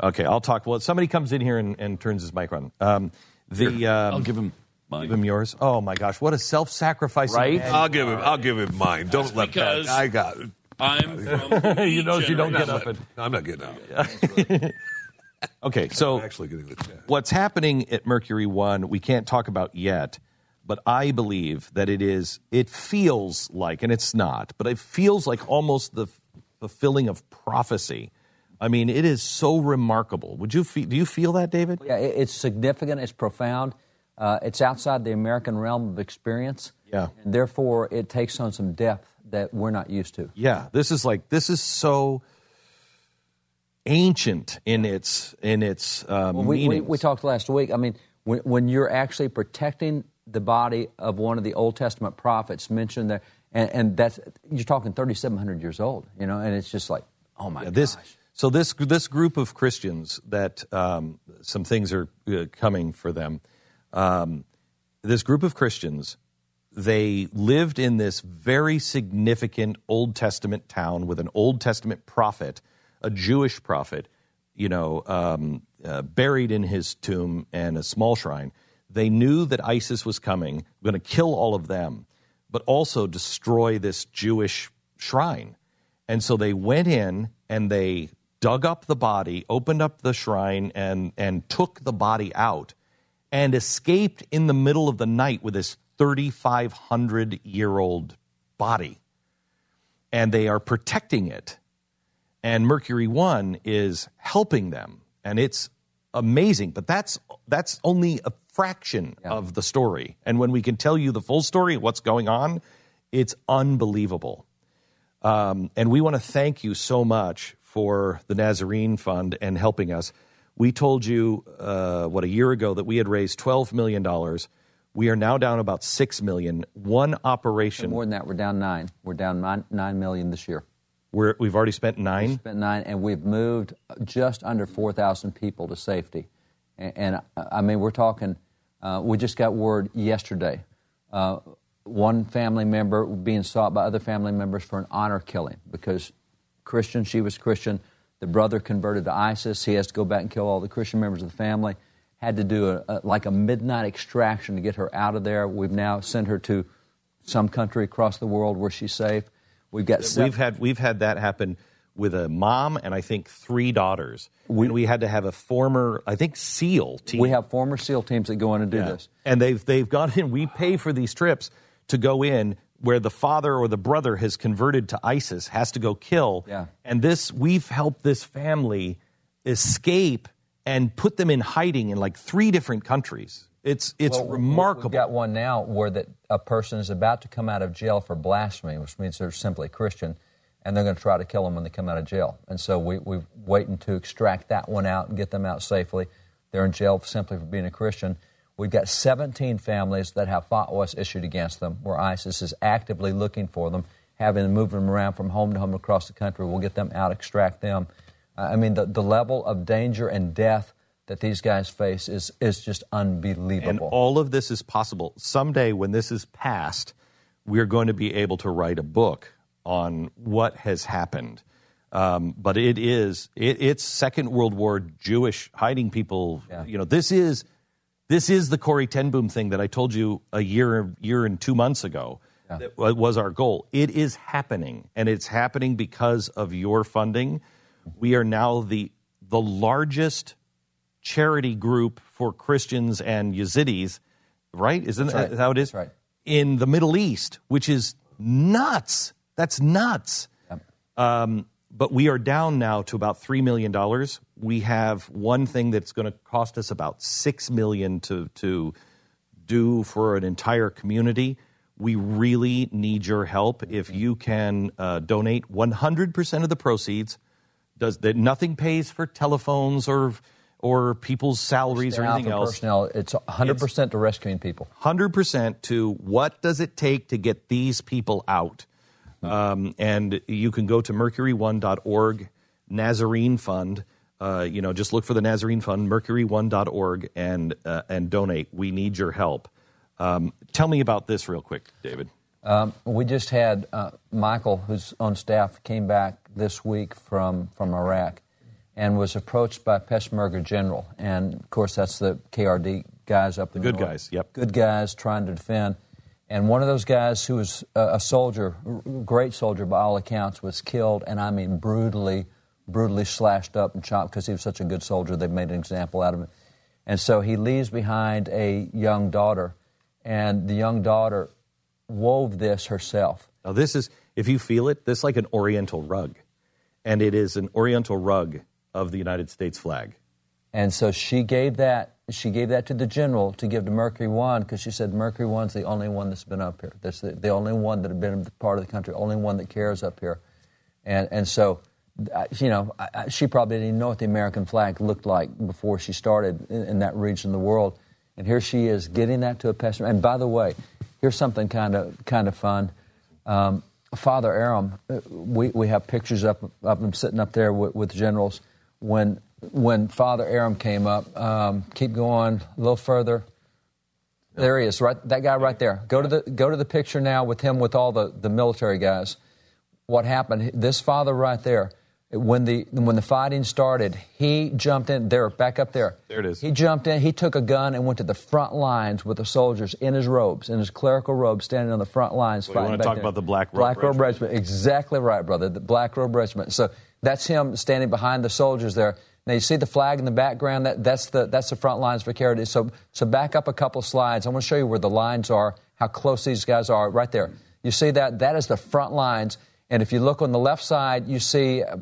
[SPEAKER 2] Okay, I'll talk. Well, somebody comes in here and, and turns his mic on. Um, the um,
[SPEAKER 5] I'll give him mine.
[SPEAKER 2] Give him yours. Oh my gosh, what a self-sacrificing
[SPEAKER 5] Right?
[SPEAKER 2] man.
[SPEAKER 6] I'll give him. I'll give him mine. Don't let
[SPEAKER 5] because
[SPEAKER 6] that. I got it.
[SPEAKER 5] I'm from
[SPEAKER 2] you know you don't get up and.
[SPEAKER 6] I'm not getting out.
[SPEAKER 2] Okay, so
[SPEAKER 6] I'm actually getting the check.
[SPEAKER 2] what's happening at Mercury One, we can't talk about yet, but I believe that it is. It feels like, and it's not, but it feels like almost the fulfilling of prophecy. I mean, it is so remarkable. Would you feel? Do you feel that, David?
[SPEAKER 11] Yeah, it's significant. It's profound. Uh, it's outside the American realm of experience.
[SPEAKER 2] Yeah.
[SPEAKER 11] And therefore, it takes on some depth that we're not used to.
[SPEAKER 2] Yeah, this is like this is so ancient in its in its uh,
[SPEAKER 11] Well, we, we,
[SPEAKER 2] meaning.
[SPEAKER 11] we talked last week. I mean, when, when you're actually protecting the body of one of the Old Testament prophets mentioned there, and, and that's you're talking 3,700 years old, you know, and it's just like, oh my
[SPEAKER 2] Yeah, this so this this group of Christians that um, some things are uh, coming for them. Um, this group of Christians, they lived in this very significant Old Testament town with an Old Testament prophet, a Jewish prophet, you know, um, uh, buried in his tomb and a small shrine. They knew that ISIS was coming, going to kill all of them, but also destroy this Jewish shrine. And so they went in and they dug up the body, opened up the shrine, and, and took the body out and escaped in the middle of the night with this 3,500 year old body. And they are protecting it. And Mercury One is helping them. And it's amazing. But that's, that's only a fraction of the story. And when we can tell you the full story, what's going on, it's unbelievable. Um, and we want to thank you so much for the Nazarene Fund and helping us. We told you, uh, what, a year ago that we had raised $12 million. We are now down about 6 million. One operation.
[SPEAKER 11] More than that, we're down nine. We're down nine, nine million this year.
[SPEAKER 2] We're, we've already spent nine.
[SPEAKER 11] Spent nine, and we've moved just under 4,000 people to safety. And, and I mean, we're talking, uh, we just got word yesterday. Uh, one family member being sought by other family members for an honor killing because Christian, she was Christian. The brother converted to ISIS. He has to go back and kill all the Christian members of the family. Had to do a, a, like a midnight extraction to get her out of there. We've now sent her to some country across the world where she's safe. We've got
[SPEAKER 2] We've had we've had that happen with a mom and I think three daughters. We, we had to have a former I think SEAL team.
[SPEAKER 11] We have former SEAL teams that go in and do
[SPEAKER 2] Yeah.
[SPEAKER 11] this.
[SPEAKER 2] and they've they've gone in. We pay for these trips to go in where the father or the brother has converted to ISIS has to go kill.
[SPEAKER 11] Yeah.
[SPEAKER 2] And this we've helped this family escape and put them in hiding in like three different countries. It's it's
[SPEAKER 11] Well,
[SPEAKER 2] remarkable.
[SPEAKER 11] We've got one now where that a person is about to come out of jail for blasphemy, which means they're simply Christian, and they're going to try to kill them when they come out of jail. And so we, we're waiting to extract that one out and get them out safely. They're in jail simply for being a Christian. We've got 17 families that have fatwas issued against them, where ISIS is actively looking for them, having them moving them around from home to home across the country. We'll get them out, extract them. Uh, I mean, the, the level of danger and death that these guys face is, is just unbelievable.
[SPEAKER 2] And all of this is possible. Someday, when this is passed, we're going to be able to write a book on what has happened. Um, but it is it, it's Second World War Jewish hiding people.
[SPEAKER 11] Yeah.
[SPEAKER 2] You know, this is this is the Corrie Ten Boom thing that I told you a year year and two months ago. That was our goal. It is happening, and it's happening because of your funding. We are now the the largest charity group for Christians and Yazidis, right? Isn't
[SPEAKER 11] That's right.
[SPEAKER 2] that how it is?
[SPEAKER 11] That's right.
[SPEAKER 2] In the Middle East, which is nuts. That's nuts. Um, but we are down now to about three million dollars. We have one thing that's going to cost us about six million to to do for an entire community. We really need your help. If you can uh, donate 100% of the proceeds, does that nothing pays for telephones or or people's salaries or anything else.
[SPEAKER 11] Personnel, it's 100% to rescuing people.
[SPEAKER 2] 100% to what does it take to get these people out? Um, and you can go to mercury1.org, Nazarene Fund. Uh, you know, just look for the Nazarene Fund, mercury1.org, and, uh, and donate. We need your help. Um, tell me about this real quick, David.
[SPEAKER 11] Um, we just had uh, Michael, who's on staff, came back this week from, from Iraq and was approached by Peshmerga General. And of course, that's the KRD guys up in
[SPEAKER 2] The good
[SPEAKER 11] north.
[SPEAKER 2] guys, yep.
[SPEAKER 11] Good guys trying to defend. And one of those guys who was a, a soldier, great soldier by all accounts, was killed, and I mean brutally, brutally slashed up and chopped because he was such a good soldier. They made an example out of him. And so he leaves behind a young daughter, and the young daughter wove this herself.
[SPEAKER 2] Now, this is, if you feel it, this is like an Oriental rug. And it is an Oriental rug of the United States flag.
[SPEAKER 11] And so she gave that she gave that to the general to give to Mercury One because she said Mercury One's the only one that's been up here. That's the, the only one that had been part of the country, only one that cares up here. And and so, you know, she probably didn't even know what the American flag looked like before she started in, in that region of the world. And here she is getting that to a pastor. And by the way, here's something kind of kind of fun. Um, Father Aram, uh, we, we have pictures up of him sitting up there with, with generals. When when Father Aram came up, um, keep going a little further. There he is, right? That guy right there. Go to the go to the picture now with him with all the, the military guys. What happened? This father right there. When the when the fighting started, he jumped in. There, back up there.
[SPEAKER 2] There it is.
[SPEAKER 11] He jumped in. He took a gun and went to the front lines with the soldiers in his robes, in his clerical robes, standing on the front lines.
[SPEAKER 2] Well, you
[SPEAKER 11] fighting
[SPEAKER 2] wanna talk
[SPEAKER 11] there.
[SPEAKER 2] about the Black Robe
[SPEAKER 11] Black Robe Regiment. Exactly right, brother. The Black Robe Regiment. So that's him standing behind the soldiers there. Now you see the flag in the background. That, that's the that's the front lines for Carity. So so back up a couple slides. I want to show you where the lines are, how close these guys are. Right there. You see that? That is the front lines. And if you look on the left side, you see uh,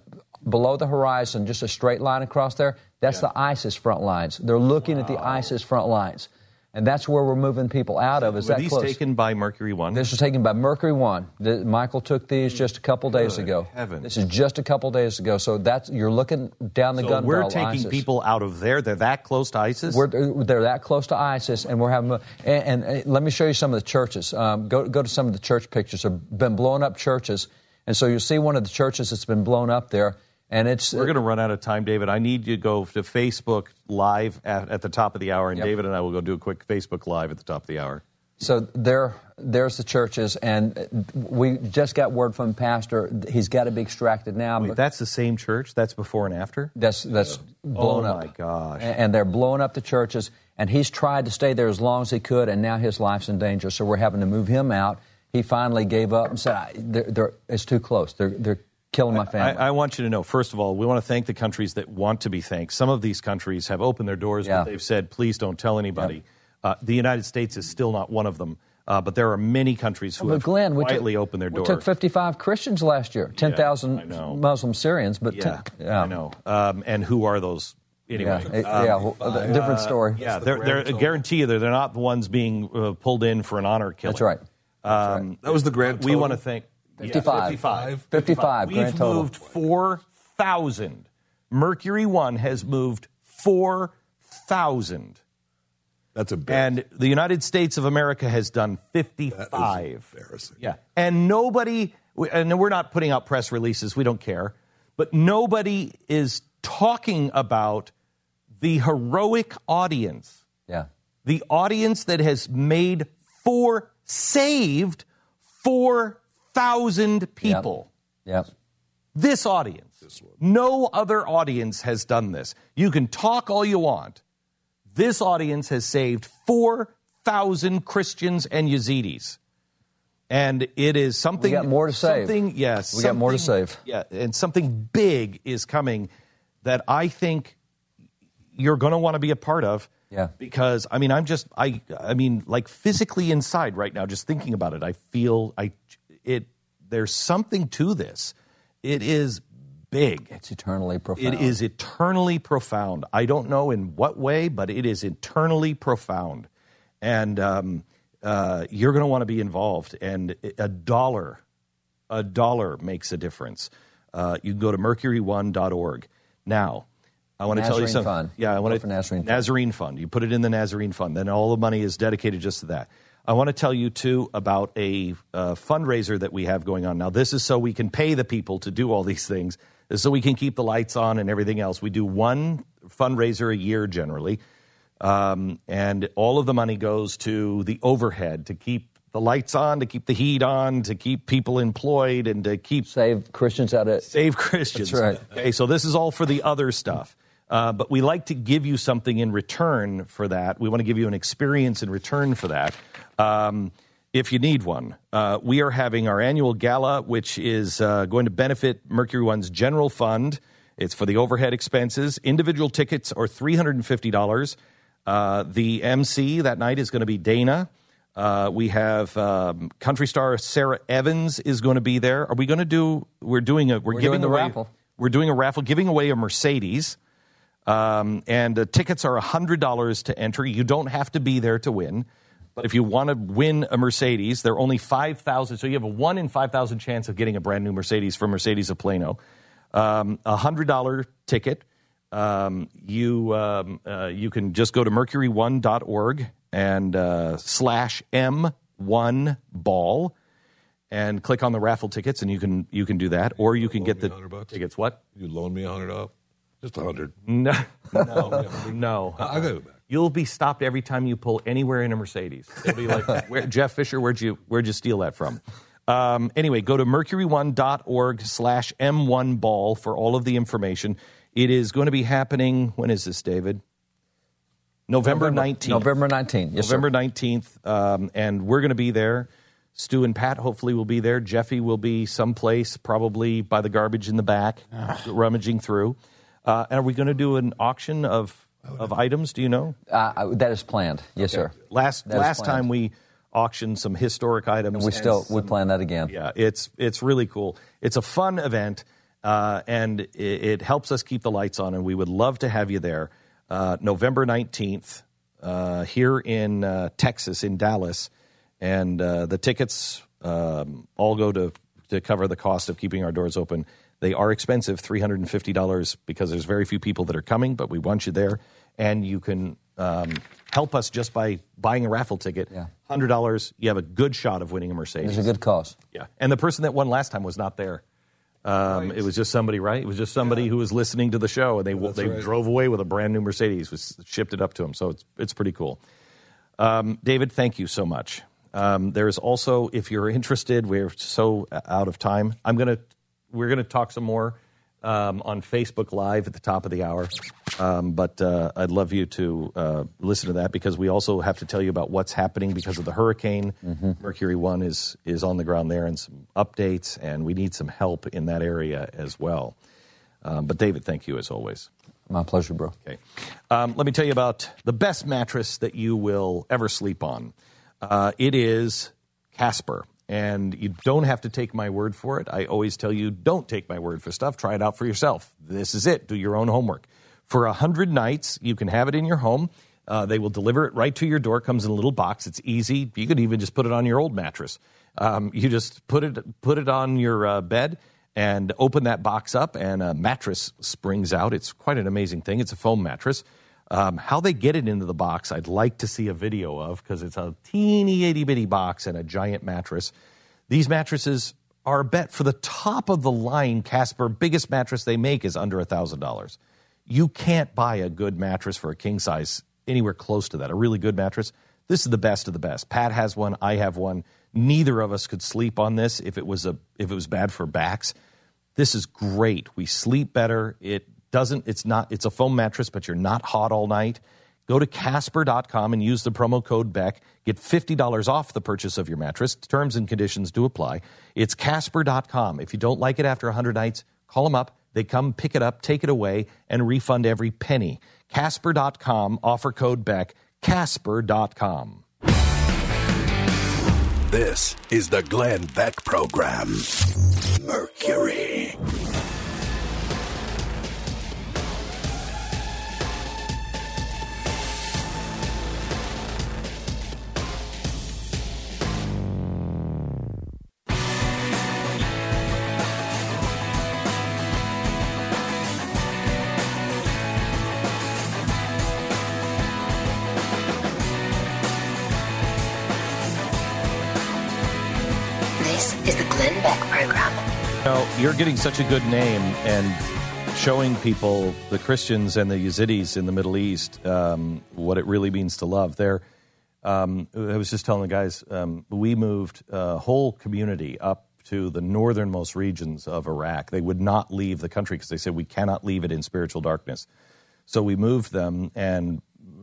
[SPEAKER 11] below the horizon just a straight line across there. That's the ISIS front lines. They're looking at the ISIS front lines, and that's where we're moving people out of. Is that
[SPEAKER 2] these
[SPEAKER 11] close?
[SPEAKER 2] taken by Mercury One?
[SPEAKER 11] This was taken by Mercury One. The- Michael took these just a couple days
[SPEAKER 2] Good
[SPEAKER 11] ago.
[SPEAKER 2] heavens.
[SPEAKER 11] This is just a couple days ago. So that's you're looking down the
[SPEAKER 2] so
[SPEAKER 11] gun
[SPEAKER 2] we're taking
[SPEAKER 11] ISIS.
[SPEAKER 2] people out of there. They're that close to ISIS.
[SPEAKER 11] We're, they're that close to ISIS, and we're having. And, and, uh, let me show you some of the churches. Um, go go to some of the church pictures. They've been blowing up churches, and so you'll see one of the churches that's been blown up there, and it's
[SPEAKER 2] We're going to run out of time, David. I need you to go to Facebook Live at, at the top of the hour, and
[SPEAKER 11] Yep.
[SPEAKER 2] David and I will go do a quick Facebook Live at the top of the hour.
[SPEAKER 11] So there, there's the churches, and we just got word from Pastor. He's got to be extracted now.
[SPEAKER 2] Wait,
[SPEAKER 11] but
[SPEAKER 2] that's the same church. That's before and after.
[SPEAKER 11] that's that's oh blown
[SPEAKER 2] oh
[SPEAKER 11] up.
[SPEAKER 2] my gosh!
[SPEAKER 11] and and they're blowing up the churches. And he's tried to stay there as long as he could, and now his life's in danger. So we're having to move him out. He finally gave up and said, they're, they're, "It's too close. They're they're killing my family."
[SPEAKER 2] I, I want you to know, first of all, we want to thank the countries that want to be thanked. Some of these countries have opened their doors,
[SPEAKER 11] Yeah.
[SPEAKER 2] but they've said, please don't tell anybody. Uh, the United States is still not one of them, uh, but there are many countries who
[SPEAKER 11] But
[SPEAKER 2] have
[SPEAKER 11] Glenn,
[SPEAKER 2] quietly
[SPEAKER 11] took,
[SPEAKER 2] opened their doors.
[SPEAKER 11] we took 55 Christians last year, 10,000 Muslim Syrians, but
[SPEAKER 2] yeah,
[SPEAKER 11] 10
[SPEAKER 2] I know. Um, and who are those? Anyway,
[SPEAKER 11] Yeah, it- yeah, different story.
[SPEAKER 2] yeah, they're, they're, I guarantee you, they're, they're not the ones being uh, pulled in for an honor killing.
[SPEAKER 11] That's right.
[SPEAKER 2] Um,
[SPEAKER 6] That was the grand
[SPEAKER 2] We want to thank
[SPEAKER 11] 55.
[SPEAKER 2] 55.
[SPEAKER 11] 55
[SPEAKER 2] We've
[SPEAKER 11] grand total.
[SPEAKER 2] moved 4,000. Mercury One has moved 4,000.
[SPEAKER 6] That's a
[SPEAKER 2] And the United States of America has done 55.
[SPEAKER 6] embarrassing.
[SPEAKER 2] Yeah. And nobody, and we're not putting out press releases, we don't care, but nobody is talking about the heroic audience.
[SPEAKER 11] Yeah.
[SPEAKER 2] The audience that has made four, saved 4,000 people.
[SPEAKER 11] Yep.
[SPEAKER 2] This audience. No other audience has done this. You can talk all you want. This audience has saved 4,000 Christians and Yazidis. And it is something.
[SPEAKER 11] We got more to save.
[SPEAKER 2] Something, yes.
[SPEAKER 11] We got more to save.
[SPEAKER 2] Yeah, and something big is coming that I think you're going to want to be a part of.
[SPEAKER 11] Yeah.
[SPEAKER 2] Because I mean, I'm just I I mean, like physically inside right now, just thinking about it, I feel I it. There's something to this. It is big.
[SPEAKER 11] It's eternally profound.
[SPEAKER 2] It is eternally profound. I don't know in what way, but it is eternally profound. And um, uh, you're going to want to be involved. And a dollar, a dollar makes a difference. Uh, you can go to mercury1.org. Now, I want to tell you something.
[SPEAKER 11] Fund.
[SPEAKER 2] Yeah, I want
[SPEAKER 11] Go
[SPEAKER 2] to
[SPEAKER 11] Nazarene Fund.
[SPEAKER 2] Nazarene Fund. You put it in the Nazarene Fund, then all the money is dedicated just to that. I want to tell you too about a uh, fundraiser that we have going on now. This is so we can pay the people to do all these things. This is so we can keep the lights on and everything else. We do one fundraiser a year generally, um, and all of the money goes to the overhead to keep the lights on, to keep the heat on, to keep people employed, and to keep
[SPEAKER 11] save Christians out of
[SPEAKER 2] save Christians.
[SPEAKER 11] That's right.
[SPEAKER 2] Okay, so this is all for the other stuff. Uh, but we like to give you something in return for that. We want to give you an experience in return for that. Um, if you need one, uh, we are having our annual gala, which is uh, going to benefit Mercury One's general fund. It's for the overhead expenses. Individual tickets are three hundred and fifty dollars. Uh, the MC that night is going to be Dana. Uh, we have um, country star Sara Evans is going to be there. Are we going to do? We're doing a. We're,
[SPEAKER 11] We're
[SPEAKER 2] giving away,
[SPEAKER 11] raffle.
[SPEAKER 2] We're doing a raffle, giving away a Mercedes. Um, and the tickets are $100 to enter. You don't have to be there to win. But if you want to win a Mercedes, they're only 5,000. So you have a 1 in 5,000 chance of getting a brand new Mercedes from Mercedes of Plano. Um, a $100 ticket. Um, you, um, uh, you can just go to mercury1.org and uh, slash M1 ball and click on the raffle tickets, and you can, you can do that. Or you can get the tickets. What?
[SPEAKER 6] You loan me a hundred up, just a hundred.
[SPEAKER 2] No, no, no.
[SPEAKER 6] I got it back.
[SPEAKER 2] You'll be stopped every time you pull anywhere in a Mercedes. They'll be like, Where, Jeff Fisher, where'd you, where'd you steal that from? Um, anyway, go to mercury1.org slash M1ball for all of the information. It is going to be happening, when is this, David? November, 19th.
[SPEAKER 11] November 19th. Yes, sir.
[SPEAKER 2] November 19th. Um, and we're going to be there. Stu and Pat hopefully will be there. Jeffy will be someplace, probably by the garbage in the back, rummaging through. Uh, are we going to do an auction of, of items? Do you know?
[SPEAKER 11] Uh, that is planned. Yes,
[SPEAKER 2] Okay.
[SPEAKER 11] sir.
[SPEAKER 2] Last
[SPEAKER 11] That
[SPEAKER 2] last time we auctioned some historic items.
[SPEAKER 11] And we still we plan that again.
[SPEAKER 2] Yeah, it's it's really cool. It's a fun event, uh, and it, it helps us keep the lights on. And we would love to have you there, uh, November nineteenth, uh, here in uh, Texas, in Dallas, and uh, the tickets um, all go to to cover the cost of keeping our doors open. They are expensive, three hundred and fifty dollars, because there's very few people that are coming, but we want you there, and you can. Um, help us just by buying a raffle ticket.
[SPEAKER 11] Yeah.
[SPEAKER 2] Hundred dollars, you have a good shot of winning a Mercedes.
[SPEAKER 11] It's a good cause.
[SPEAKER 2] Yeah, and the person that won last time was not there. Um, It was just somebody, right? It was just somebody who was listening to the show, and they they
[SPEAKER 6] right.
[SPEAKER 2] drove away with a brand new Mercedes, was shipped it up to him. So it's it's pretty cool. Um, David, thank you so much. Um, there is also, if you're interested, we're so out of time. I'm gonna we're gonna talk some more um, on Facebook Live at the top of the hour. Um, but uh, I'd love you to uh, listen to that because we also have to tell you about what's happening because of the hurricane. Mercury One is is on the ground there, and some updates, and we need some help in that area as well. Um, but David, thank you as always.
[SPEAKER 11] My pleasure, bro.
[SPEAKER 2] Okay. Um, let me tell you about the best mattress that you will ever sleep on. Uh, it is Casper. And you don't have to take my word for it. I always tell you, don't take my word for stuff. Try it out for yourself. This is it. Do your own homework. For a hundred nights, you can have it in your home. Uh, they will deliver it right to your door. Comes in a little box. It's easy. You could even just put it on your old mattress. Um, you just put it put it on your uh, bed and open that box up, and a mattress springs out. It's quite an amazing thing. It's a foam mattress. Um, how they get it into the box, I'd like to see a video of because it's a teeny itty bitty box and a giant mattress. These mattresses are a bet for the top of the line Casper. Biggest mattress they make is under $1,000. You can't buy a good mattress for a king size anywhere close to that. A really good mattress. This is the best of the best. Pat has one. I have one. Neither of us could sleep on this if it was a if it was bad for backs. This is great. We sleep better. It doesn't. It's not. It's a foam mattress, but you're not hot all night. Go to Casper.com and use the promo code Beck. Get $50 off the purchase of your mattress. Terms and conditions do apply. It's Casper.com. If you don't like it after 100 nights, call them up. They come pick it up, take it away, and refund every penny. Casper.com, offer code Beck. Casper.com.
[SPEAKER 7] This is the Glenn Beck Program. Mercury.
[SPEAKER 2] You know, you're getting such a good name and showing people, the Christians and the Yazidis in the Middle East, um, what it really means to love. There, um, I was just telling the guys, um, we moved a whole community up to the northernmost regions of Iraq. They would not leave the country because they said we cannot leave it in spiritual darkness. So we moved them and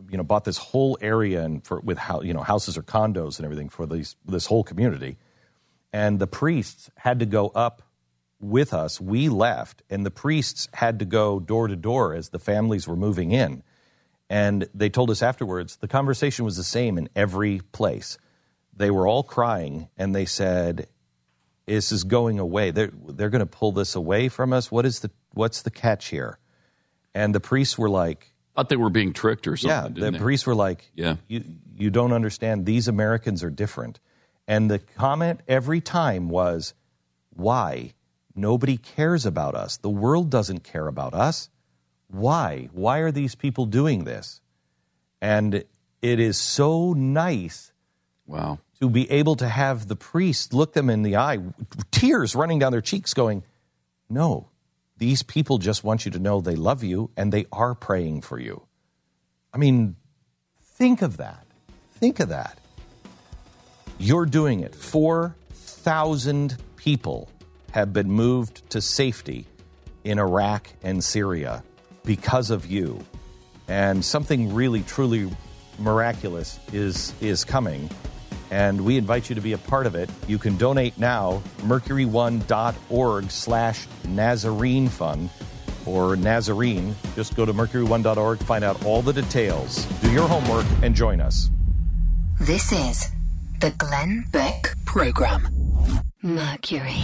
[SPEAKER 2] you know bought this whole area and for with how you know houses or condos and everything for these this whole community. And the priests had to go up with us. We left, and the priests had to go door to door as the families were moving in. And they told us afterwards the conversation was the same in every place. They were all crying, and they said, "This is going away. They're they're going to pull this away from us. What is the what's the catch here?" And the priests were like,
[SPEAKER 5] Thought they were being tricked or something.
[SPEAKER 2] yeah, the
[SPEAKER 5] they?
[SPEAKER 2] priests were like,
[SPEAKER 5] Yeah.
[SPEAKER 2] you, you don't understand. These Americans are different. And the comment every time was, why? Nobody cares about us. The world doesn't care about us. Why? Why are these people doing this? And it is so nice
[SPEAKER 5] wow.
[SPEAKER 2] to be able to have the priest look them in the eye, tears running down their cheeks, going, No, these people just want you to know they love you and they are praying for you. I mean, think of that. Think of that. You're doing it. 4,000 people have been moved to safety in Iraq and Syria because of you. And something really, truly miraculous is, is coming. And we invite you to be a part of it. You can donate now, mercury1.org slash Nazarene Fund or Nazarene. Just go to mercury1.org, find out all the details. Do your homework and join us.
[SPEAKER 12] This is the Glenn Beck Program.
[SPEAKER 3] Mercury.